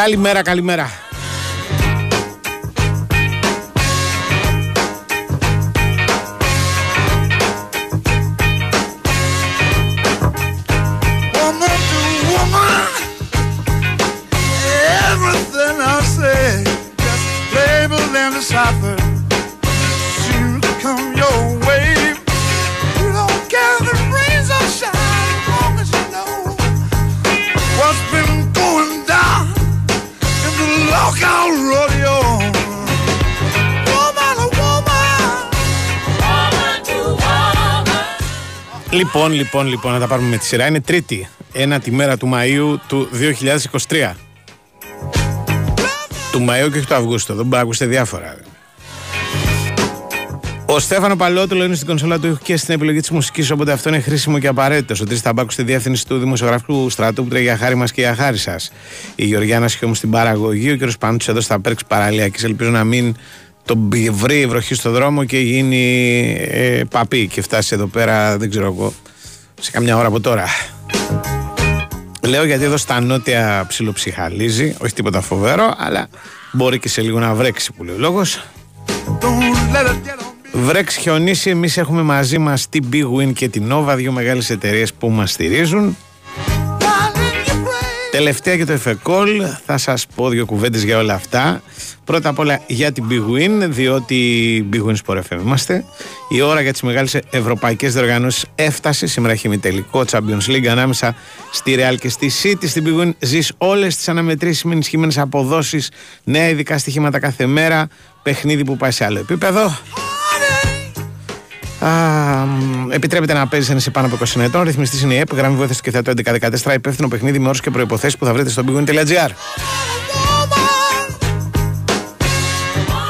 Καλημέρα, καλημέρα. Λοιπόν, λοιπόν, λοιπόν, να τα πάρουμε με τη σειρά. Είναι Τρίτη, ένα τη μέρα του Μαΐου του 2023. Του Μαΐου και όχι του Αυγούστου. Δεν μπορεί να ακούσετε διάφορα. Ο Στέφανο Παλότουλο είναι στην κονσόλα του ήχου και στην επιλογή της μουσικής, οπότε αυτό είναι χρήσιμο και απαραίτητο. Ο Τρεις Ταμπάκου στη διεύθυνση του δημοσιογραφικού στρατού που τρέχει για χάρη μας και για χάρη σας. Η Γεωργιάνα Σιώμου στην παραγωγή, ο κ. Πάντου εδώ στα Πέρξ Παραλιακής. Ελπίζω να μην τον βρει η βροχή στο δρόμο και γίνει ε, παπί και φτάσει εδώ πέρα, δεν ξέρω εγώ, σε καμιά ώρα από τώρα. Λέω γιατί εδώ στα νότια ψιλοψυχαλίζει, όχι τίποτα φοβερό, αλλά μπορεί και σε λίγο να βρέξει που λέει ο λόγος. Don't let it get on me. Βρέξει χιονίσει, εμείς έχουμε μαζί μας την Big Win και την Nova, δύο μεγάλες εταιρείες που μας στηρίζουν. Darling, you pray. Τελευταία για το Εφεκόλ, θα σας πω δύο κουβέντες για όλα αυτά. Πρώτα απ' όλα για την Big Win, διότι Big Win Sport FM είμαστε. Η ώρα για τις μεγάλες ευρωπαϊκές διοργανώσεις έφτασε. Σήμερα έχει τελικό Champions League ανάμεσα στη Real και στη City. Στην Big Win ζεις όλες τις αναμετρήσεις με ενισχυμένες αποδόσεις, νέα ειδικά στοιχήματα κάθε μέρα, παιχνίδι που πάει σε άλλο επίπεδο. Α, μ, επιτρέπεται να παίζεις ένα σε πάνω από 20 ετών. Ρυθμιστής είναι η ΕΠ, γραμμή βοήθειας και θεατό 1114. Υπεύθυνο παιχνίδι με όρους και προποθέσει που θα βρείτε στο bigwin.gr.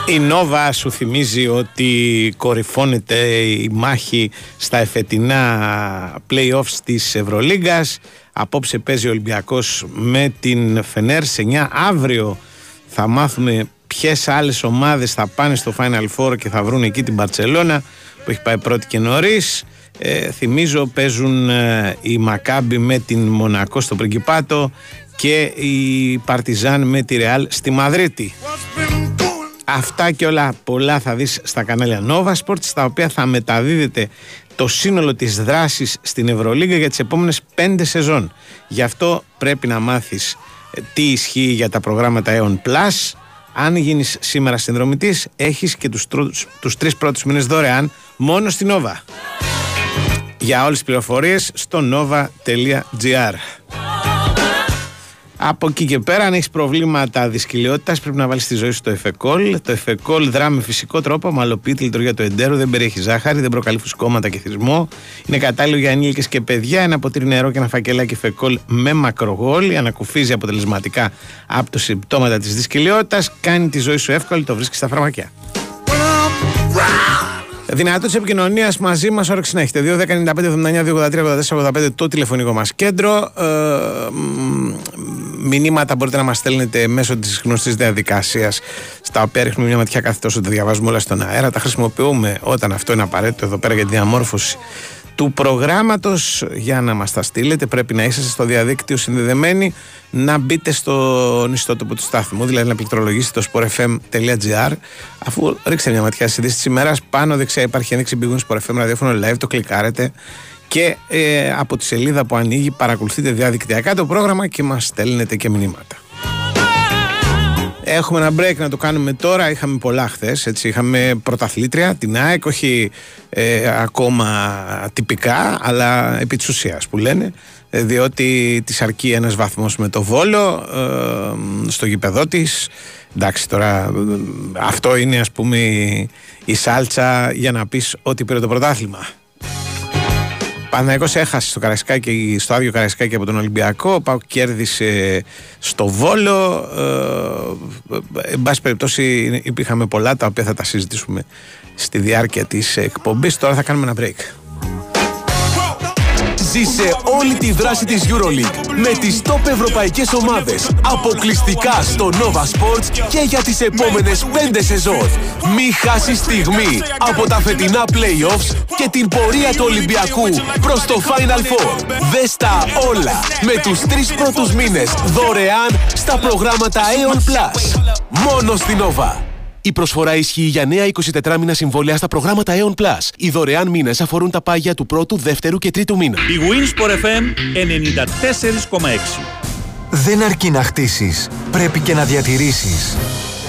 Η Νόβα σου θυμίζει ότι κορυφώνεται η μάχη στα εφετινά play-offs της Ευρωλίγκας. Απόψε παίζει ο Ολυμπιακός με την Φενέρ σε 9. Αύριο θα μάθουμε ποιες άλλες ομάδες θα πάνε στο Final Four και θα βρουν εκεί την Μπαρτσελώνα που έχει πάει πρώτη και νωρίς. Ε, θυμίζω παίζουν ε, η Μακάμπι με την Μονακό στο Πριγκιπάτο και η Παρτιζάν με τη Ρεάλ στη Μαδρίτη. What's been going Αυτά και όλα πολλά θα δεις στα κανάλια Nova Sports στα οποία θα μεταδίδεται το σύνολο της δράσης στην Ευρωλίγα για τις επόμενες πέντε σεζόν. Γι' αυτό πρέπει να μάθεις ε, τι ισχύει για τα προγράμματα Aeon Plus. Αν γίνεις σήμερα συνδρομητής έχεις και τους, τρου- τους τρεις πρώτους μήνες δωρεάν μόνο στην Nova. Για όλες τις πληροφορίες στο nova.gr από εκεί και πέρα, αν έχεις προβλήματα δυσκολιότητα, πρέπει να βάλεις στη ζωή σου το εφεκόλ. Το εφεκόλ δρά με φυσικό τρόπο, ομαλοποιεί τη λειτουργία του εντέρου, δεν περιέχει ζάχαρη, δεν προκαλεί φουσκώματα και θυσμό. Είναι κατάλληλο για ενήλικες και παιδιά. Ένα ποτήρι νερό και ένα φακελάκι εφεκόλ με μακρογόλι. Ανακουφίζει αποτελεσματικά από τα συμπτώματα της δυσκολιότητα. Κάνει τη ζωή σου εύκολη, το βρίσκεις στα φαρμακεία. when I'm round? Δυνατότητα επικοινωνίας μαζί μας, όρεξη να έχετε. 2.195.79.283.84.85 το τηλεφωνικό μας κέντρο. Ε, μ, μηνύματα μπορείτε να μας στέλνετε μέσω της γνωστής διαδικασίας, στα οποία ρίχνουμε μια ματιά κάθε τόσο τα διαβάζουμε όλα στον αέρα. Τα χρησιμοποιούμε όταν αυτό είναι απαραίτητο εδώ πέρα για τη διαμόρφωση του προγράμματος. Για να μας τα στείλετε πρέπει να είσαστε στο διαδίκτυο συνδεδεμένοι να μπείτε στο ιστότοπο του στάθμου δηλαδή να πληκτρολογήσετε το sportfm.gr αφού ρίξετε μια ματιά στις ειδήσεις της ημέρας πάνω δεξιά υπάρχει ένδειξη μπηγούν sportfm ραδιόφωνο live το κλικάρετε και ε, από τη σελίδα που ανοίγει παρακολουθείτε διαδικτυακά το πρόγραμμα και μας στέλνετε και μηνύματα. Έχουμε ένα break να το κάνουμε τώρα. Είχαμε πολλά χθες. Είχαμε πρωταθλήτρια, την ΑΕΚ, όχι ε, ακόμα τυπικά, αλλά επί της ουσίας που λένε. ε, Διότι της αρκεί ένας βαθμός με το βόλο ε, στο γήπεδό της. Εντάξει, τώρα ε, αυτό είναι ας πούμε η, η σάλτσα για να πεις ότι πήρε το πρωτάθλημα. Παναθηναϊκός έχασε στο, Καραϊσκάκι, στο άδειο Καραϊσκάκι από τον Ολυμπιακό. Ο Πάουκ κέρδισε στο Βόλο. Ε, ε, εν πάση περιπτώσει υπήρχαμε πολλά τα οποία θα τα συζητήσουμε στη διάρκεια της εκπομπής. Τώρα θα κάνουμε ένα break. Ζήσε όλη τη δράση της EuroLeague με τις top ευρωπαϊκές ομάδες αποκλειστικά στο Nova Sports και για τις επόμενες 5 σεζόν. Μη χάσεις στιγμή από τα φετινά playoffs και την πορεία του Ολυμπιακού προς το Final Four. Δες τα όλα με τους τρεις πρώτους μήνες δωρεάν στα προγράμματα Aeon Plus. Μόνο στην Nova. Η προσφορά ισχύει για νέα 24 μήνα συμβόλαια στα προγράμματα Aeon Plus. Οι δωρεάν μήνες αφορούν τα πάγια του πρώτου, δεύτερου και τρίτου μήνα. Η Winsport FM 94,6 Δεν αρκεί να χτίσεις, πρέπει και να διατηρήσεις.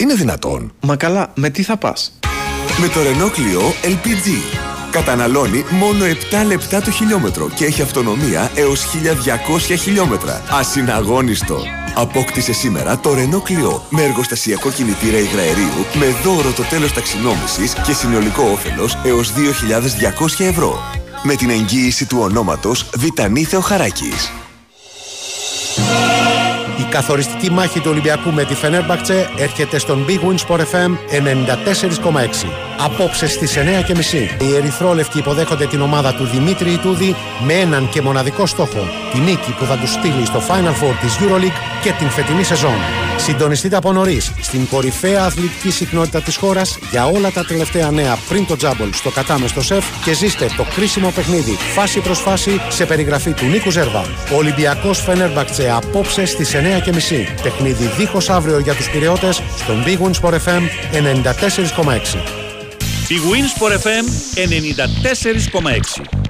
Είναι δυνατόν. Μα καλά, με τι θα πας; Με το Renault Clio LPG. Καταναλώνει μόνο 7 λεπτά το χιλιόμετρο και έχει αυτονομία έως 1200 χιλιόμετρα. Ασυναγώνιστο. Απόκτησε σήμερα το Renault Clio με εργοστασιακό κινητήρα υγραερίου με δώρο το τέλος ταξινόμησης και συνολικό όφελος έως 2.200 ευρώ. Με την εγγύηση του ονόματος Βιτανή Θεοχαράκης. Η καθοριστική μάχη του Ολυμπιακού με τη Φενέρμπαχτσε έρχεται στον Big Win Sport FM 94,6. Απόψες στις 9.30 οι Ερυθρόλευκοι υποδέχονται την ομάδα του Δημήτρη Ιτούδη με έναν και μοναδικό στόχο, τη νίκη που θα τους στείλει στο Final Four της EuroLeague και την φετινή σεζόν. Συντονιστείτε από νωρίς στην κορυφαία αθλητική συχνότητα της χώρας για όλα τα τελευταία νέα πριν το τζάμπολ στο κατάμεστο σεφ και ζήστε το κρίσιμο παιχνίδι φάση προς φάση σε περιγραφή του Νίκου Ζέρβα. Ολυμπιακός Φενέρμπαχτσε απόψες στις 9.30. Τεχνίδι δίχως αύριο για τους πυραιώτες στον Big Wins FM 94,6. Big Wins FM 94,6.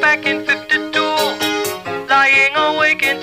back in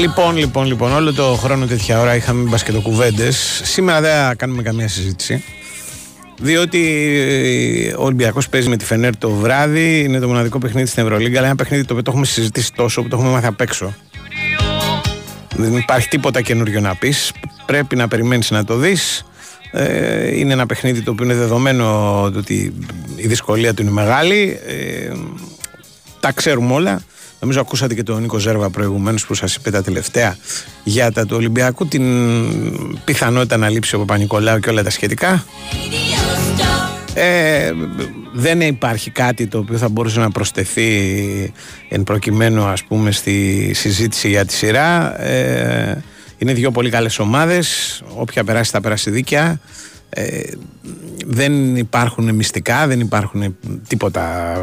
Λοιπόν, λοιπόν, λοιπόν, όλο το χρόνο τέτοια ώρα είχαμε μπασκετοκουβέντες. Σήμερα δεν θα κάνουμε καμία συζήτηση. Διότι ο Ολυμπιακός παίζει με τη Φενέρ το βράδυ, είναι το μοναδικό παιχνίδι στην Ευρωλίγκα, αλλά ένα παιχνίδι το οποίο το έχουμε συζητήσει τόσο που το έχουμε μάθει απ' έξω. Δεν υπάρχει τίποτα καινούριο να πεις. Πρέπει να περιμένεις να το δεις. Ε, είναι ένα παιχνίδι το οποίο είναι δεδομένο ότι η δυσκολία του είναι μεγάλη. Ε, τα ξέρουμε όλα. Νομίζω ακούσατε και τον Νίκο Ζέρβα προηγουμένως που σας είπε τα τελευταία για τα του Ολυμπιακού, την πιθανότητα να λείψει ο Παπα-Νικολάου και όλα τα σχετικά. Ε, δεν υπάρχει κάτι το οποίο θα μπορούσε να προσθεθεί εν προκειμένου ας πούμε στη συζήτηση για τη σειρά. Ε, είναι δύο πολύ καλές ομάδες, όποια περάσει θα περάσει δίκαια. Ε, δεν υπάρχουν μυστικά, δεν υπάρχουν τίποτα.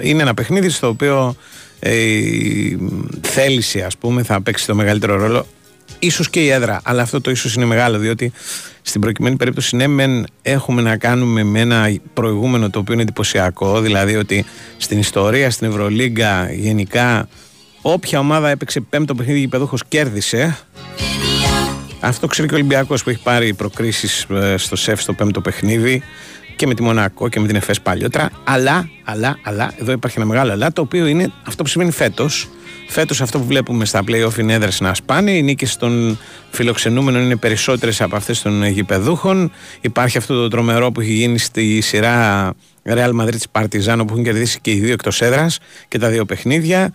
Είναι ένα παιχνίδι στο οποίο ε, η θέληση ας πούμε θα παίξει το μεγαλύτερο ρόλο ίσως και η έδρα, αλλά αυτό το ίσως είναι μεγάλο διότι στην προκειμένη περίπτωση ναι μεν έχουμε να κάνουμε με ένα προηγούμενο το οποίο είναι εντυπωσιακό δηλαδή ότι στην ιστορία, στην Ευρωλίγκα γενικά όποια ομάδα έπαιξε πέμπτο παιχνίδι γηπεδούχος κέρδισε. Αυτό ξέρει και ο Ολυμπιακός που έχει πάρει προκρίσεις ε, στο ΣΕΦ στο πέμπτο παιχνίδι και με τη Μονακό και με την ΕΦΕΣ παλιότερα. Αλλά, αλλά, αλλά, εδώ υπάρχει ένα μεγάλο αλλά, το οποίο είναι αυτό που σημαίνει φέτος. Φέτος αυτό που βλέπουμε στα playoff είναι έδρε να σπάνε. Οι νίκες των φιλοξενούμενων είναι περισσότερες από αυτές των γηπεδούχων. Υπάρχει αυτό το τρομερό που έχει γίνει στη σειρά Real Madrid Partizan που έχουν κερδίσει και οι δύο εκτός έδρας και τα δύο παιχνίδια.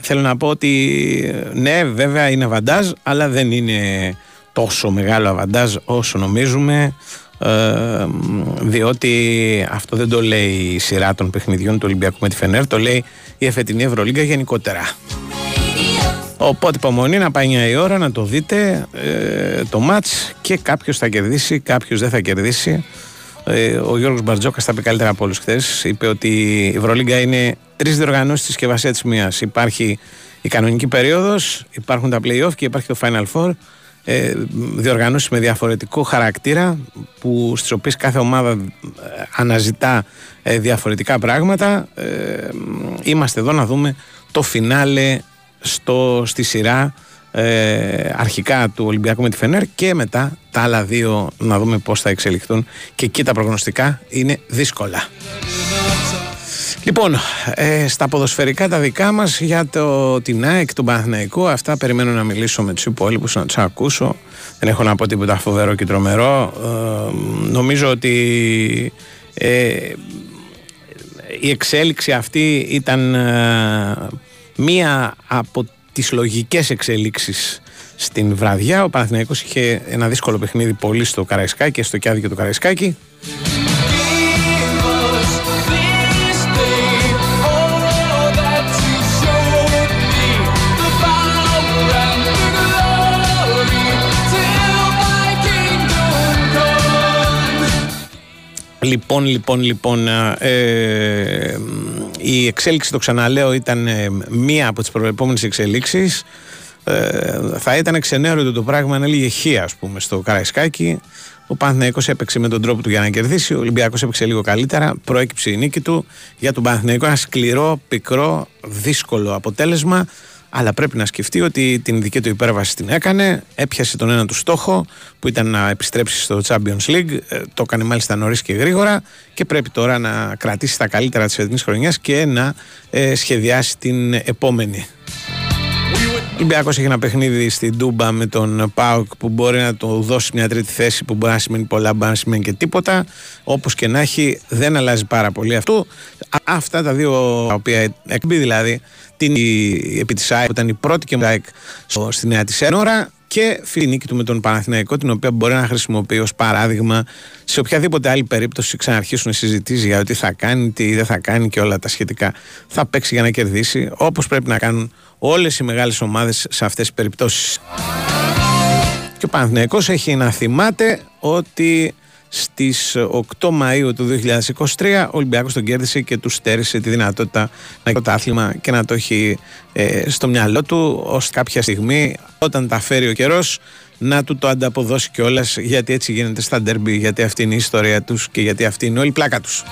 Θέλω να πω ότι ναι, βέβαια είναι αβαντάζ, αλλά δεν είναι τόσο μεγάλο αβαντάζ όσο νομίζουμε. Ε, διότι αυτό δεν το λέει η σειρά των παιχνιδιών του Ολυμπιακού με τη Φενέρ, το λέει η εφετινή Ευρωλίγκα γενικότερα. Οπότε υπομονή να πάει 9 η ώρα να το δείτε ε, το μάτς και κάποιος θα κερδίσει, κάποιος δεν θα κερδίσει. Ε, ο Γιώργος Μπαρτζόκας τα πει καλύτερα από όλους χθες. Είπε ότι η Ευρωλίγκα είναι τρεις διοργανώσεις της συσκευασία της μίας. Υπάρχει η κανονική περίοδος, υπάρχουν τα play-off και υπάρχει το Final Four. Ε, διοργανώσεις με διαφορετικό χαρακτήρα που, στις οποίες κάθε ομάδα ε, αναζητά ε, διαφορετικά πράγματα. Ε, είμαστε εδώ να δούμε το φινάλε στο, στη σειρά ε, αρχικά του Ολυμπιακού με τη Φενέρ και μετά τα άλλα δύο να δούμε πώς θα εξελιχθούν και εκεί τα προγνωστικά είναι δύσκολα. Λοιπόν, ε, στα ποδοσφαιρικά τα δικά μας για το, την ΑΕΚ, τον Παναθηναϊκό, αυτά περιμένω να μιλήσω με τους υπόλοιπους, να τους ακούσω. Δεν έχω να πω τίποτα φοβερό και τρομερό. Ε, νομίζω ότι ε, η εξέλιξη αυτή ήταν μία από τις λογικές εξελίξεις στην βραδιά. Ο Παναθηναϊκός είχε ένα δύσκολο παιχνίδι πολύ στο Καραϊσκάκι, στο Κιάδικο του Καραϊσκάκι. Λοιπόν, λοιπόν, λοιπόν, ε, η εξέλιξη, το ξαναλέω, ήταν ε, μία από τις προεπόμενες εξελίξεις. Ε, θα ήταν ξενέρωτο το πράγμα αν έλεγε χ, ας πούμε, στο Καραϊσκάκι. Ο Παναθηναϊκός έπαιξε με τον τρόπο του για να κερδίσει. Ο Ολυμπιακός έπαιξε λίγο καλύτερα. Προέκυψε η νίκη του. Για τον Παναθηναϊκό ένα σκληρό, πικρό, δύσκολο αποτέλεσμα αλλά πρέπει να σκεφτεί ότι την δική του υπέρβαση την έκανε, έπιασε τον ένα του στόχο που ήταν να επιστρέψει στο Champions League, ε, το έκανε μάλιστα νωρίς και γρήγορα και πρέπει τώρα να κρατήσει τα καλύτερα της φετινής χρονιάς και να ε, σχεδιάσει την επόμενη. Ο Ολυμπιακός έχει ένα παιχνίδι στην Τούμπα με τον Πάουκ που μπορεί να του δώσει μια τρίτη θέση που μπορεί να σημαίνει πολλά, μπορεί να σημαίνει και τίποτα. Όπως και να έχει, δεν αλλάζει πάρα πολύ αυτό. Αυτά τα δύο τα οποία εκμπεί δηλαδή την επί της ΑΕΚ, που ήταν η πρώτη και ΑΕΚ στη Νέα της Ένορα και φίλη νίκη του με τον Παναθηναϊκό, την οποία μπορεί να χρησιμοποιεί ως παράδειγμα σε οποιαδήποτε άλλη περίπτωση ξαναρχίσουν συζητήσεις για τι θα κάνει, τι δεν θα κάνει και όλα τα σχετικά. Θα παίξει για να κερδίσει, όπως πρέπει να κάνουν όλες οι μεγάλες ομάδες σε αυτές τις περιπτώσεις. Και ο Παναθηναϊκός έχει να θυμάται ότι στις 8 Μαΐου του 2023 ο Ολυμπιακός τον κέρδισε και του στέρισε τη δυνατότητα να έχει το άθλημα και να το έχει ε, στο μυαλό του ως κάποια στιγμή όταν τα φέρει ο καιρός να του το ανταποδώσει κιόλας γιατί έτσι γίνεται στα ντέρμπι, γιατί αυτή είναι η ιστορία τους και γιατί αυτή είναι όλη η πλάκα τους.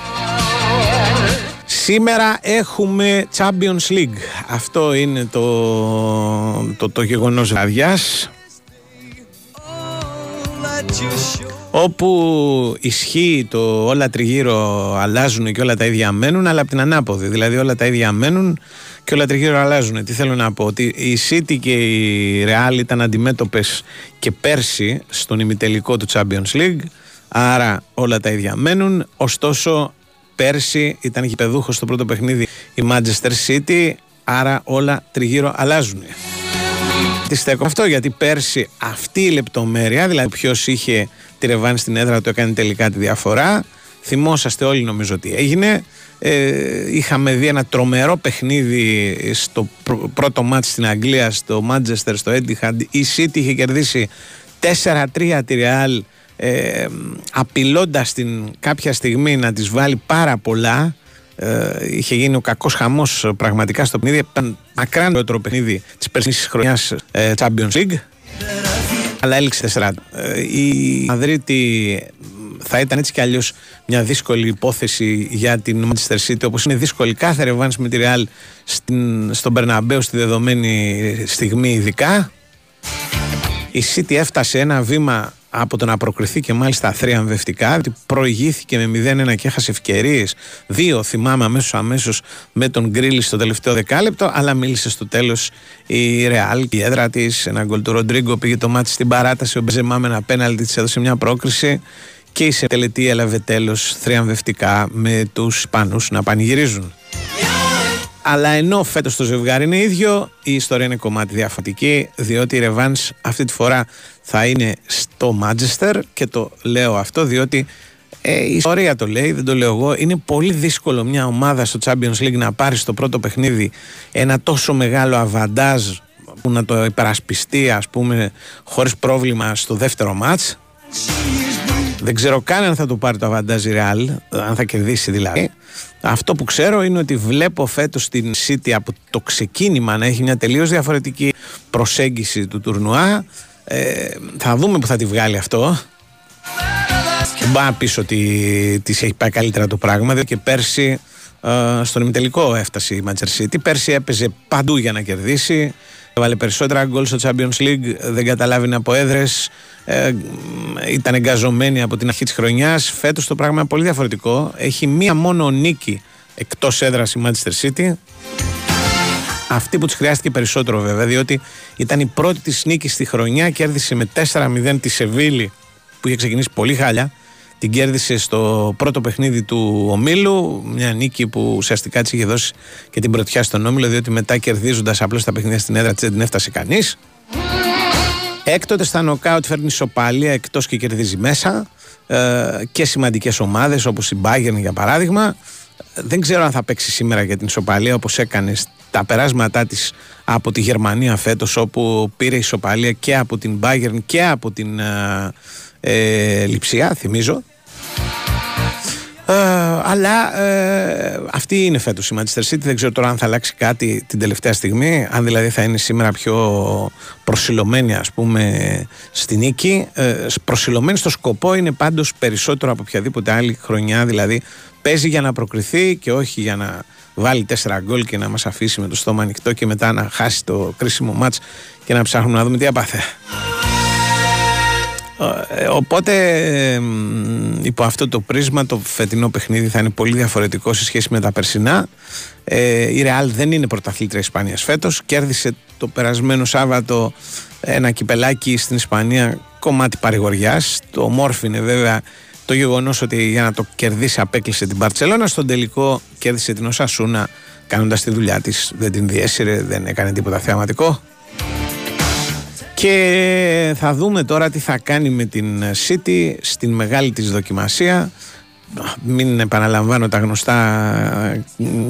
Σήμερα έχουμε Champions League. Αυτό είναι το, το, το γεγονός βραδιάς όπου ισχύει το όλα τριγύρω αλλάζουν και όλα τα ίδια μένουν αλλά από την ανάποδη δηλαδή όλα τα ίδια μένουν και όλα τριγύρω αλλάζουν. Τι θέλω να πω ότι η City και η Real ήταν αντιμέτωπες και πέρσι στον ημιτελικό του Champions League άρα όλα τα ίδια μένουν. Ωστόσο πέρσι ήταν γηπεδούχος στο πρώτο παιχνίδι η Manchester City άρα όλα τριγύρω αλλάζουν τι στέκω αυτό γιατί πέρσι αυτή η λεπτομέρεια, δηλαδή ποιος είχε τη ρεβάνη στην έδρα του έκανε τελικά τη διαφορά. Θυμόσαστε όλοι νομίζω ότι έγινε. Ε, είχαμε δει ένα τρομερό παιχνίδι στο πρώτο μάτς στην Αγγλία, στο Manchester, στο Etihad. Η City είχε κερδίσει 4-3 τη Real ε, απειλώντας την κάποια στιγμή να της βάλει πάρα πολλά ε, είχε γίνει ο κακός χαμός πραγματικά στο παιχνίδι ήταν μακράν το παιχνίδι της περσινής χρονιάς ε, Champions League αλλά έληξε 4. Ε, η Μαδρίτη θα ήταν έτσι κι αλλιώς μια δύσκολη υπόθεση για την Manchester City, όπως είναι δύσκολη κάθε ρευάνση με τη Real στην, στον Περναμπέο στη δεδομένη στιγμή, ειδικά. Η City έφτασε ένα βήμα από το να προκριθεί και μάλιστα θριαμβευτικά, ότι προηγήθηκε με 0-1 και έχασε ευκαιρίες. Δύο θυμάμαι αμέσως αμέσως με τον Γκρίλι στο τελευταίο δεκάλεπτο, αλλά μίλησε στο τέλος η Ρεάλ και η έδρα της. Ένα γκολ του Ροντρίγκο πήγε το μάτι στην παράταση. Ο Μπεζεμά με ένα πέναλτι της έδωσε μια πρόκριση. Και η Σετελετή έλαβε τέλος θριαμβευτικά με τους Ισπανούς να πανηγυρίζουν. Αλλά ενώ φέτος το ζευγάρι είναι ίδιο, η ιστορία είναι κομμάτι διαφορετική, διότι η Revans αυτή τη φορά θα είναι στο Manchester και το λέω αυτό διότι ε, η ιστορία το λέει, δεν το λέω εγώ. Είναι πολύ δύσκολο μια ομάδα στο Champions League να πάρει στο πρώτο παιχνίδι ένα τόσο μεγάλο αβαντάζ που να το υπερασπιστεί ας πούμε χωρίς πρόβλημα στο δεύτερο μάτς δεν ξέρω καν αν θα το πάρει το αβαντάζ η Real αν θα κερδίσει δηλαδή αυτό που ξέρω είναι ότι βλέπω φέτος την City από το ξεκίνημα να έχει μια τελείως διαφορετική προσέγγιση του τουρνουά ε, θα δούμε που θα τη βγάλει αυτό Μπα πίσω ότι της έχει πάει καλύτερα το πράγμα και πέρσι ε, στον ημιτελικό έφτασε η Manchester City. Πέρσι έπαιζε παντού για να κερδίσει. Έβαλε περισσότερα γκολ στο Champions League, δεν καταλάβαινε από έδρες. Ε, ήταν εγκαζωμένη από την αρχή της χρονιάς. Φέτος το πράγμα είναι πολύ διαφορετικό. Έχει μία μόνο νίκη εκτός έδρας η Manchester City. Αυτή που της χρειάστηκε περισσότερο βέβαια, διότι ήταν η πρώτη της νίκη στη χρονιά. Κέρδισε με 4-0 τη Σεβίλη που είχε ξεκινήσει πολύ χάλια. Την κέρδισε στο πρώτο παιχνίδι του ομίλου. Μια νίκη που ουσιαστικά της είχε δώσει και την πρωτιά στον όμιλο, διότι μετά κερδίζοντας απλώς τα παιχνίδια στην έδρα της δεν την έφτασε κανείς. Έκτοτε στα νοκάουτ φέρνει ισοπαλία εκτός και κερδίζει μέσα. Ε, και σημαντικές ομάδες όπως η Bayern για παράδειγμα. Δεν ξέρω αν θα παίξει σήμερα για την ισοπαλία όπως έκανες τα περάσματά της από τη Γερμανία φέτος, όπου πήρε ισοπαλία και από την Bayern και από την ε, ε, Λιψία, θυμίζω. Ε, αλλά ε, αυτή είναι φέτος η Manchester City. Δεν ξέρω τώρα αν θα αλλάξει κάτι την τελευταία στιγμή. Αν δηλαδή θα είναι σήμερα πιο προσιλωμένη, ας πούμε, στη νίκη. Ε, προσιλωμένη στο σκοπό είναι πάντως περισσότερο από οποιαδήποτε άλλη χρονιά. Δηλαδή παίζει για να προκριθεί και όχι για να βάλει τέσσερα γκολ και να μας αφήσει με το στόμα ανοιχτό και μετά να χάσει το κρίσιμο μάτς και να ψάχνουμε να δούμε τι απάθε. Ε, οπότε υπό αυτό το πρίσμα το φετινό παιχνίδι θα είναι πολύ διαφορετικό σε σχέση με τα περσινά. Ε, η Ρεάλ δεν είναι πρωταθλήτρια Ισπανίας φέτος. Κέρδισε το περασμένο Σάββατο ένα κυπελάκι στην Ισπανία κομμάτι παρηγοριάς. Το ομόρφινε βέβαια το γεγονός ότι για να το κερδίσει απέκλεισε την Παρσελώνα. Στον τελικό κέρδισε την Οσασούνα κάνοντας τη δουλειά της. Δεν την διέσυρε, δεν έκανε τίποτα θεαματικό. Και θα δούμε τώρα τι θα κάνει με την City στην μεγάλη της δοκιμασία. Μην επαναλαμβάνω τα γνωστά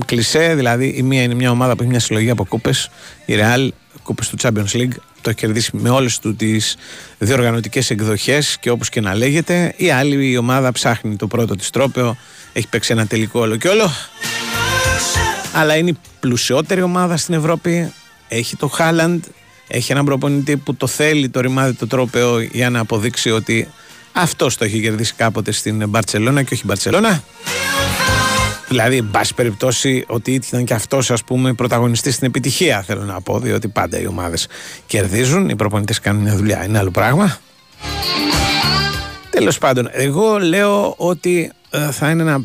κλισέ, δηλαδή η μία είναι μια ομάδα που έχει μια συλλογή από κούπες, η Real, κούπες του Champions League, το έχει κερδίσει με όλες του τις διοργανωτικές εκδοχές και όπως και να λέγεται. Η άλλη η ομάδα ψάχνει το πρώτο της τρόπαιο, έχει παίξει ένα τελικό όλο και όλο. Αλλά είναι η πλουσιότερη ομάδα στην Ευρώπη, έχει το Χάλαντ, έχει έναν προπονητή που το θέλει το ρημάδι το τρόπεο για να αποδείξει ότι αυτός το έχει κερδίσει κάποτε στην Μπαρσελόνα και όχι η Μπαρσελόνα. Δηλαδή, εν πάση περιπτώσει, ότι ήταν και αυτός, ας πούμε, πρωταγωνιστής στην επιτυχία, θέλω να πω, διότι πάντα οι ομάδες κερδίζουν, οι προπονητές κάνουν μια δουλειά, είναι άλλο πράγμα. Τέλος πάντων, εγώ λέω ότι ε, θα είναι ένα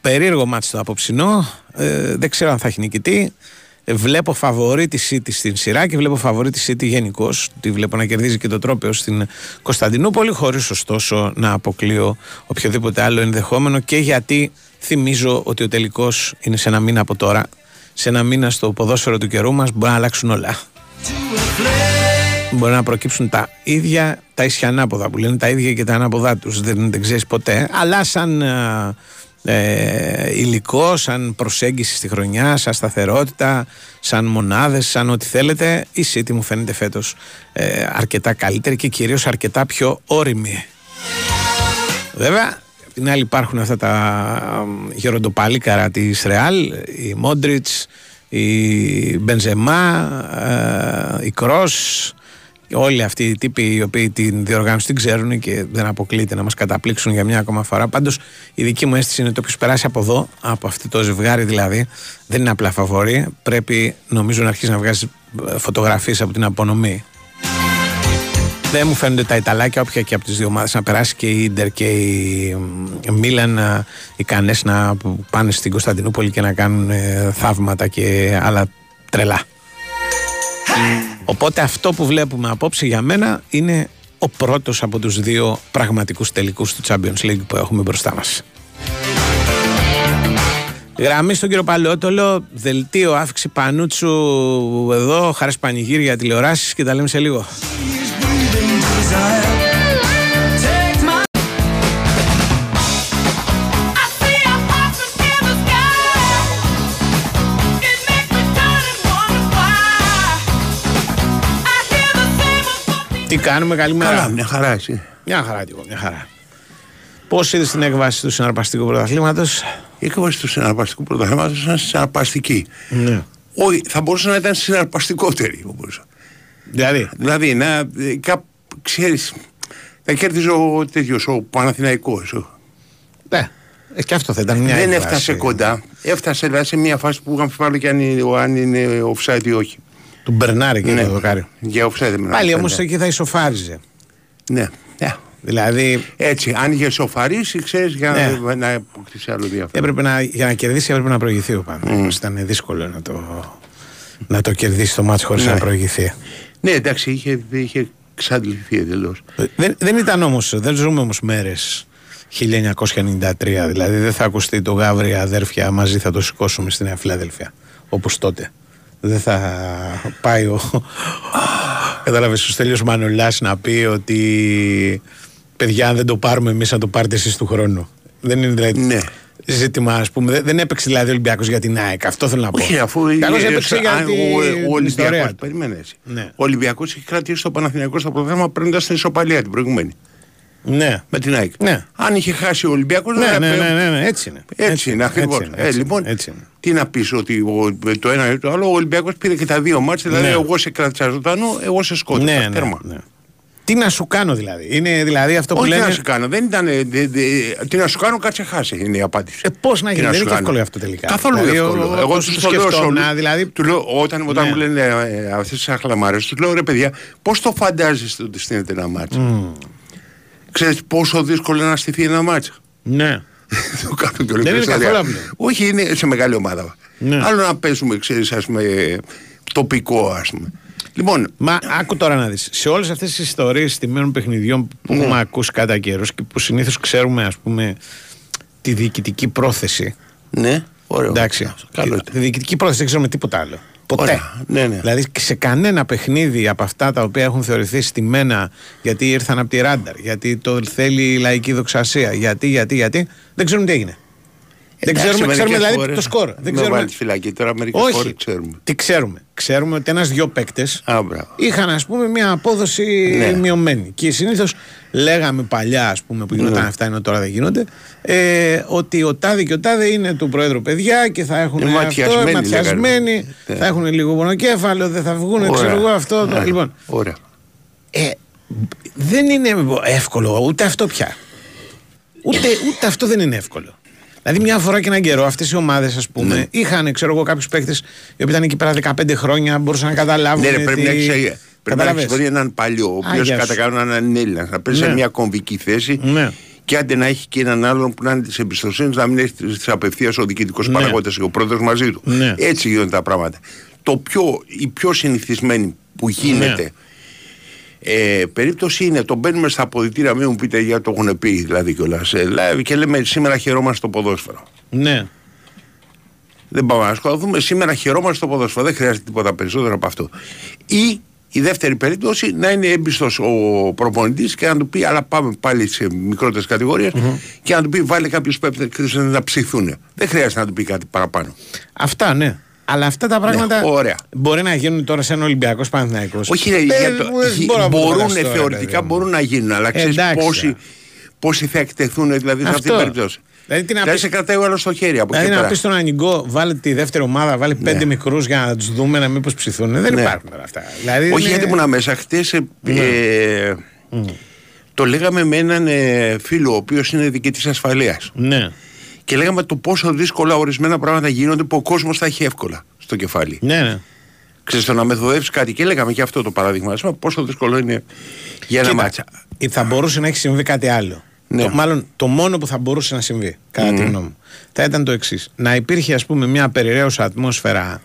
περίεργο μάτι το απόψινό. Ε, δεν ξέρω αν θα έχει νικητή. Ε, βλέπω φαβορή τη City στην σειρά και βλέπω φαβορή τη City γενικώ. Τη βλέπω να κερδίζει και το τρόπαιο στην Κωνσταντινούπολη, χωρίς ωστόσο να αποκλείω οποιοδήποτε άλλο ενδεχόμενο και γιατί θυμίζω ότι ο τελικός είναι σε ένα μήνα από τώρα. Σε ένα μήνα στο ποδόσφαιρο του καιρού μας μπορεί να αλλάξουν όλα. Μπορεί να προκύψουν τα ίδια, τα ισιανάποδα που λένε τα ίδια και τα ανάποδά τους. Δεν, δεν ξέρεις ποτέ. Αλλά σαν ε, υλικό, σαν προσέγγιση στη χρονιά, σαν σταθερότητα, σαν μονάδες, σαν ό,τι θέλετε, η City μου φαίνεται φέτος ε, αρκετά καλύτερη και κυρίως αρκετά πιο όρημη. Βέβαια, απ' την άλλη υπάρχουν αυτά τα γεροντοπάλικαρα της Ρεάλ, η Μόντριτς, η Μπενζεμά, ε, η Κρός, όλοι αυτοί οι τύποι οι οποίοι την διοργάνωση την ξέρουν και δεν αποκλείεται να μας καταπλήξουν για μια ακόμα φορά. Πάντως, η δική μου αίσθηση είναι ότι όποιο περάσει από εδώ, από αυτό το ζευγάρι δηλαδή, δεν είναι απλά φαβορή. Πρέπει νομίζω να αρχίσεις να βγάζεις ε, φωτογραφίες από την απονομή. Δεν μου φαίνονται τα Ιταλάκια, όποια και από τις δύο ομάδες, να περάσει και η Ιντερ και η Μίλαν ε, ικανέ να πάνε στην Κωνσταντινούπολη και να κάνουν ε, θαύματα και άλλα τρελά. Οπότε αυτό που βλέπουμε απόψε για μένα είναι ο πρώτος από τους δύο πραγματικούς τελικούς του Champions League που έχουμε μπροστά μας. Γραμμή στον κύριο Παλαιότολο, δελτίο άφηξη Πανούτσου εδώ, χάρη πανηγύρι για τηλεοράσεις και τα λέμε σε λίγο. Τι κάνουμε, καλημέρα. Καλά, μια χαρά εσύ. Μια χαρά, τύπο, μια χαρά. Πώς είδε την έκβαση του συναρπαστικού πρωταθλήματος, Η έκβαση του συναρπαστικού πρωταθλήματος ήταν συναρπαστική. Ναι. Όχι, θα μπορούσε να ήταν συναρπαστικότερη. όπως. Δηλαδή, Δηλαδή, να, ε, κά, ξέρεις, θα κέρδιζε ο τέτοιος, ο Παναθηναϊκός. ο- ναι, ε, και αυτό θα ήταν μια Δεν έκβαση. έφτασε κοντά. Έφτασε δηλαδή, σε μια φάση που αμφιβάλλω και αν είναι, αν είναι offside ή όχι. Του Μπερνάρη και Ναι. το δοκάρι. Για offside δεν Πάλι όμως φαίνεται. εκεί θα ισοφάριζε. Ναι. ναι. Δηλαδή, Έτσι, αν είχε σοφαρίσει, ξέρεις, για Ναι. να, να αποκτήσει άλλο ενδιαφέρον. έπρεπε να, για να κερδίσει έπρεπε να προηγηθεί ο Παναθηναϊκός. Ήταν δύσκολο να το, να το κερδίσει το μάτι χωρίς Ναι. να προηγηθεί. Ναι, εντάξει, είχε, είχε εξαντληθεί εντελώς. Ε, Δεν, δεν ήταν όμω, δεν ζούμε όμως μέρες 1993. Δηλαδή δεν θα ακουστεί το Γάβρι αδέρφια μαζί θα το σηκώσουμε στη Νέα Φιλαδέλφια. Όπως τότε. Δεν θα πάει ο. Κατάλαβες ο Στέλιος Μανολάς να πει ότι παιδιά, αν δεν το πάρουμε εμείς, να το πάρετε εσείς του χρόνου. Δεν είναι δηλαδή. Ναι. Ζήτημα, ας πούμε. Δεν, δεν έπαιξε δηλαδή ο Ολυμπιακός για την ΑΕΚ. Αυτό θέλω να πω. Όχι, αφού Καλώς ε, έπαιξε ε, για αν την, ο, ο την Ολυμπιακός, ιστορία του. περίμενε έτσι. Ναι. Ο Ολυμπιακός έχει κρατήσει το Παναθηναϊκό στο πρόγραμμα παίρνοντας την ισοπαλία την προηγούμενη. Ναι. Με την ΑΕΚ. Ναι. Αν είχε χάσει ο Ολυμπιακός Ναι, δεν ναι, θα ναι, έπρεπε- ναι, ναι, έτσι είναι. Έτσι είναι ακριβώς. έτσι είναι, Ε, έτσι λοιπόν, είναι, έτσι είναι. τι να πεις ότι ο- το ένα ή το άλλο, ο Ολυμπιακός πήρε και τα δύο μάτια. Δηλαδή, Ναι. εγώ σε κράτησα ζωντανό, εγώ σε σκότωσα. Ναι, ναι, Τέρμα. ναι. Τι να σου κάνω δηλαδή. Είναι δηλαδή αυτό που Όχι λένε. να σου κάνω, δεν ήταν. ε, δε- δε- Τι να σου κάνω, κάτσε χάσει είναι η απάντηση. Ε, πώς να Τι γίνει, δεν σου είναι και κάνω. εύκολο αυτό τελικά. Καθόλου Δηλαδή, εύκολο. ο- Εγώ όπως τους το το λέω σε σκεφτόμουν, όλους. δηλαδή- Τους λέω, όταν, όταν Ναι. μου λένε ε, αυτές τις αχλαμάρες, τους λέω ρε παιδιά, πώς το φαντάζεστε ότι στείνεται ένα μάτσο. Ξέρεις πόσο δύσκολο είναι να στηθεί ένα μάτσο. Ναι. το κάνω και Δεν είναι ολυμπιακό καθόλου απλό. Όχι, είναι σε μεγάλη ομάδα. Ναι. Άλλο να παίζουμε, ξέρεις, ας πούμε, τοπικό, ας πούμε. Λοιπόν, Μα άκου τώρα να δεις. Σε όλες αυτές τις ιστορίες τιμένων παιχνιδιών που Ναι. έχουμε ακούσει κατά καιρούς και που συνήθως ξέρουμε, ας πούμε, τη διοικητική πρόθεση. ναι, ωραίο. Εντάξει. Καλό Τη διοικητική πρόθεση δεν ξέρουμε τίποτα άλλο. Ποτέ. Ωραία. Ναι, ναι. Δηλαδή σε κανένα παιχνίδι από αυτά τα οποία έχουν θεωρηθεί στημένα γιατί ήρθαν από τη ράνταρ, γιατί το θέλει η λαϊκή δοξασία, γιατί, γιατί, γιατί, δεν ξέρουμε τι έγινε. Δεν Εντάξει, ξέρουμε, ξέρουμε μερικές δηλαδή φορές το σκορ. Δεν με ξέρουμε. βάλεις τη φυλακή τώρα, μερικές φορές Όχι. ξέρουμε. Τι ξέρουμε. Ξέρουμε ότι ένα-δυο παίκτες Α, μπράβο. είχαν ας πούμε μια απόδοση Ναι. μειωμένη. Και συνήθως λέγαμε παλιά, ας πούμε, που γινόταν Ναι. αυτά ενώ τώρα δεν γίνονται, ε, ότι ο τάδε και ο τάδε είναι του Πρόεδρου παιδιά και θα έχουν Είναι αυτό, ματιασμένοι, ματιασμένοι, λέγανε. Ναι. θα έχουν λίγο πονοκέφαλο, δεν θα βγουν, Ωραία. ξέρω εγώ αυτό. το- Ναι. Λοιπόν, Ωραία. ε, δεν είναι εύκολο ούτε αυτό πια. Ούτε, ούτε αυτό δεν είναι εύκολο. Δηλαδή, μια φορά και έναν καιρό, αυτές οι ομάδες, ας πούμε, Ναι. είχαν, ξέρω εγώ, κάποιους παίκτες οι οποίοι ήταν εκεί πέρα 15 χρόνια, μπορούσαν να καταλάβουν. Ναι, ρε, πρέπει τι- να έχει πρέπει να Καταλαβες. έχεις βρει έναν παλιό, ο οποίος Άγιας κατά σου. κανόνα να είναι Έλληνας, να παίζει Ναι. σε μια κομβική θέση Ναι. και άντε να έχει και έναν άλλον που να είναι της εμπιστοσύνης, να μην έχει τη απευθείας ο διοικητικός Ναι. παραγόντα και ο πρόεδρος μαζί του. Ναι. Έτσι γίνονται τα πράγματα. Το πιο, η πιο συνηθισμένη που γίνεται Ναι. Ε, περίπτωση είναι το μπαίνουμε στα αποδητήρια, μην μου πείτε για το έχουν πει δηλαδή κιόλας. Ε, και λέμε σήμερα χαιρόμαστε στο ποδόσφαιρο. Ναι. Δεν πάμε να ασχοληθούμε. Σήμερα χαιρόμαστε στο ποδόσφαιρο. Δεν χρειάζεται τίποτα περισσότερο από αυτό. Ή η δεύτερη περίπτωση να είναι έμπιστος ο προπονητής και να του πει, αλλά πάμε πάλι σε μικρότερες και να του πει, βάλε κάποιους παίκτε να ψηθούν. Δεν χρειάζεται να του πει κάτι παραπάνω. Αυτά, ναι. Αλλά αυτά τα πράγματα Ναι, ωραία. μπορεί να γίνουν τώρα σε ένα Ολυμπιακός Παναθυναϊκό. Όχι, ρε, για το, μπορούν θεωρητικά μπορούν να γίνουν, αλλά ξέρεις Εντάξει, πόσοι, ρε. πόσοι θα εκτεθούν δηλαδή σε αυτή την Αυτό. περίπτωση. Δηλαδή, τι να Δηλαδή πεις- σε κρατάει ο άλλος στο χέρι από Δηλαδή εκεί να πέρα. πεις στον Ανιγκό, βάλε τη δεύτερη ομάδα, βάλε πέντε Ναι. μικρούς για να τους δούμε να μήπως ψηθούν. Δεν Ναι. υπάρχουν τώρα αυτά. Δηλαδή Όχι είναι- γιατί ήμουν μέσα χτες. Ε, Το λέγαμε με έναν ε, φίλο ο οποίος είναι διοικητής ασφαλείας. Ναι. Και λέγαμε το πόσο δύσκολα ορισμένα πράγματα γίνονται που ο κόσμος θα έχει εύκολα στο κεφάλι. Ναι, ναι. Ξέρεις, το να μεθοδεύσει κάτι και λέγαμε και αυτό το παράδειγμα. ας πούμε, Πόσο δύσκολο είναι για ένα Κοίτα, μάτσα. ε, Θα μπορούσε να έχει συμβεί κάτι άλλο. Ναι. Το, μάλλον το μόνο που θα μπορούσε να συμβεί, κατά τη γνώμη μου, θα ήταν το εξής. Να υπήρχε, ας πούμε, μια περιραίωσα ατμόσφαιρα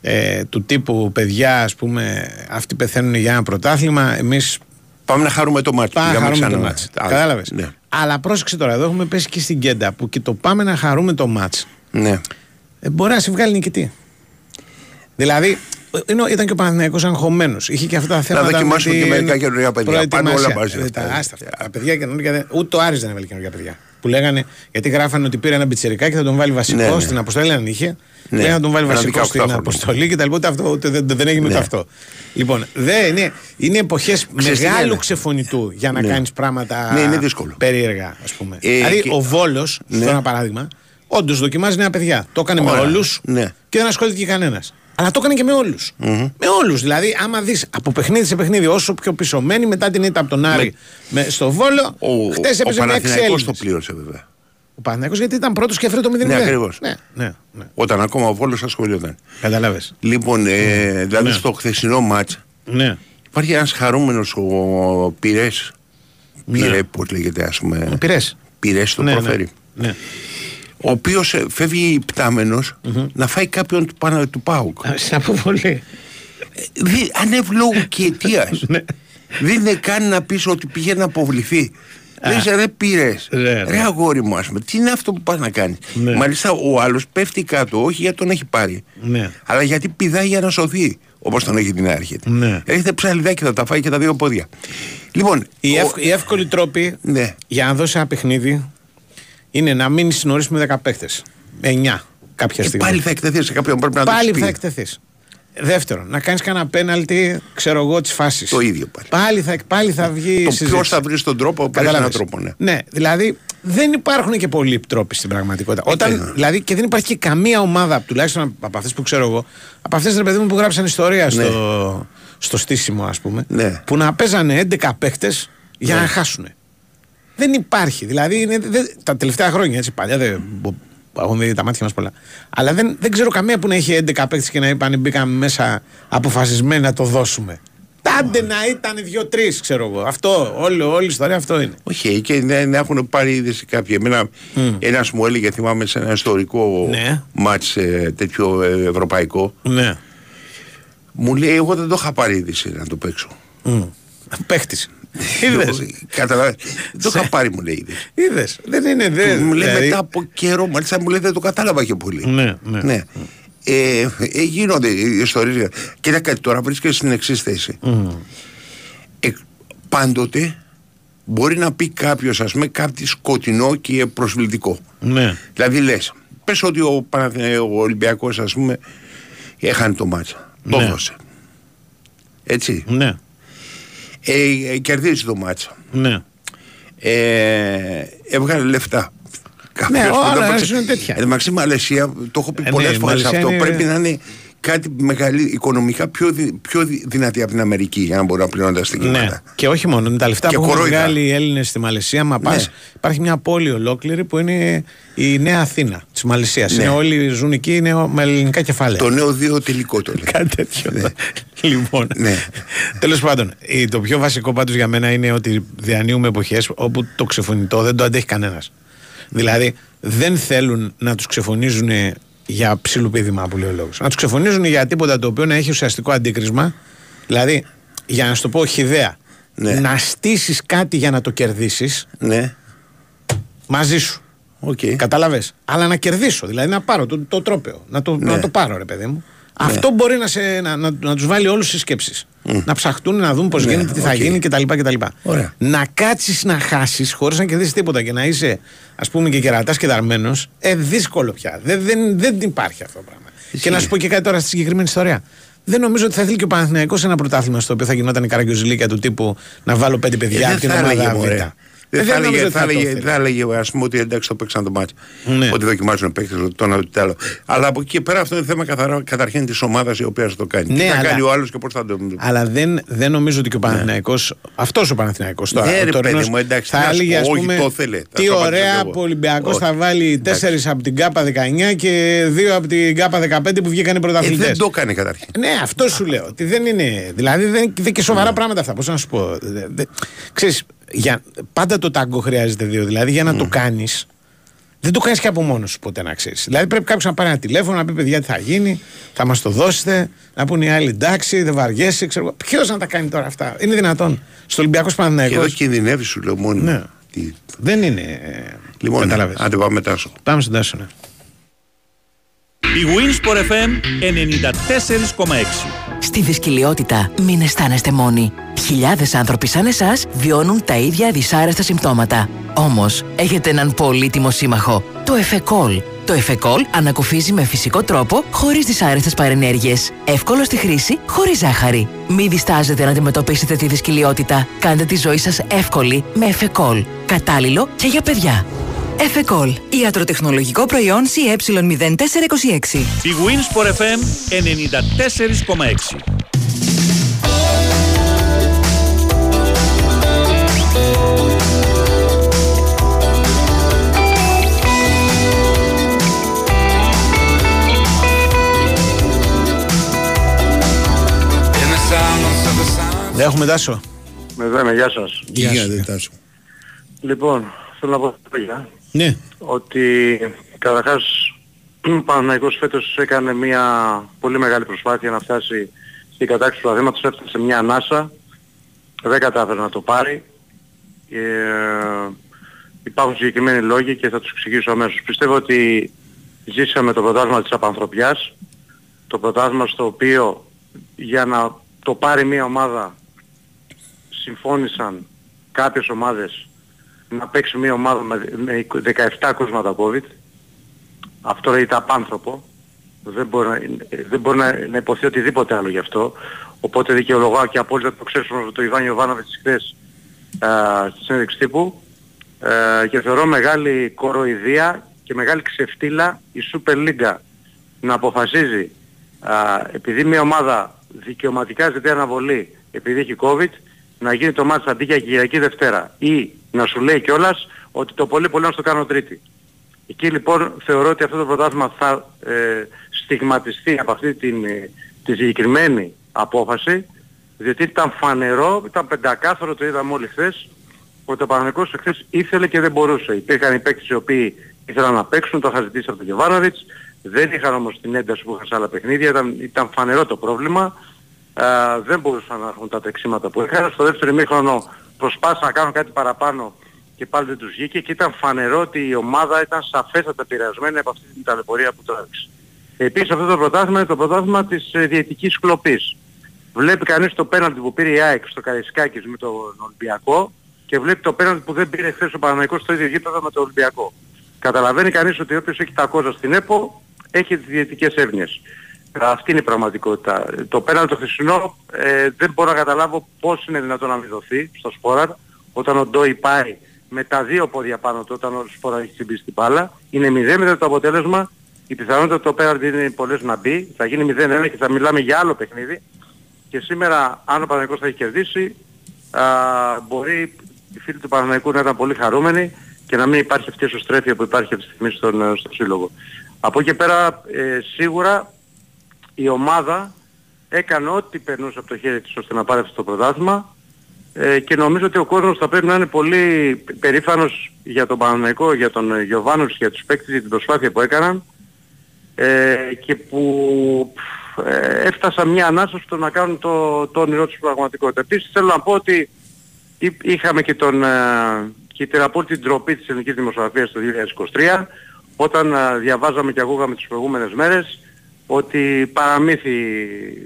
ε, του τύπου παιδιά, ας πούμε, αυτοί πεθαίνουν για ένα πρωτάθλημα, εμείς Πάμε να χαρούμε το μάτι. πάμε να για να χαρούμε το ξανά- μάτς. Άλλο. Κατάλαβες; Ναι. Αλλά πρόσεξε τώρα, εδώ έχουμε πέσει και στην κέντα που και το πάμε να χαρούμε το μάτς ναι. ε, μπορεί να σε βγάλει νικητή. Δηλαδή, ενώ ήταν και ο Παναθηναϊκός αγχωμένος. Είχε και αυτά τα θέματα. δοκιμάσουμε με και την μερικά καινούργια παιδιά. προετοιμασία. Πάνε όλα μαζί Ε, αυτά. Τα, άστα αυτά. Τα παιδιά καινούργια δεν. Ούτε ο Άρης δεν έβαλε καινούργια παιδιά. Που λέγανε, γιατί γράφανε ότι πήρε ένα πιτσερικά και θα τον βάλει βασικό Ναι, ναι. στην αποστολή, αν είχε. Ναι. Λέει να τον βάλει Ένα βασικό στην 18χρονο. αποστολή και τα λοιπά. Ούτε αυτό, ούτε, δεν, δεν έγινε ούτε Ναι. αυτό. Λοιπόν, δεν είναι, είναι εποχές Ξέρεις τι μεγάλου λένε. ξεφωνητού για να Ναι. κάνεις πράγματα Ναι, είναι δύσκολο. περίεργα, ας πούμε. Ε, δηλαδή, και- ο Βόλος, Ναι. ένα παράδειγμα, όντως δοκιμάζει νέα παιδιά. Το έκανε με Ωραία. όλους Ναι. και δεν ασχολήθηκε κανένας. Αλλά το έκανε και με όλους. Με όλους. Δηλαδή, άμα δεις από παιχνίδι σε παιχνίδι, όσο πιο πίσω μένει μετά την ήττα από τον Άρη με, στο Βόλο, Ο, χτες ο έπαιζε με έξι Παναθηναϊκός Έλληνες. το πλήρωσε βέβαια. Ο Παναθηναϊκός γιατί ήταν πρώτος και έφερε το 0 Ναι, ακριβώς. Ναι, ναι, ναι. Όταν ακόμα ο Βόλος ασχολιόταν. Καταλάβει. Λοιπόν, ε, δηλαδή Ναι. στο χθεσινό μάτς Ναι. υπάρχει ένας χαρούμενος ο Πυρές. Ναι. Πυρέ, πώς λέγεται ας πούμε. Ο Πυρές. Πυρές το Ναι, ναι. προφέρει. ναι. Ο οποίος ε, φεύγει πτάμενος να φάει κάποιον του, πάνω, του ΠΑΟΚ. Στην αποβολή. Δι, ανευλόγου και αιτίας. Ναι. Δεν είναι καν να πεις ότι πήγε να αποβληθεί. Λες ρε πήρες, Ναι, ναι. ρε αγόρι μου ας πούμε, τι είναι αυτό που πας να κάνεις. Ναι. Μάλιστα ο άλλος πέφτει κάτω, όχι γιατί τον έχει πάρει, Ναι. αλλά γιατί πηδάει για να σωθεί, όπως τον έχει την άρχεται. Ναι. Έχετε ψαλιδάκι θα τα φάει και τα δύο πόδια. Λοιπόν, Οι, ο- ευ, οι εύκολοι τρόποι ναι. για να δώσει ένα παιχνίδι είναι να μείνει νωρί με 10 παίχτε. 9 κάποια Ε, στιγμή. πάλι θα εκτεθείς σε κάποιον πρέπει να το Πάλι πει. θα εκτεθείς. Δεύτερον, να κάνεις κανένα πέναλτι, ξέρω εγώ, της φάσης. Το ίδιο πάλι. Πάλι θα, πάλι θα βγει. η Το συζήτηση. ποιο θα βρει τον τρόπο, πρέπει έναν Κατάλαβες. τρόπο. Ναι. Ναι, δηλαδή δεν υπάρχουν και πολλοί τρόποι στην πραγματικότητα. Όταν, ναι. δηλαδή και δεν υπάρχει και καμία ομάδα, τουλάχιστον από αυτές που ξέρω εγώ, από αυτές ρε παιδί μου που γράψαν ιστορία στο, στο στήσιμο, ας πούμε, Ναι. που να παίζανε 11 παίχτε για να χάσουν. Δεν υπάρχει. Δηλαδή είναι, δεν- τα τελευταία χρόνια έτσι παλιά δεν. μπο- Έχουν δει τα μάτια μας πολλά. Αλλά δεν, δεν ξέρω καμία που να έχει 11 παίχτε και να είπαν μπήκαμε μέσα αποφασισμένοι να το δώσουμε. Τάντε να ήταν δύο-τρεις, ξέρω εγώ. Αυτό, όλη, όλη η ιστορία αυτό είναι. Όχι, και να, να έχουν πάρει είδηση κάποιοι. Εμένα, ένας μου έλεγε, θυμάμαι σε ένα ιστορικό Ναι. μάτς ε, τέτοιο ε, ευρωπαϊκό, Ναι. μου λέει, εγώ δεν το είχα πάρει είδηση να το παίξω. Παίχτης. Είδες. Καταλάβει. Δεν το είχα πάρει, μου λέει είδηση. Είδες. Δεν είναι. Δεν, μου λέει δηλαδή- μετά από καιρό, μάλιστα μου λέει δεν το κατάλαβα και πολύ. Ναι, ναι. Ε, ε, γίνονται οι ιστορίες. Κοίτα κάτι τώρα, βρίσκεσαι στην εξής θέση. Ε, πάντοτε μπορεί να πει κάποιος, ας πούμε, κάτι σκοτεινό και προσβλητικό. Ναι. Δηλαδή λες, πες ότι ο, Παναθηνα- ο Ολυμπιακός, ας πούμε, έχανε το μάτσα. Το Ναι. έδωσε. Έτσι. Ναι. Ε, ε, κερδίζει το μάτσα. Ναι. Ε, έβγαλε λεφτά. Κάποιος Ναι, που όλα δεν παίξει- είναι τέτοια. Εν τω μεταξύ, Μαλαισία, το έχω πει Ε, πολλές ναι, η φορές Μαλαισία αυτό. είναι- Πρέπει να είναι κάτι μεγαλύτερο, οικονομικά πιο, δυ- πιο δυ- δυνατή από την Αμερική για να μπορεί να πληρώνει τα στοιχήματα. Ναι. Και όχι μόνο. Με τα λεφτά Και που έχουν κορόιδα. βγάλει οι Έλληνες στη Μαλαισία, μα πας, Ναι. υπάρχει μια πόλη ολόκληρη που είναι η Νέα Αθήνα της Μαλαισία. Ναι. Είναι όλοι ζουν εκεί, είναι με ελληνικά κεφάλαια. Το νέο δύο τελικό το λέει. Κάτι τέτοιο. λοιπόν. Ναι. Τέλος πάντων, η- το πιο βασικό πάντως για μένα είναι ότι διανύουμε εποχές όπου το ξεφωνητό δεν το αντέχει κανένας. Δηλαδή, δεν θέλουν να τους ξεφωνίζουν για ψιλοπίδημα που λέει ο λόγος. Να τους ξεφωνίζουν για τίποτα το οποίο να έχει ουσιαστικό αντίκρισμα. Δηλαδή, για να σου το πω χιδέα, Ναι. να στήσεις κάτι για να το κερδίσεις Ναι. μαζί σου. Οκ. Κατάλαβες. Αλλά να κερδίσω, δηλαδή να πάρω το, το τρόπαιο. Να το, Ναι. να το πάρω, ρε παιδί μου. Αυτό μπορεί να, σε, να, να, να τους βάλει όλους στις σκέψεις. Να ψαχτούν, να δουν πώς Ναι, γίνεται, τι θα οκ. γίνει κτλ. κτλ. Ωραία. Να κάτσεις να χάσεις χωρίς να κερδίσεις τίποτα και να είσαι, ας πούμε, και κερατάς και δαρμένος, ε, δύσκολο πια. Δεν, δεν, δεν υπάρχει αυτό το πράγμα. Και να σου πω και κάτι τώρα στη συγκεκριμένη ιστορία. Δεν νομίζω ότι θα θέλει και ο Παναθηναϊκός ένα πρωτάθλημα στο οποίο θα γινόταν η καραγκιοζηλίκια του τύπου να βάλω πέντε Ε, παιδιά από δεν την θα έλεγε, ομάδα Β. μωρέ. Ε, Δεν θα νομίζω έλεγε, ότι θα θα το έλεγε, θέλει. θα έλεγε ας πούμε ότι εντάξει το παίξαν το μάτσο. Ναι. Ότι δοκιμάζουν παίκτες το ένα το άλλο. Αλλά από εκεί και πέρα αυτό είναι θέμα καθαρά, καταρχήν της ομάδας η οποία θα το κάνει. Ναι, τι θα αλλά- κάνει ο άλλος και πώς θα το. Αλλά δεν, δεν νομίζω ότι και ο Παναθηναϊκός αυτός ο Παναθηναϊκός τώρα. Ναι, ο ρε τωρινός, παιδί μου, εντάξει, θα να σου έλεγε πω, ας όχι, πούμε, το ήθελε. Θα τι σου απαντήσω ωραία κι εγώ. που ο Ολυμπιακός Όχι. θα βάλει Εντάξει. τέσσερις από την ΚΑΠΑ 19 και δύο από την ΚΑΠΑ 15 που βγήκανε Ε, πρωταθλητές. δεν το έκανε καταρχήν. Ναι, αυτό σου λέω. Ότι δεν είναι. Δηλαδή δεν, δεν και σοβαρά πράγματα αυτά. Πώς να σου πω. Δε- δε- ξέρεις, για, πάντα το τάγκο χρειάζεται δύο. Δηλαδή για να το κάνεις. Δεν το κάνεις και από μόνος σου ποτέ να ξέρεις. Δηλαδή πρέπει κάποιος να πάρει ένα τηλέφωνο να πει: Παιδιά, τι θα γίνει, θα μας το δώσετε. Να πούνε οι άλλοι εντάξει, δεν βαριέσαι. Ποιος να τα κάνει τώρα αυτά. Είναι δυνατόν. Στο Ολυμπιακός Και εδώ Παναθυναϊκό. κινδυνεύεις, σου λέω μόνο. Ναι. Τι- Δεν είναι. ε, Λοιπόν, κατάλαβες. άντε πάμε μετά σου. Πάμε στον Τάσο, ναι. Η Winsport FM 94,6. Στη δυσκολιότητα μην αισθάνεστε μόνοι. Χιλιάδες άνθρωποι σαν εσάς βιώνουν τα ίδια δυσάρεστα συμπτώματα. Όμως, έχετε έναν πολύτιμο σύμμαχο, το Εφεκόλ. Το Εφεκόλ ανακουφίζει με φυσικό τρόπο, χωρίς δυσάρεστες παρενέργειες. Εύκολο στη χρήση, χωρίς ζάχαρη. Μην διστάζετε να αντιμετωπίσετε τη δυσκολιότητα. Κάντε τη ζωή σας εύκολη με Εφεκόλ. Κατάλληλο και για παιδιά. Εφεκόλ. Ιατροτεχνολογικό προϊόν CE0426. Η Winsport FM 94,6. Δεν έχουμε τάσο. Με δέμε, γεια σας. Γεια γίνεται τάσο. Λοιπόν, θέλω να πω λόγια. Ναι. Ότι καταρχάς ο Παναθηναϊκός φέτος έκανε μια πολύ μεγάλη προσπάθεια να φτάσει στην κατάξυση του αδήματος, έφτασε σε μια ανάσα, δεν κατάφερε να το πάρει. Ε, υπάρχουν συγκεκριμένοι λόγοι και θα τους εξηγήσω αμέσως. Πιστεύω ότι ζήσαμε το πρωτάθλημα της απανθρωπιάς, το πρωτάθλημα στο οποίο για να το πάρει μια ομάδα συμφώνησαν κάποιες ομάδες να παίξει μια ομάδα με με 17 κρούσματα COVID. Αυτό ήταν απάνθρωπο. Δεν μπορεί, να, δεν μπορεί να, να υποθεί οτιδήποτε άλλο γι' αυτό. Οπότε δικαιολογώ και απόλυτα το ξέρουμε το Ιβάν Ιωβάνοβιτς χθες α, στη συνέντευξη τύπου ε, και θεωρώ μεγάλη κοροϊδία και μεγάλη ξεφτύλα η Super League να αποφασίζει α, επειδή μια ομάδα δικαιωματικά ζητεί αναβολή επειδή έχει COVID να γίνει το μάτς αντί για Κυριακή Δευτέρα ή να σου λέει κιόλας ότι το πολύ πολύ να στο κάνω Τρίτη. Εκεί λοιπόν θεωρώ ότι αυτό το πρωτάθλημα θα ε, στιγματιστεί από αυτή την, ε, τη συγκεκριμένη απόφαση διότι ήταν φανερό, ήταν πεντακάθαρο, το είδαμε όλοι χθες ότι ο Παναγικός χθες ήθελε και δεν μπορούσε. Υπήρχαν οι παίκτες οι οποίοι ήθελαν να παίξουν, το είχα ζητήσει από τον Γεβάνοβιτς, δεν είχαν όμως την ένταση που είχαν σε άλλα παιχνίδια, ήταν, ήταν φανερό το πρόβλημα. Ε, δεν μπορούσαν να έχουν τα τρεξίματα που είχαν. Στο δεύτερο ημίχρονο προσπάθησαν να κάνουν κάτι παραπάνω και πάλι δεν τους βγήκε και ήταν φανερό ότι η ομάδα ήταν σαφέστατα επηρεασμένη από αυτή την ταλαιπωρία που τράβηξε. Επίσης αυτό το πρωτάθλημα είναι το πρωτάθλημα της ε, διαιτικής κλοπής. Βλέπει κανείς το πέναλτι που πήρε η ΑΕΚ στο Καρισκάκης με τον Ολυμπιακό και βλέπει το πέναλτι που δεν πήρε χθες ο Παναγικός στο ίδιο γήπεδο με τον Ολυμπιακό. Καταλαβαίνει κανείς ότι όποιος έχει τα κόζα στην ΕΠΟ έχει τις διαιτικές έρνοιες. Αυτή είναι η πραγματικότητα. Το πέραν το χρυσινό ε, δεν μπορώ να καταλάβω πώς είναι δυνατόν να μην δοθεί στο Σπόραρ όταν ο Ντόι πάει με τα δύο πόδια πάνω του όταν ο Σπόραρ έχει τσιμπήσει στην μπάλα. Είναι 0-0 το αποτέλεσμα. Η πιθανότητα το πέραν είναι πολλές να μπει. Θα γίνει 0-1 και θα μιλάμε για άλλο παιχνίδι. Και σήμερα αν ο Παναγικός θα έχει κερδίσει α, μπορεί οι φίλοι του Παναγικού να ήταν πολύ χαρούμενοι και να μην υπάρχει αυτή η εσωστρέφεια που υπάρχει αυτή τη στιγμή στον, στο Σύλλογο. Από εκεί και πέρα ε, σίγουρα η ομάδα έκανε ό,τι περνούσε από το χέρι της ώστε να πάρει αυτό το πρωτάθλημα ε, και νομίζω ότι ο κόσμος θα πρέπει να είναι πολύ περήφανος για τον Παναναϊκό, για τον Γιωβάνος και για τους παίκτες για την προσπάθεια που έκαναν ε, και που ε, έφτασαν μια ανάσα στο να κάνουν το, το όνειρό τους πραγματικότητα. Επίσης θέλω να πω ότι εί- είχαμε και, τον, ε, και την απόλυτη ντροπή της ελληνικής δημοσιογραφίας το 2023 όταν ε, διαβάζαμε και ακούγαμε τις προηγούμενες μέρες ότι παραμύθι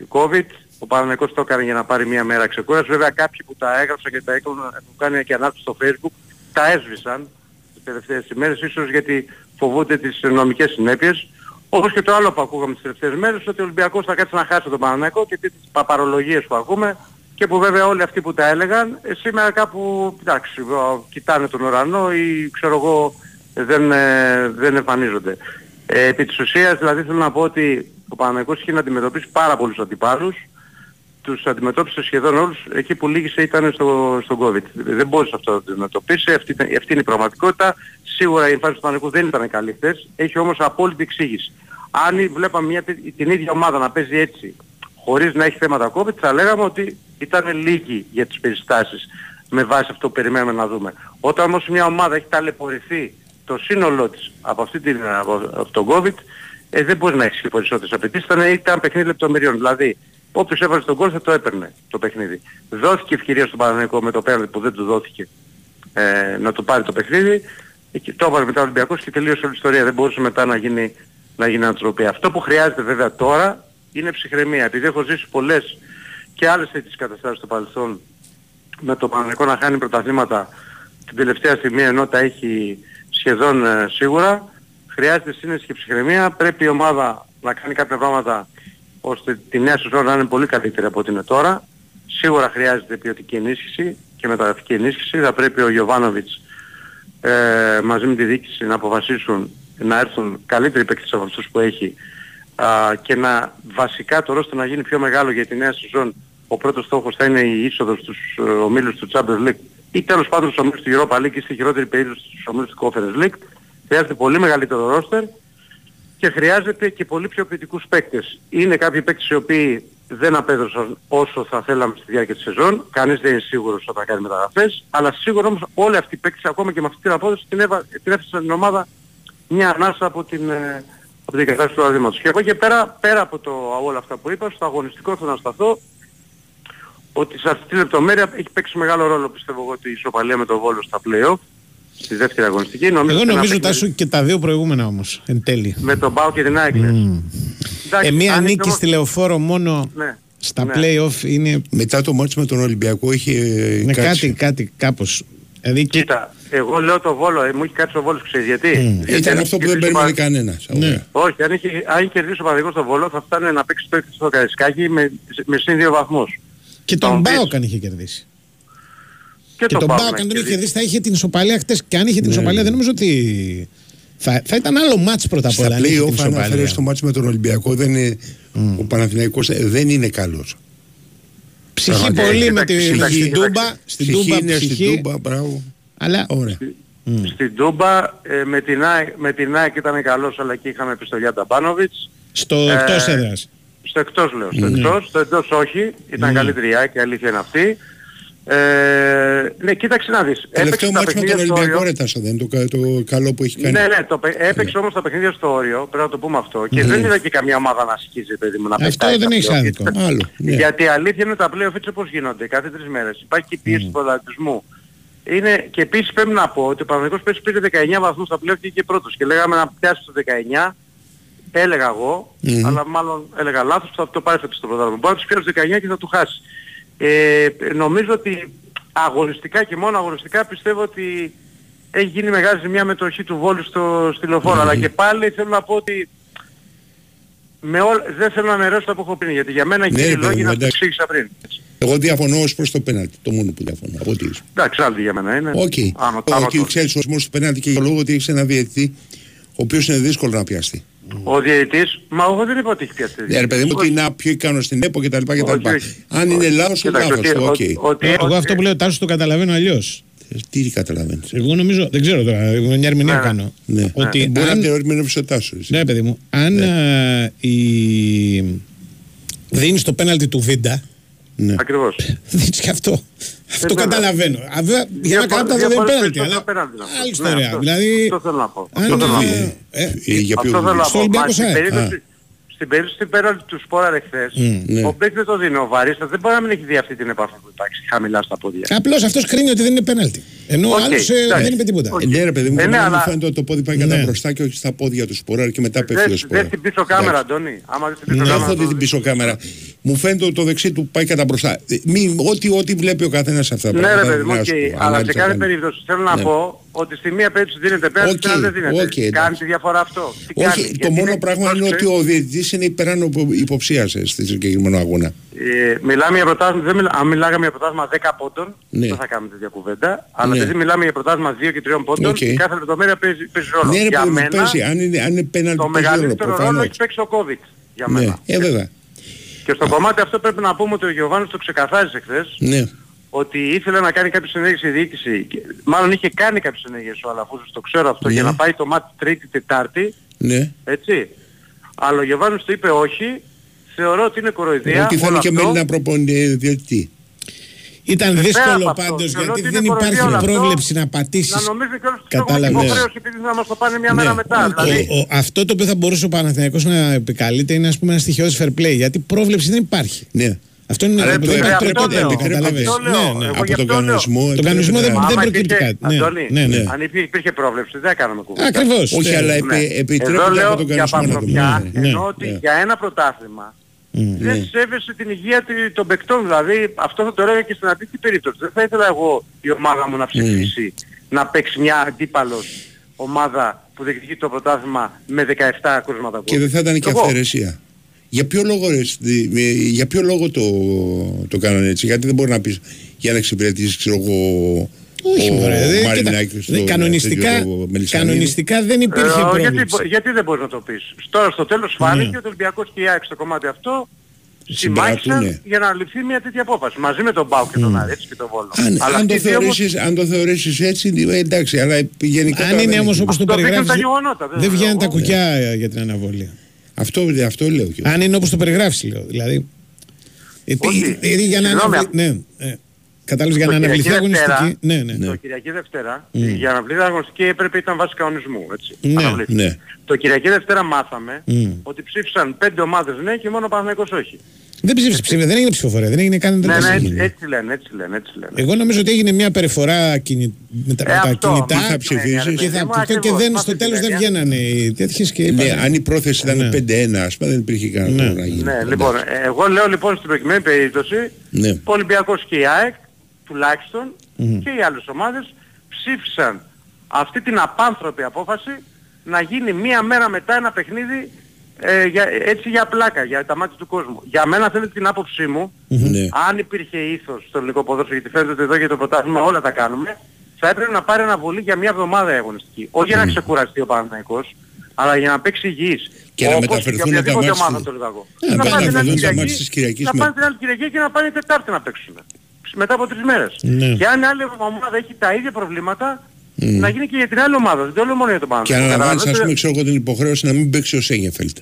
COVID, ο Παναγικός το έκανε για να πάρει μια μέρα ξεκούραση. Βέβαια κάποιοι που τα έγραψαν και τα έκαναν, που κάνει και ανάπτυξη στο facebook, τα έσβησαν τις τελευταίες ημέρες, ίσως γιατί φοβούνται τις νομικές συνέπειες. Όπως και το άλλο που ακούγαμε τις τελευταίες μέρες, ότι ο Ολυμπιακός θα κάτσει να χάσει τον Παναναϊκό και τις παπαρολογίες που ακούμε και που βέβαια όλοι αυτοί που τα έλεγαν ε, σήμερα κάπου, εντάξει, ο, κοιτάνε τον ουρανό ή ξέρω εγώ δεν, ε, δεν εμφανίζονται. Ε, επί της ουσίας δηλαδή θέλω να πω ότι ο Παναγικός είχε να αντιμετωπίσει πάρα πολλούς αντιπάλους. Τους αντιμετώπισε σχεδόν όλους εκεί που λύγησε ήταν στο, στο COVID. Δεν μπορούσε αυτό να το αντιμετωπίσει. Αυτή, ήταν- αυτή είναι η πραγματικότητα. Σίγουρα η εμφάνιση του Παναγικού δεν ήταν καλή χθες. Έχει όμως απόλυτη εξήγηση. Αν βλέπαμε μια, τε- την ίδια ομάδα να παίζει έτσι χωρίς να έχει θέματα COVID θα λέγαμε ότι ήταν λίγοι για τις περιστάσεις με βάση αυτό που περιμένουμε να δούμε. Όταν όμως μια ομάδα έχει ταλαιπωρηθεί το σύνολό της από, αυτή την, από, από τον COVID ε, δεν μπορεί να έχεις και περισσότερες απαιτήσεις. Ήταν, ήταν παιχνίδι λεπτομεριών. Δηλαδή όποιος έβαλε τον κόλ θα το έπαιρνε το παιχνίδι. Δόθηκε ευκαιρία στον Παναγενικό με το πέναλτι που δεν του δόθηκε ε, να το πάρει το παιχνίδι. Ε, και το έβαλε μετά ο Ολυμπιακός και τελείωσε όλη η ιστορία. Δεν μπορούσε μετά να γίνει να γίνει ανατροπή. Αυτό που χρειάζεται βέβαια τώρα είναι ψυχραιμία. Επειδή έχω ζήσει πολλές και άλλες τέτοιες καταστάσεις στο παρελθόν με το Παναγενικό να χάνει πρωταθλήματα την τελευταία στιγμή ενώ τα έχει σχεδόν ε, σίγουρα χρειάζεται σύνεση και ψυχραιμία. Πρέπει η ομάδα να κάνει κάποια πράγματα ώστε τη νέα σεζόν να είναι πολύ καλύτερη από ό,τι είναι τώρα. Σίγουρα χρειάζεται ποιοτική ενίσχυση και μεταγραφική ενίσχυση. Θα πρέπει ο Γιωβάνοβιτς ε, μαζί με τη διοίκηση να αποφασίσουν να έρθουν καλύτεροι παίκτες από αυτούς που έχει α, και να βασικά το ρόστο να γίνει πιο μεγάλο για τη νέα σεζόν. Ο πρώτος στόχος θα είναι η είσοδος στους ε, ομίλους του Champions League ή τέλος πάντων στους ομίλους του Europa League ή στη χειρότερη περίπτωση στους ομίλους του Conference League. Χρειάζεται πολύ μεγαλύτερο ρόστερ και χρειάζεται και πολύ πιο ποιοτικούς παίκτες. Είναι κάποιοι παίκτες οι οποίοι δεν απέδωσαν όσο θα θέλαμε στη διάρκεια της σεζόν. Κανείς δεν είναι σίγουρος ότι θα κάνει μεταγραφές. Αλλά σίγουρα όμως όλοι αυτοί οι παίκτες ακόμα και με αυτή την απόδοση την, έβα, την έφτιαξαν την ομάδα μια ανάσα από την, ε, από την κατάσταση του αδήματος. Και εγώ και πέρα, πέρα από το, όλα αυτά που είπα, στο αγωνιστικό θέλω να σταθώ ότι σε αυτή τη λεπτομέρεια έχει παίξει μεγάλο ρόλο πιστεύω εγώ ότι η ισοπαλία με τον Βόλο στα play-off στη δεύτερη αγωνιστική. Εγώ ότι νομίζω ένα τάσου και τα δύο προηγούμενα όμως, εν τέλει. Με τον Πάο και την ΑΕΚ. Mm. Εντάξει, Ε, μία αν είναι νίκη όμως- στη λεωφόρο μόνο Ναι. στα Ναι. play-off είναι, Μετά το μάτς με τον Ολυμπιακό είχε είναι κάτσει. κάτι, κάτι κάπως. Δηλαδή και... Κοίτα, εγώ λέω το Βόλο, ε, μου έχει κάτσει ο Βόλος, ξέρεις γιατί. Mm. Γιατί Ήταν αν αυτό που είχε δεν κερδίσει ο περίμενε Πα- κανένας. Ναι. Ωραία. Όχι, αν είχε, αν είχε κερδίσει ο Παναδικός στο Βόλο θα φτάνει να παίξει το στο Καρισκάκι με, με συν δύο βαθμούς. Και Θα τον μου πεις. Μπάοκ αν είχε κερδίσει. Και, Και τον Πάοκ Μπάοκ να αν τον είχε κερδίσει. κερδίσει θα είχε την ισοπαλία χτες. Και αν είχε την Ναι, ισοπαλία ναι. δεν νομίζω ότι... Θα, θα ήταν άλλο μάτς πρώτα απ' Στα όλα αν είχε την play-off ισοπαλία. αναφέρεσαι στο μάτς με τον Ολυμπιακό δεν είναι, ο Παναθηναϊκός ε, δεν είναι καλός. Ψυχή Κοίταξε, πολύ με τη, κοίταξε, στην κοίταξε. Τούμπα. Στην Ψυχή Τούμπα είναι στην ψυχή. Τούμπα, μπράβο. Αλλά Ωραία. Στην Τούμπα ε, με την ΑΕΚ με την ΑΕΚ ήταν καλός αλλά και είχαμε επιστολιά Ταμπάνοβιτς. στο Ε, εκτός έδρας. Στο εκτός λέω, στο Ναι. εκτός, στο εντός όχι, ήταν καλύτερη η ΑΕΚ, η αλήθεια είναι αυτή. Ε, ναι, κοίταξε να δεις. Τελευταίο τα μάτς με παιχνίδια τον στο Ολυμπιακό όριο. ρε Τάσο, δεν είναι το, κα- το καλό που έχει κάνει. Ναι, ναι, το, παι- έπαιξε όμως τα παιχνίδια στο όριο, πρέπει να το πούμε αυτό. Και Ναι. δεν είδα και καμία ομάδα να σκίζει, παιδί μου, να Αυτό πετάει δεν τα έχει play-off. άδικο. Άλλο. Ναι. Γιατί η αλήθεια είναι τα play-off έτσι όπως γίνονται, κάθε τρεις μέρες. Υπάρχει και η πίεση του ποδαριτισμού. Είναι, και επίσης πρέπει να πω ότι ο Παναγικός πέρσι πήρε 19 βαθμούς στα play-off και είχε πρώτος. Και λέγαμε να πιάσει το 19, έλεγα εγώ, Μμμ. αλλά μάλλον έλεγα λάθος, θα το πάρει φέτος στο πρωτάθλημα. Μπορεί να τους πιάσει το 19 και θα του χάσεις. Ε, νομίζω ότι αγωνιστικά και μόνο αγωνιστικά πιστεύω ότι έχει γίνει μεγάλη ζημιά με το χ του Βόλου στο, στη λεωφόρο. Αλλά και πάλι θέλω να πω ότι με όλ, δεν θέλω να αναιρέσω τα που έχω πει, γιατί για μένα Ναι, κύριοι ρε παιδί λόγοι μου, να τους εντάξει. εξήγησα πριν. Εγώ διαφωνώ ως προς το πέναλτι. Το μόνο που διαφωνώ. Από ό,τι είσαι. Εντάξει, άλλη για μένα είναι. Οκ. Άνω, άνω Όχι, το- ξέρεις ο ορισμός του πέναλτι και για λόγο ότι έχεις ένα διαιτητή ο οποίος είναι δύσκολο να πιαστεί. Ο διαιτητής, μα εγώ δεν είπα ότι έχει πιάσει. Ναι, ρε παιδί μου, ότι είναι πιο ικανό στην ΕΠΟ κτλ. κτλ. όχι. Αν είναι λάθος, είναι Κοίταξε, λάθος. ότι- Οκ. ότι- ότι- Εγώ αυτό που λέω Τάσο το καταλαβαίνω αλλιώς. Ε, Τι καταλαβαίνεις; Εγώ νομίζω, δεν ξέρω τώρα, εγώ μια ερμηνεία Ναι, ναι. κάνω. Ναι. Ότι Μπορεί να αν, την ερμηνεύσει ο Τάσος. ναι, παιδί μου, αν ε, η... δίνεις το πέναλτι του Βίντα, Ναι. Ακριβώς. δίνει και αυτό. Αυτό βέβαια. καταλαβαίνω. Α, βέβαια, για να Διαφο- κάνω τα δύο δεν είναι διαφορές πέναλτι, περισσότερο αλλά πέναλτι να πω. άλλη Ναι, ιστορία. αυτό- Δηλαδή, Αυτό θέλω να πω. αν, Αυτό θέλω να πω. ε, ε, Ε, Για ποιο Αυτό θέλω να Στο πω. Ολυμπιακό Μα στην site. περίπτωση, στην περίπτωση του πέναλτι του Σπόραρ εχθές, ναι. ο Μπέκ δεν το δίνει. Ο Βαρίστας δεν μπορεί να μην έχει δει αυτή την επαφή που υπάρχει χαμηλά στα πόδια. Απλώς αυτός κρίνει ότι δεν είναι πέναλτι. Ενώ ο Οκ, άλλος ε, εντάξει. δεν είπε τίποτα. Οκ. Ε, Ναι, ρε παιδί μου, Ε, και ναι, εμένα μου αλλά- φαίνεται ότι το πόδι πάει κατά Ναι. μπροστά και όχι στα πόδια του σποράρ και μετά πέφτει ο Δεν σποράρ. δεν την πίσω κάμερα, Αντώνη. Άμα δεν την πίσω Δεν κάμερα. έχω δει το την δεις. πίσω κάμερα. Μου φαίνεται ότι το δεξί του πάει κατά μπροστά. Ε, Μη, ό,τι, ό,τι βλέπει ο καθένας αυτά τα Ναι, ρε πράγματα. παιδί μου, δεν οκ. ας πω, Αλλά σε ανάλυση κάθε θα κάνει. περίπτωση θέλω να Ναι. πω ότι στη μία περίπτωση δίνεται πέρα, στην Οκ, άλλη δεν δίνεται. οκ, εντάξει. Κάνει τη διαφορά αυτό. Τι κάνει, Όχι, το γιατί μόνο είναι πράγμα είναι εκτός, ότι ο διαιτητής είναι υπεράνω υποψίας ε, στη συγκεκριμένο αγώνα. Ε, μιλάμε για πρωτάθλημα, δεν μιλά, αν μιλάγαμε για πρωτάθλημα 10 πόντων, Ναι. δεν θα κάνουμε τέτοια κουβέντα. Αλλά Ναι. επειδή μιλάμε για πρωτάθλημα 2 και 3 πόντων, Οκ. η κάθε λεπτομέρεια παίζει, παίζει ρόλο. Ναι, ρε για παιδί μου, μένα, παίζει. Αν είναι, αν είναι πέναλτι, το παίζει ρόλο μεγαλύτερο ρόλο προφανώς. έχει παίξει ο COVID για Ναι, μένα. ε, βέβαια. Και στο κομμάτι αυτό πρέπει να πούμε ότι ο Γιωβάνος το ξεκαθάρισε χθες, Ναι. ότι ήθελε να κάνει κάποιες ενέργειες η διοίκηση. και- Μάλλον είχε κάνει κάποιες ενέργειες ο Αλαφούζος, το ξέρω αυτό, Ναι. για να πάει το μάτι Τρίτη, Τετάρτη, Ναι. έτσι. Αλλά ο Γιωβάνος του είπε όχι, θεωρώ ότι είναι κοροϊδία. Ότι θέλει όλο και αυτό. μέλη να προπονεί διαιτητή. Ήταν Ε, πέρα δύσκολο από αυτό, πάντως θεωρώ γιατί ότι δεν είναι κοροϊδία υπάρχει όλο αυτό. πρόβλεψη να Να πατήσεις. νομίζεις και όλους τους Κατάλαβες. έχουμε υποχρέωση επειδή να μας το πάνε μια μέρα Ναι. μετά. Δηλαδή, Ο- ο- αυτό το οποίο θα μπορούσε ο Παναθηναϊκός να επικαλείται είναι ας πούμε ένα στοιχείο fair play γιατί πρόβλεψη δεν υπάρχει. Ναι. Αυτό είναι Αλλά από το το επιτρέπεται, επιτρέπεται, επιτρέπεται. καταλαβες. Αυτό λέω. Ναι, ναι. Εγώ Από γι' τον αυτό λέω. κανονισμό. Τον Τον κανονισμό δεν, επιτρέπεται. δεν Άμα προκύπτει υπήρχε- κάτι. Ναι, Αντώνη, ναι, ναι. αν υπήρχε, υπήρχε πρόβλεψη, δεν έκαναμε κουβέντα. Ακριβώς, Όχι, ναι. αλλά Ναι. επι- επιτρέπεται Εδώ λέω από τον για κανονισμό να το παντροπιά, πούμε. ενώ ναι, ότι ναι. για ένα πρωτάθλημα Μμ. Δεν Ναι. σέβεσαι την υγεία του- των παικτών. Δηλαδή αυτό θα το έλεγα και στην αντίθετη περίπτωση. Δεν θα ήθελα εγώ η ομάδα μου να ψηφίσει να παίξει μια αντίπαλος ομάδα που διεκδικεί το πρωτάθλημα με 17 κρούσματα Και δεν θα ήταν και Εγώ. αυθαιρεσία. Για ποιο λόγο, ρε, στι- ε, για ποιο λόγο το, το κάνανε έτσι, γιατί δεν μπορεί να πεις για να εξυπηρετήσεις, ξέρω εγώ, Όχι, ο μωρέ, δεν- Μαρινάκης, κοίτα, το- δεν- κανονιστικά, τέτοιο Μελισσανίδη. κανονιστικά δεν υπήρχε Ε, γιατί, πρόβλεψη. μπο- γιατί δεν μπορείς να το πεις. Τώρα στο τέλος φάνηκε ότι ο Ολυμπιακός και η ΑΕΚ στο κομμάτι αυτό συμμάχισαν Συμπράττουνε. για να ληφθεί μια τέτοια απόφαση. Μαζί με τον Μπάου και τον Άρη, έτσι και τον Βόλο. Αν, Αλλά αν, το αυτοί οι δύο όμως- θεωρήσεις, αν το θεωρήσεις έτσι, ε, εντάξει, αλλά γενικά... Αν τώρα είναι δεν όμως έχει. όπως το Αυτό δείχνουν περιγράφεις, τα γεγονότα, δεν δεν λέω βγαίνουν τα εγώ. κουκιά για την αναβολή. Αυτό, αυτό λέω και εγώ. Αν είναι όπως το περιγράφεις, λέω. Δηλαδή, επί- Όχι. ε, για να Συγγνώμη, αναβλη... Ναι, ε, κατάλαβες, για Το να αναβληθεί Κυριακή Δευτέρα, αγωνιστική. Ναι, ναι. Το Κυριακή Δευτέρα, Mm. για να βλέπει αγωνιστική έπρεπε ήταν βάση κανονισμού. Έτσι. Ναι, Αναβλήθηκε. ναι. Το Κυριακή Δευτέρα μάθαμε Mm. ότι ψήφισαν πέντε ομάδες ναι και μόνο ο Παναθηναϊκός όχι. Δεν ψήφισε, ψήφισε, δεν έγινε ψηφοφορία, δεν έγινε καν Ναι, ναι, εντελώς. έτσι, έτσι λένε, έτσι λένε, έτσι λένε. Εγώ νομίζω ότι έγινε μια περιφορά κινη... με τα, Ε, με τα αυτό, κινητά μα θα ψηφίσεις. και, παιδί θα, μου, και, και ακριβώς, δεν, μα στο αυτή τέλος δεν την βγαίνανε οι τέτοιες και Ναι, είπανε- αν η πρόθεση ήταν Ναι. 5-1, ας πούμε, δεν υπήρχε κανένα Ναι. λόγο να γίνει. Ναι, λοιπόν, ε, εγώ λέω λοιπόν στην προκειμένη περίπτωση Ναι. ο Ολυμπιακός και η ΑΕΚ τουλάχιστον και οι άλλες ομάδες ψήφισαν αυτή την απάνθρωπη απόφαση να γίνει μία μέρα μετά ένα παιχνίδι ε, για, έτσι για πλάκα, για τα μάτια του κόσμου. Για μένα θέλετε την άποψή μου, Ναι. αν υπήρχε ήθος στο ελληνικό ποδόσφαιρο, γιατί φαίνεται ότι εδώ για το πρωτάθλημα όλα τα κάνουμε, θα έπρεπε να πάρει αναβολή για μια εβδομάδα η αγωνιστική. Όχι για να ξεκουραστεί ο Παναθηναϊκός, αλλά για να παίξει υγιής. Και να Όπως μεταφερθούν για τα οποιαδήποτε μάτς ομάδα στη- το Λιγάκο. Ε, Να να πάνε την άλλη μεταφερθούν τα Κυριακή- μάτς της Κυριακής να με- πάνε την άλλη Κυριακή και να πάνε Τετάρτη να παίξουν. Μετά από τρεις μέρες. Ναι. Και αν η άλλη ομάδα έχει τα ίδια προβλήματα, να γίνει και για την άλλη ομάδα. Δεν το λέω μόνο για τον Και Παναθηναϊκό. αναλαμβάνεις, ας Καταλαβαίνετε; πούμε, ξέρω εγώ την υποχρέωση να μην παίξει ο Σέγεφελτ.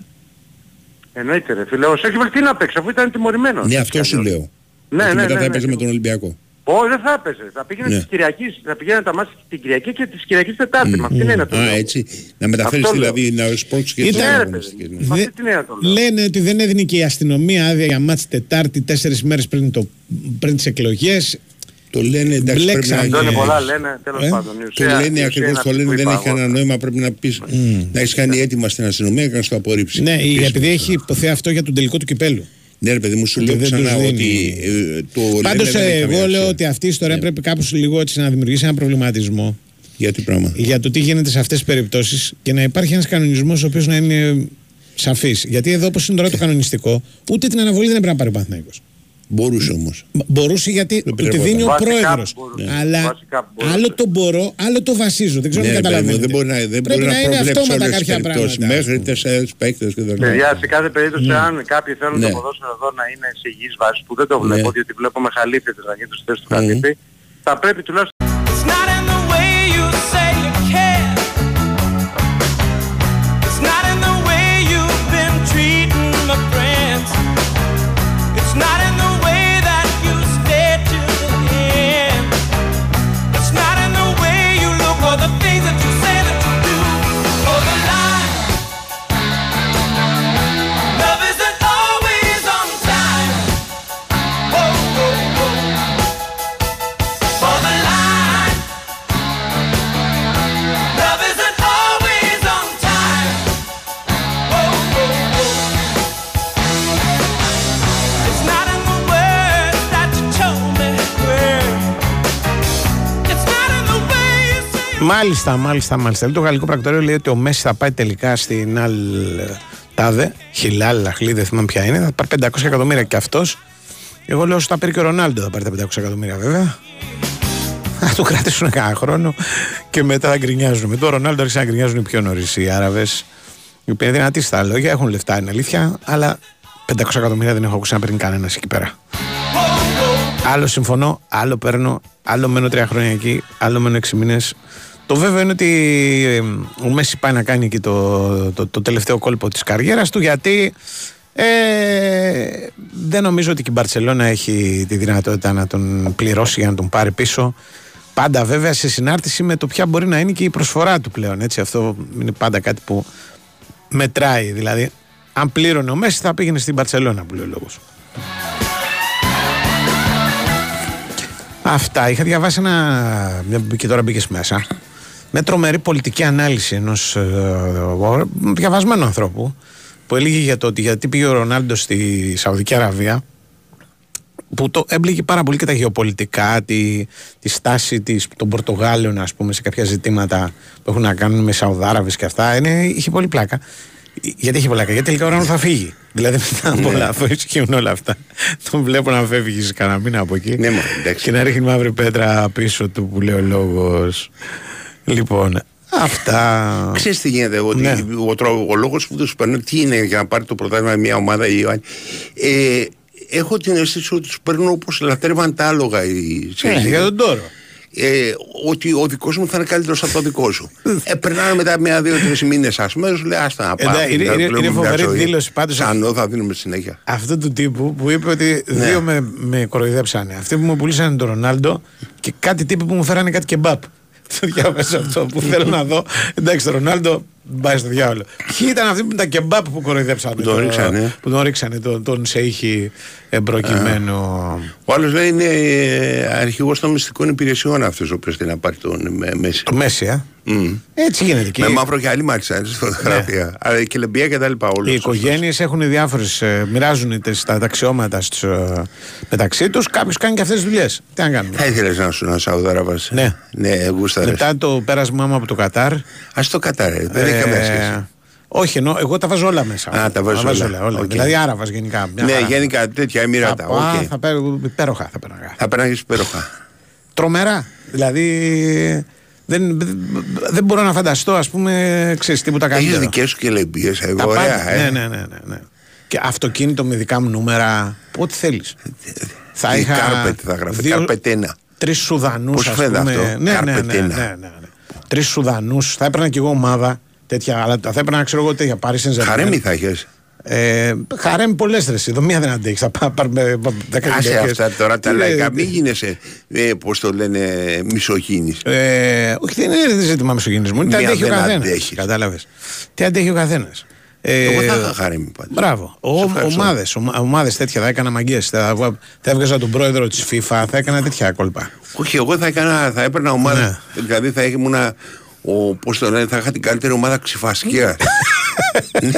Εννοείται ρε φίλε. Ο Σέκεβελ τι να παίξει αφού ήταν τιμωρημένος. Ναι, αυτό σου λέω. Ναι, Γιατί ναι, μετά ναι, θα ναι. έπαιζε με τον Ολυμπιακό. Όχι, δεν θα έπαιζε. Θα πήγαινε Ναι. της Κυριακής. Θα πήγαινε τα μάτια την Κυριακή και της Κυριακής Τετάρτη. Με αυτήν είναι το Α, λέω. έτσι. Να μεταφέρεις Αυτό λέω. δηλαδή, να σπρώξεις και Ήταν- τις Ναι, ρε αγωνιστικές, παιδί. ναι. Με Δε- αυτή την έννοια το λέω. Λένε ότι δεν έδινε και η αστυνομία άδεια για μάτς Τετάρτη τέσσερις μέρες πριν, το, πριν τις εκλογές. Το λένε, εντάξει, πρέπει Μπλέξανε. να Αυτό είναι Ναι. πολλά λένε, τέλος Ε, πάντων. Η Το ουσία- η λένε ουσία ακριβώς, είναι το αυτή λένε που δεν είπα έχει εγώ. κανένα νόημα, πρέπει να πεις, να έχεις κάνει έτοιμα στην αστυνομία και να σου το απορρίψει. Ναι, η- Πεις επειδή μου. έχει υποθεί αυτό για τον τελικό του κυπέλου. Ναι ρε παιδί μου, σου Ότι λέω δεν ξανά τους δίνει. ότι ε, το λένε Πάντως δεν έχει ε, καμία εγώ λέω αξία. ότι αυτή η ιστορία Ναι. πρέπει κάπως λίγο έτσι να δημιουργήσει ένα προβληματισμό Για τι πράγμα; για το τι γίνεται σε αυτές τις περιπτώσεις και να υπάρχει ένας κανονισμός ο οποίος να είναι σαφής. Γιατί εδώ όπως είναι τώρα το κανονιστικό, ούτε την αναβολή δεν έπρεπε να πάρει ο Παναθηναϊκός. Μπορούσε όμως. Μπο- Μπορούσε γιατί Δεν του τη πρέπει δίνει ο Βασικά πρόεδρος. μπορούσε. Αλλά Βασικά μπορούσε. άλλο το μπορώ, άλλο το βασίζω. Δεν ξέρω Ναι, αν ρε παιδί μου, καταλαβαίνετε. δεν μπορεί να, δεν Πρέπει μπορεί να να είναι προβλέψει αυτόματα όλες τις κάποια περιπτώσεις. πράγματα. Μέχρι τέσσερις παίκτες και δεν Παιδιά, σε κάθε περίπτωση Ναι. αν κάποιοι θέλουν Ναι. το ποδόσφαιρο εδώ να είναι σε υγιείς βάσεις που δεν το βλέπω, Ναι. διότι βλέπω με χαλίφετες να γίνουν στη θέση του χαλίφη, θα πρέπει τουλάχιστον Μάλιστα, μάλιστα, μάλιστα. Το γαλλικό πρακτορείο λέει ότι ο Μέση θα πάει τελικά στην Αλ Τάδε, Χιλάλ, Αχλή, δεν θυμάμαι ποια είναι. Θα πάρει 500 εκατομμύρια και αυτός. Εγώ λέω ότι θα πάρει και ο Ρονάλντο θα πάρει τα 500 εκατομμύρια βέβαια. Θα του κρατήσουν κανένα χρόνο και μετά θα γκρινιάζουν. Με τον Ρονάλντο άρχισαν να γκρινιάζουν οι πιο νωρίς οι Άραβες. Οι οποίοι είναι δυνατοί στα λόγια, έχουν λεφτά, είναι αλήθεια, αλλά 500 εκατομμύρια δεν έχω ακούσει να παίρνει κανένας εκεί πέρα. Άλλο συμφωνώ, άλλο παίρνω, άλλο μένω τρία χρόνια εκεί, άλλο μένω έξι μήνες. Το βέβαιο είναι ότι ε, ο Μέση πάει να κάνει εκεί το, το, το τελευταίο κόλπο της καριέρας του γιατί ε, δεν νομίζω ότι και η Μπαρτσελώνα έχει τη δυνατότητα να τον πληρώσει για να τον πάρει πίσω. Πάντα βέβαια σε συνάρτηση με το ποια μπορεί να είναι και η προσφορά του πλέον. Έτσι, αυτό είναι πάντα κάτι που μετράει. Δηλαδή, αν πλήρωνε ο Μέση θα πήγαινε στην Μπαρτσελώνα που λέει ο λόγος. Αυτά. Είχα διαβάσει ένα. μια- Και τώρα μπήκες μέσα. Με τρομερή πολιτική ανάλυση ενός διαβασμένου ανθρώπου που έλεγε για το ότι γιατί πήγε ο Ρονάλντος στη Σαουδική Αραβία που το έμπληκε πάρα πολύ και τα γεωπολιτικά, τη, τη στάση της, των Πορτογάλων, ας πούμε, σε κάποια ζητήματα που έχουν να κάνουν με Σαουδάραβες και αυτά. Είναι, είχε πολύ πλάκα. Γιατί έχει πλάκα, γιατί τελικά ο Ρόναλντ θα φύγει. Δηλαδή μετά από όλα αφού ισχύουν όλα αυτά. Τον βλέπω να φεύγει σε κανένα μήνα από εκεί. Ναι, μα, εντάξει. και να ρίχνει μαύρη πέτρα πίσω του που λέει ο λόγος. Λοιπόν, αυτά. Ξέρεις τι γίνεται, ότι Ναι. ο, τρό- ο λόγος που τους παίρνω, τι είναι για να πάρει το πρωτάθλημα μια ομάδα ή η άλλη. Ε, έχω την αίσθηση ότι τους παίρνουν όπως λατρεύαν τα άλογα οι Ναι, για τον τόρο. ε, ότι ο δικός μου θα είναι καλύτερος από το δικό σου. ε, περνάνε μετά μία, δύο, τρεις μήνες, α πούμε, σου λέει Άστα να πάμε. Εντάξει, είναι- να είναι- βλέπουμε είναι μια φοβερή ζωή. δήλωση πάντως. Ξανό θα δίνουμε συνέχεια. αυτού του τύπου που είπε ότι Ναι. δύο με, με κοροϊδέψανε. Αυτοί που μου πουλήσανε τον Ρονάλντο και κάτι τύποι που μου φέρανε κάτι κεμπάπ. Το διάβασα αυτό που θέλω να δω. Εντάξει, το Ρονάλντο πάει στο διάβολο. Ποιοι ήταν αυτοί που ήταν τα κεμπάπ που κοροϊδέψανε. Που τον το- ρίξανε. Που τον ρίξανε, τον, τον Σέιχη εμπροκειμένο. Ο άλλος λέει είναι αρχηγός των μυστικών υπηρεσιών αυτός ο οποίος να πάρει τον με- Μέση. Το Μέση, ε. Μμ. Έτσι γίνεται. Και Με μαύρο και άλλη μάτσα έτσι, φωτογραφία. Αλλά και λεμπία και τα λοιπά. όλος οι αυτός. οικογένειες έχουν διάφορες. μοιράζουν τις- τα ταξιώματα στους, ε, μεταξύ τους. Κάποιος κάνει και αυτές τις δουλειές. Τι να κάνουμε; Θα ήθελες να σου ένα Σαουδάραβα. Ναι. Ναι, γούσταρες. Μετά το πέρασμά μου από το Κατάρ. Α το κατάρε. Δεν έχει Ε, καμία σχέση. Όχι, ενώ εγώ τα βάζω όλα μέσα. Α, τα βάζεις βάζω όλα. Οκ. Δηλαδή Άραβας γενικά. μια Ναι, χαρά. γενικά τέτοια Θα, Εμμυράτα. πάω, οκ. θα παίρνω υπέροχα. Θα παίρνω. Θα περνάγεις υπέροχα. Τρομερά. Δηλαδή δεν, δεν μπορώ να φανταστώ, ας πούμε, ξέρεις τίποτα Έχεις καλύτερο. δικές σου και λεμπίε. Τα Ωραία, πάντα. ε. Ναι, ναι, ναι, ναι, ναι. Και αυτοκίνητο με δικά μου νούμερα. Ό,τι θέλεις. θα Η είχα. Κάρπετ θα γράφει. Κάρπετ ένα. Τρεις Σουδανούς. Πώς φαίνεται αυτό, Ναι, ναι, ναι, Κάρπετ ναι, ένα. ναι, ναι, ναι. Τρεις Σουδανούς. Θα έπαιρνα κι εγώ ομάδα. Τέτοια, αλλά θα έπαιρνα, ξέρω εγώ, τέτοια Πάρη Saint-Germain. Χαρέμι θα έχει. Ε, χαρέμι πολλές ρε. Εδώ μία δεν αντέχεις. Θα πά- πάρουμε δέκα Άσε γυναίκες. αυτά τώρα τα Τι λαϊκά. λέει, Μην γίνεσαι, ε, πώς το λένε, μισογίνης. Ε, όχι, δεν είναι ζήτημα μισογενισμού. Είναι τι Μία αντέχει ο δεν καθένας. αντέχεις. Κατάλαβες. Τι αντέχει ο καθένας. Ε, Εγώ θα είχα χαρέμι πάντως. Μπράβο. Σε ευχαριστώ. Ομάδες ομάδες τέτοια θα έκανα μαγκές. Θα, θα έβγαζα τον πρόεδρο της FIFA, θα έκανα τέτοια κόλπα. Όχι, εγώ θα, έκανα, θα έπαιρνα ομάδα. Ναι. Δηλαδή θα ήμουν. Ο, πώς το λένε, θα είχα την καλύτερη ομάδα ξυφασκία. ναι,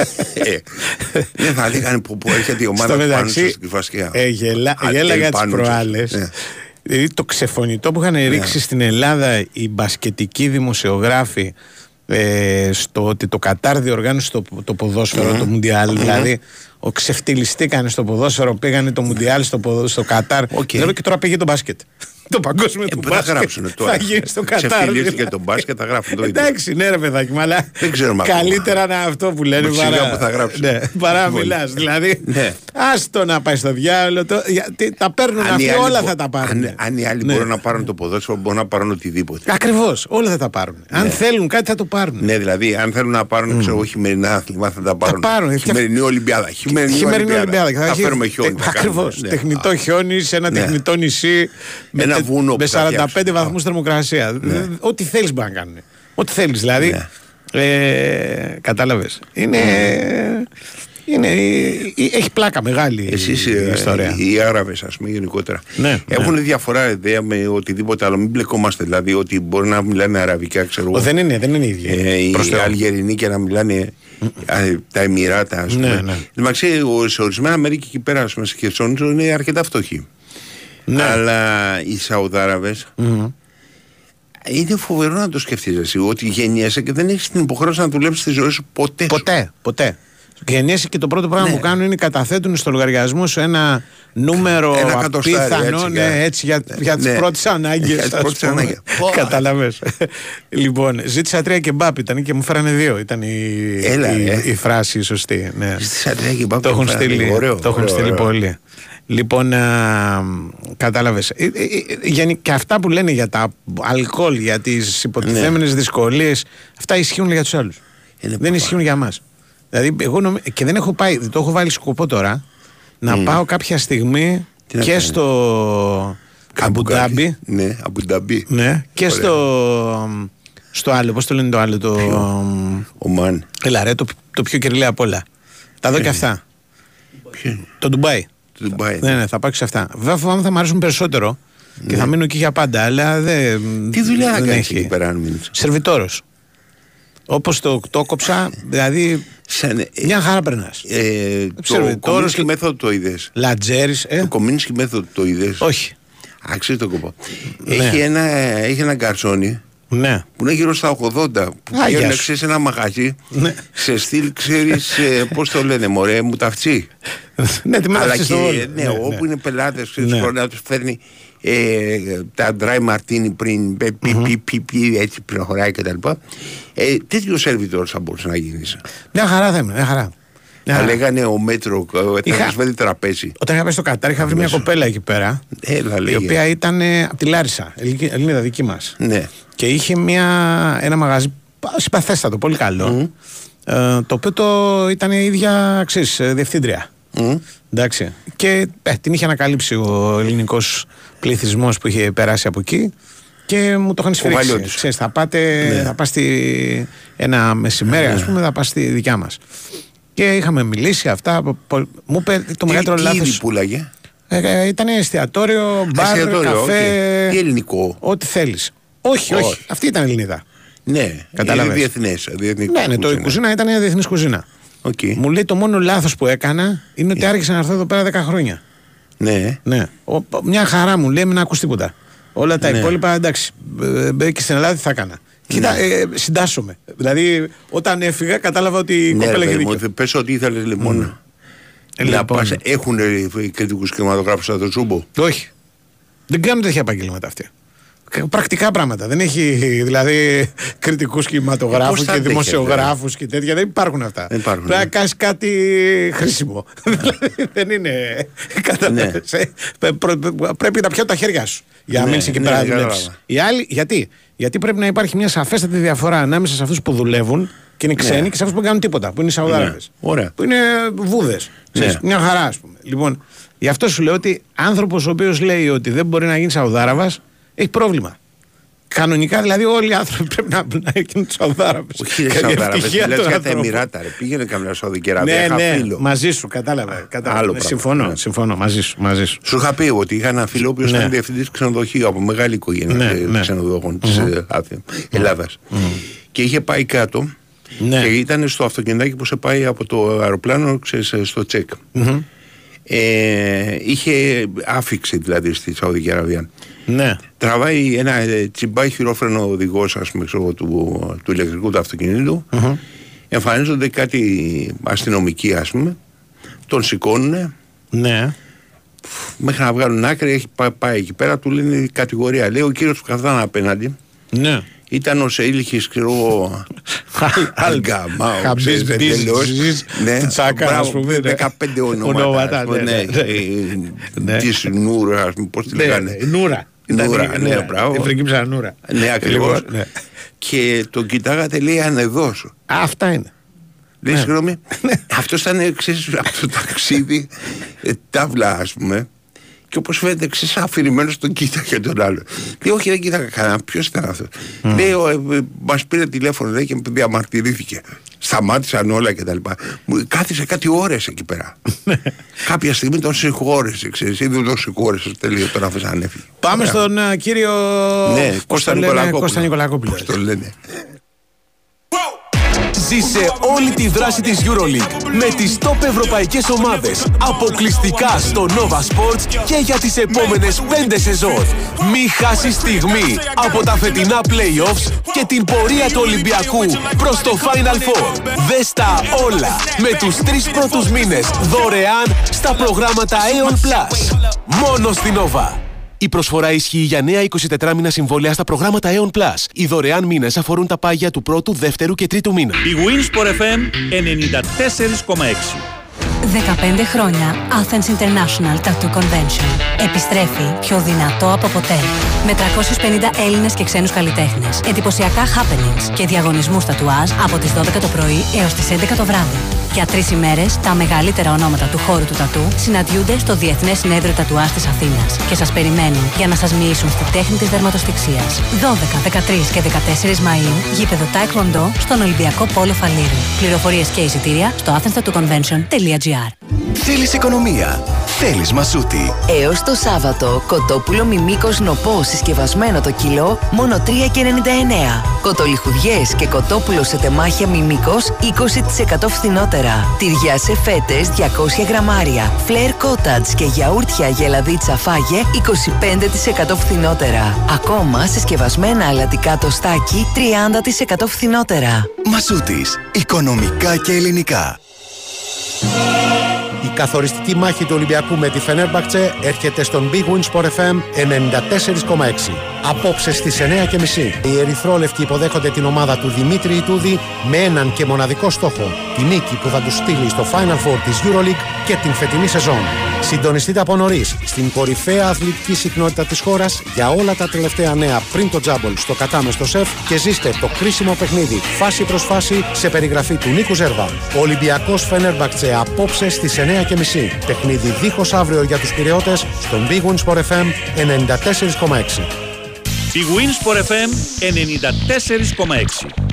ναι, θα λέγανε που, που έρχεται η ομάδα Στο πάνω μεταξύ, στην ξυφασκία. ε, γελά, Αντέλ γέλαγα τις πάνω σας. προάλλες. Ναι. Δηλαδή το ξεφωνητό που είχαν ρίξει στην Ελλάδα οι μπασκετικοί δημοσιογράφοι ε, στο ότι το Κατάρ διοργάνωσε το, το ποδόσφαιρο, Μμμ. το Μουντιάλ. Μμμ. Δηλαδή, ο ξεφτυλιστήκανε στο ποδόσφαιρο, πήγανε το Μουντιάλ στο, ποδο- στο Κατάρ. Λέω και τώρα πήγε το μπάσκετ. Το παγκόσμιο Ε, του πού θα μπάσκετ. γράψουνε τώρα. Θα γίνει στο Κατάρ. Ξεφτυλίστηκε δηλαδή. το μπάσκετ, θα γράφουν το ίδιο. Εντάξει, ναι, ρε παιδάκι, μου, αλλά Δεν ξέρουμε ακόμα. καλύτερα να αυτό που λένε Με σιγά παρά, που θα γράψουν. ναι, παρά Λοιπόν. μιλάς. Δηλαδή, Ναι. άστο να πάει στο διάολο. Το, γιατί τα παίρνουν Αν οι αυτοί, άλλοι όλα μπο- θα τα πάρουν. Αν, αν οι άλλοι Ναι. μπορούν να πάρουν το ποδόσφαιρο, μπορούν να πάρουν οτιδήποτε. Ακριβώς, όλα θα τα πάρουν. Αν θέλουν κάτι θα το πάρουν. Ναι, δηλαδή, αν θέλουν να πάρουν ξέρω, εγώ, χειμερινά άθλημα, θα τα πάρουν. πάρουν. Χειμερινή Ολυμπιάδα. Χειμερινή, Χειμερινή Ολυμπιάδα. Θα, φέρουμε χιόνι. θα Ακριβώς. κάνουμε, ναι. Τεχνητό χιόνι σε ένα Ναι. τεχνητό νησί. Με Ένα τε- βουνό που Με θα 45 φτιάξουν. βαθμούς θερμοκρασία. Ναι. Ό,τι θέλεις μπορεί να κάνουν. Ό,τι θέλεις. Δηλαδή. Ε, Κατάλαβες. Είναι. είναι έχει πλάκα μεγάλη Εσείς η ε, ιστορία. οι Άραβες ας πούμε γενικότερα Ναι, έχουν διαφορά ιδέα με οτιδήποτε άλλο μην μπλεκόμαστε δηλαδή ότι μπορεί να μιλάνε αραβικά ξέρω Ο, εγώ δεν είναι, δεν είναι ίδια. ε, οι Προς Θεού. Αλγερινοί και να μιλάνε α, τα Εμμυράτα ας πούμε Ναι, ναι. Εντάξει, ο- σε ορισμένα μέρη και εκεί πέρα ας πούμε, σε Χερσόνησο είναι αρκετά φτωχοί Ναι. αλλά οι Σαουδάραβες είναι φοβερό να το σκεφτείς εσύ ότι γεννιέσαι και δεν έχεις την υποχρέωση να δουλέψεις τη ζωή σου ποτέ σου. Ποτέ, ποτέ. Γεννιέσαι και το πρώτο πράγμα Ναι. που κάνουν είναι καταθέτουν στο λογαριασμό σου ένα νούμερο Ένα εκατοστάρι, απίθανο έτσι, ναι, για- έτσι, για, για τις Ναι. πρώτες ανάγκες. Για τις πρώτες ανάγκες. Καταλαβέ. λοιπόν, ζήτησα τρία και μπάπ ήταν και μου φέρανε δύο. Ήταν η, Έλα, η, ε. η φράση η σωστή. Ναι. Στις τρία και μπάπ το έχουν μου φέρανε. στείλει, Ωραίο, το έχουν ωραίο, στείλει ωραίο. πολύ. Λοιπόν, κατάλαβες. Και αυτά που λένε για τα αλκοόλ, για τις υποτιθέμενες Ναι. δυσκολίες, αυτά ισχύουν για τους άλλους. Δεν ισχύουν για μα. Δηλαδή, εγώ νομι... και δεν έχω πάει, το έχω βάλει σκοπό τώρα, να Μμ. πάω κάποια στιγμή Τι να και κάνεις; στο Αμπουντάμπι. Ναι, Αμπουντάμπι. Ναι, και Ωραία. στο, στο άλλο, πώς το λένε το άλλο, το... Ομάν. Έλα ρε, το, το πιο κυριλαίο απ' όλα. Τα δω και αυτά. Ποιο είναι; Το Ντουμπάι. Το Ντουμπάι. Ναι, ναι, θα πάω και σε αυτά. Βέβαια, φοβάμαι θα μου αρέσουν περισσότερο. και θα μείνω εκεί για πάντα. Αλλά δεν. Ναι. Τι δουλειά θα δεν κάνεις έχει. εκεί πέρα, αν μείνεις. Σερβιτόρος. Όπως το, το κόψα, δηλαδή. μια χαρά περνάς. Ε, το Σερβιτόρος κομμίνσκι μέθοδο το είδες; Λατζέρι. Ε. Το κομμίνσκι μέθοδο το είδες; Όχι. Αξίζει το κόπο. Ναι. Έχει, ένα, έχει ένα γκαρσόνι Ναι. που είναι γύρω στα 80 που Α, πήγαινε γεια να σου. ξέρεις ένα μαγαζί Ναι. σε στυλ ξέρεις ε, πώς το λένε μωρέ μου ταυτί ναι, τη αλλά μεταξύ και στο όλο. ναι, Ναι, όπου ναι. είναι πελάτες ξέρεις Ναι. μπορεί να τους φέρνει ε, τα dry martini πριν πι, πι, πι, πι, πι, έτσι προχωράει και τα λοιπά ε, τέτοιο σερβιτόρ θα μπορούσε να γίνεις Μια χαρά θα ήμουν, μια χαρά. Μια θα χαρά. λέγανε ο μέτρο θα Είχα- μας φέρει τραπέζι Όταν είχα πάει στο Κατάρ, είχα βρει μια κοπέλα εκεί πέρα. Έλα, η λέγε. οποία ήταν από τη Λάρισα, Ελληνική- Ελληνίδα δική μας. ναι Και είχε μια, ένα μαγαζί πα- συμπαθέστατο, πολύ καλό. Ε, το οποίο το ήταν η ίδια ξέρεις, ε, διευθύντρια. Εντάξει. Και ε, την είχε ανακαλύψει ο ελληνικός πληθυσμός που είχε περάσει από εκεί και μου το είχαν σφυρίξει. Βαλιώτης. Ξέρεις, θα πάτε, Ναι. θα πας στη, ένα μεσημέρι, ας πούμε, θα πας στη δικιά μας. Και είχαμε μιλήσει αυτά. πο- πο- Μου είπε το τι, μεγαλύτερο τι λάθος. είδη πουλάγε; Ε, ε, ήταν εστιατόριο, μπαρ, Εστιατόριο, καφέ. οκ. Τι ελληνικό; Ό,τι θέλεις. Όχι, όχι, Όχι. Αυτή ήταν Ελληνίδα. ναι Κατάλαβες. είναι διεθνές διεθνή Ναι, ναι, το η κουζίνα. κουζίνα ήταν διεθνής κουζίνα. Οκ. Μου λέει το μόνο λάθος που έκανα είναι ότι άρχισα να έρθω εδώ πέρα 10 χρόνια. ναι Ναι. Ο, μια χαρά μου λέει, μην ακούς τίποτα. Όλα τα Ναι. υπόλοιπα εντάξει. ε, ε, και στην Ελλάδα τι θα έκανα. Κοίτα, ε, συντάσσομαι. Δηλαδή, όταν έφυγα, κατάλαβα ότι η Ναι, κοπέλα ρε είχε παιδί μου, δίκιο. θε- πες ότι ήθελες λιμόνα. Ε, Να λοιπόν. πας, έχουν κριτικούς κινηματογράφους σαν το Ζούμπο. Όχι. Δεν κάνουν τέτοια επαγγέλματα αυτοί. Πρακτικά πράγματα. Δεν έχει δηλαδή κριτικούς Ε, κινηματογράφους πώς θα και αντέχετε, δημοσιογράφου και τέτοια. Δεν υπάρχουν αυτά. Δεν υπάρχουν, Πρέπει να ναι. κάνεις κάτι χρήσιμο. δηλαδή δεν είναι. Κατάλαβες, Ναι. ε. Πε- προ- Πρέπει να πιω τα χέρια σου για να Ναι, μείνει εκεί ναι, πέρα να κατάλαβα. δουλέψει. Οι άλλοι, γιατί; Γιατί πρέπει να υπάρχει μια σαφέστατη διαφορά ανάμεσα σε αυτούς που δουλεύουν και είναι ξένοι και σε αυτούς που δεν κάνουν τίποτα, που είναι οι Σαουδάραβες. Ναι, ωραία. Που είναι βούδες. Ναι. Μια χαρά, ας πούμε. Λοιπόν, γι' αυτό σου λέω ότι άνθρωπος ο οποίος λέει ότι δεν μπορεί να γίνει Σαουδάραβας έχει πρόβλημα. Κανονικά δηλαδή όλοι οι άνθρωποι πρέπει να, να γίνουν Σαουδάραβε. Όχι ρε Σαουδάραβες, μιλάς για τα Εμμυράτα ρε. Πήγαινε καμιά Σαουδική Αραβία, Ναι, είχα ναι, φίλο. μαζί σου, κατάλαβα. κατάλαβα. Άλλο Ναι, πράγμα. συμφωνώ, Ναι. συμφωνώ, μαζί σου, μαζί σου. Σου είχα πει ότι είχα ένα φίλο ο οποίος Ναι. ήταν διευθυντής ξενοδοχείου από μεγάλη οικογένεια Ναι, ε, ναι. ξενοδοχών της ε, Άθη- Ελλάδας. Και είχε πάει κάτω Ναι. και ήταν στο αυτοκινητάκι που σε πάει από το αεροπλάνο ξέρεις, ε, στο τσεκ. Μμμ. Ε, είχε άφηξη δηλαδή στη Σαουδική Αραβία. Ναι. Τραβάει ένα ε, τσιμπάει χειρόφρενο οδηγός, ας πούμε, ξέρω, εγώ, του, του ηλεκτρικού του αυτοκινήτου. Εμφανίζονται κάτι αστυνομικοί, ας πούμε. Τον σηκώνουν Ναι. μέχρι να βγάλουν άκρη. Έχει πάει, πάει εκεί πέρα, του λένε η κατηγορία. Λέει ο κύριος που καθόταν απέναντι. Ναι. Ήταν ο Σεήλχη, ξέρω εγώ. Αλγκαμάου. Χαμπής, ξέρεις, μπις, τελείως. ζεις, Ναι, τσάκα, μπράβο, ας πούμε, ναι. 15 ονόματα. Ονόματα, ας πούμε, ναι, ναι. ναι. Ε, Ναι. Της Νούρας, ας πούμε, πώς τη Ναι, λέγανε. ναι, Νούρα. Ήταν Νούρα, η- ναι, μπράβο. Η πριγκίψα Νούρα. Ναι, ακριβώς. Λοιπόν, ναι. Και τον κοιτάγατε, λέει, ανεδό. Αυτά είναι. Λέει, Ναι. συγγνώμη, αυτός ήταν ξέρεις, από το ταξίδι, ε, τάβλα, ας πούμε. Και όπως φαίνεται, ξέρει, αφηρημένο τον κοίταγε τον άλλο. Λέει, Όχι, δεν κοίταγα κανένα. Ποιος ήταν αυτός; Λέει, ε, μας πήρε τηλέφωνο λέει, και διαμαρτυρήθηκε. Σταμάτησαν όλα κτλ. Μου Κάθισε κάτι ώρες εκεί πέρα. Κάποια στιγμή τον συγχώρεσε, ξέρεις, ή δεν τον συγχώρεσε. Τελείω τον άφησε να έφυγε. Πάμε στον α, κύριο Ναι, πώς Κώστα το λένε, Νικολακόπουλο. Ζήσε όλη τη δράση της EuroLeague με τις top ευρωπαϊκές ομάδες αποκλειστικά στο Nova Sports και για τις επόμενες 5 σεζόν. Μη χάσεις στιγμή από τα φετινά playoffs και την πορεία του Ολυμπιακού προς το Final Four. Δες τα όλα με τους τρεις πρώτους μήνες δωρεάν στα προγράμματα Aeon Plus. Μόνο στην Nova. Η προσφορά ισχύει για νέα 24 μήνα συμβόλαια στα προγράμματα Aeon Plus. Οι δωρεάν μήνες αφορούν τα πάγια του πρώτου, δεύτερου και τρίτου μήνα. Η Winsport FM 94,6. 15 χρόνια Athens International Tattoo Convention. Επιστρέφει πιο δυνατό από ποτέ. Με 350 Έλληνες και ξένους καλλιτέχνες, εντυπωσιακά happenings και διαγωνισμούς τατουάζ από τις 12 το πρωί έως τις 11 το βράδυ. Για τρεις ημέρες, τα μεγαλύτερα ονόματα του χώρου του τατού συναντιούνται στο Διεθνές Συνέδριο Τατουάζ της Αθήνας και σας περιμένουν για να σας μοιήσουν στη τέχνη της δερματοστηξίας. 12, 13 και 14 Μαΐου, γήπεδο Taekwondo στον Ολυμπιακό Πόλο Φαλήρου. Πληροφορίες και εισιτήρια στο athenstatooconvention.gr Θέλεις οικονομία. Θέλεις μασούτη. Έως το Σάββατο, κοτόπουλο μιμίκος νοπό συσκευασμένο το κιλό, μόνο 3,99. Κοτολιχουδιές και κοτόπουλο σε τεμάχια μιμίκος, 20% φθηνότερα. Τυριά σε φέτες, 200 γραμμάρια. Φλερ κότατς και γιαούρτια γελαδίτσα φάγε, 25% φθηνότερα. Ακόμα συσκευασμένα αλατικά τοστάκι, 30% φθηνότερα. Μασούτης. Οικονομικά και ελληνικά. Thank. Η καθοριστική μάχη του Ολυμπιακού με τη Φενέρμπαχτσε έρχεται στον Big Win Sport FM 94,6. Απόψε στις 9.30 οι Ερυθρόλευκοι υποδέχονται την ομάδα του Δημήτρη Ιτούδη με έναν και μοναδικό στόχο. Τη νίκη που θα τους στείλει στο Final Four της Euroleague και την φετινή σεζόν. Συντονιστείτε από νωρίς στην κορυφαία αθλητική συχνότητα της χώρας για όλα τα τελευταία νέα πριν το τζάμπολ στο κατάμεστο σεφ και ζήστε το κρίσιμο παιχνίδι φάση προς φάση σε περιγραφή του Νίκου Ζέρβα. Ολυμπιακός Φενέρμπαχτσε απόψε στις 9.30. Παιχνίδι δίχως αύριο για τους πυρεώτε στον Big Win Sport FM 94,6. Big Win Sport FM 94,6.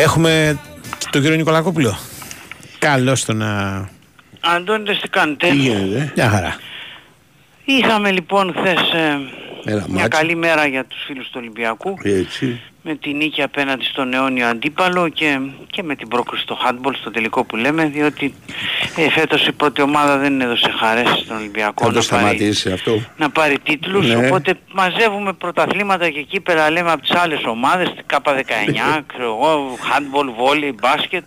Έχουμε τον κύριο Νικολακόπουλο. Καλώς το να. Αντώνης τι κάνετε. Τι γίνεται. Μια χαρά. Είχαμε λοιπόν χθες ε, Ένα μια μάτς. καλή μέρα για τους φίλους του Ολυμπιακού Έτσι. με τη νίκη απέναντι στον αιώνιο αντίπαλο και, και με την πρόκριση στο handball στο τελικό που λέμε διότι ε, φέτος η πρώτη ομάδα δεν έδωσε χαρές στον Ολυμπιακό Θα το να πάρει, σταματήσει αυτό. να πάρει τίτλους Ναι. οπότε μαζεύουμε πρωταθλήματα και κύπελα λέμε από τις άλλες ομάδες K19, ξέρω εγώ, handball, volley, μπάσκετ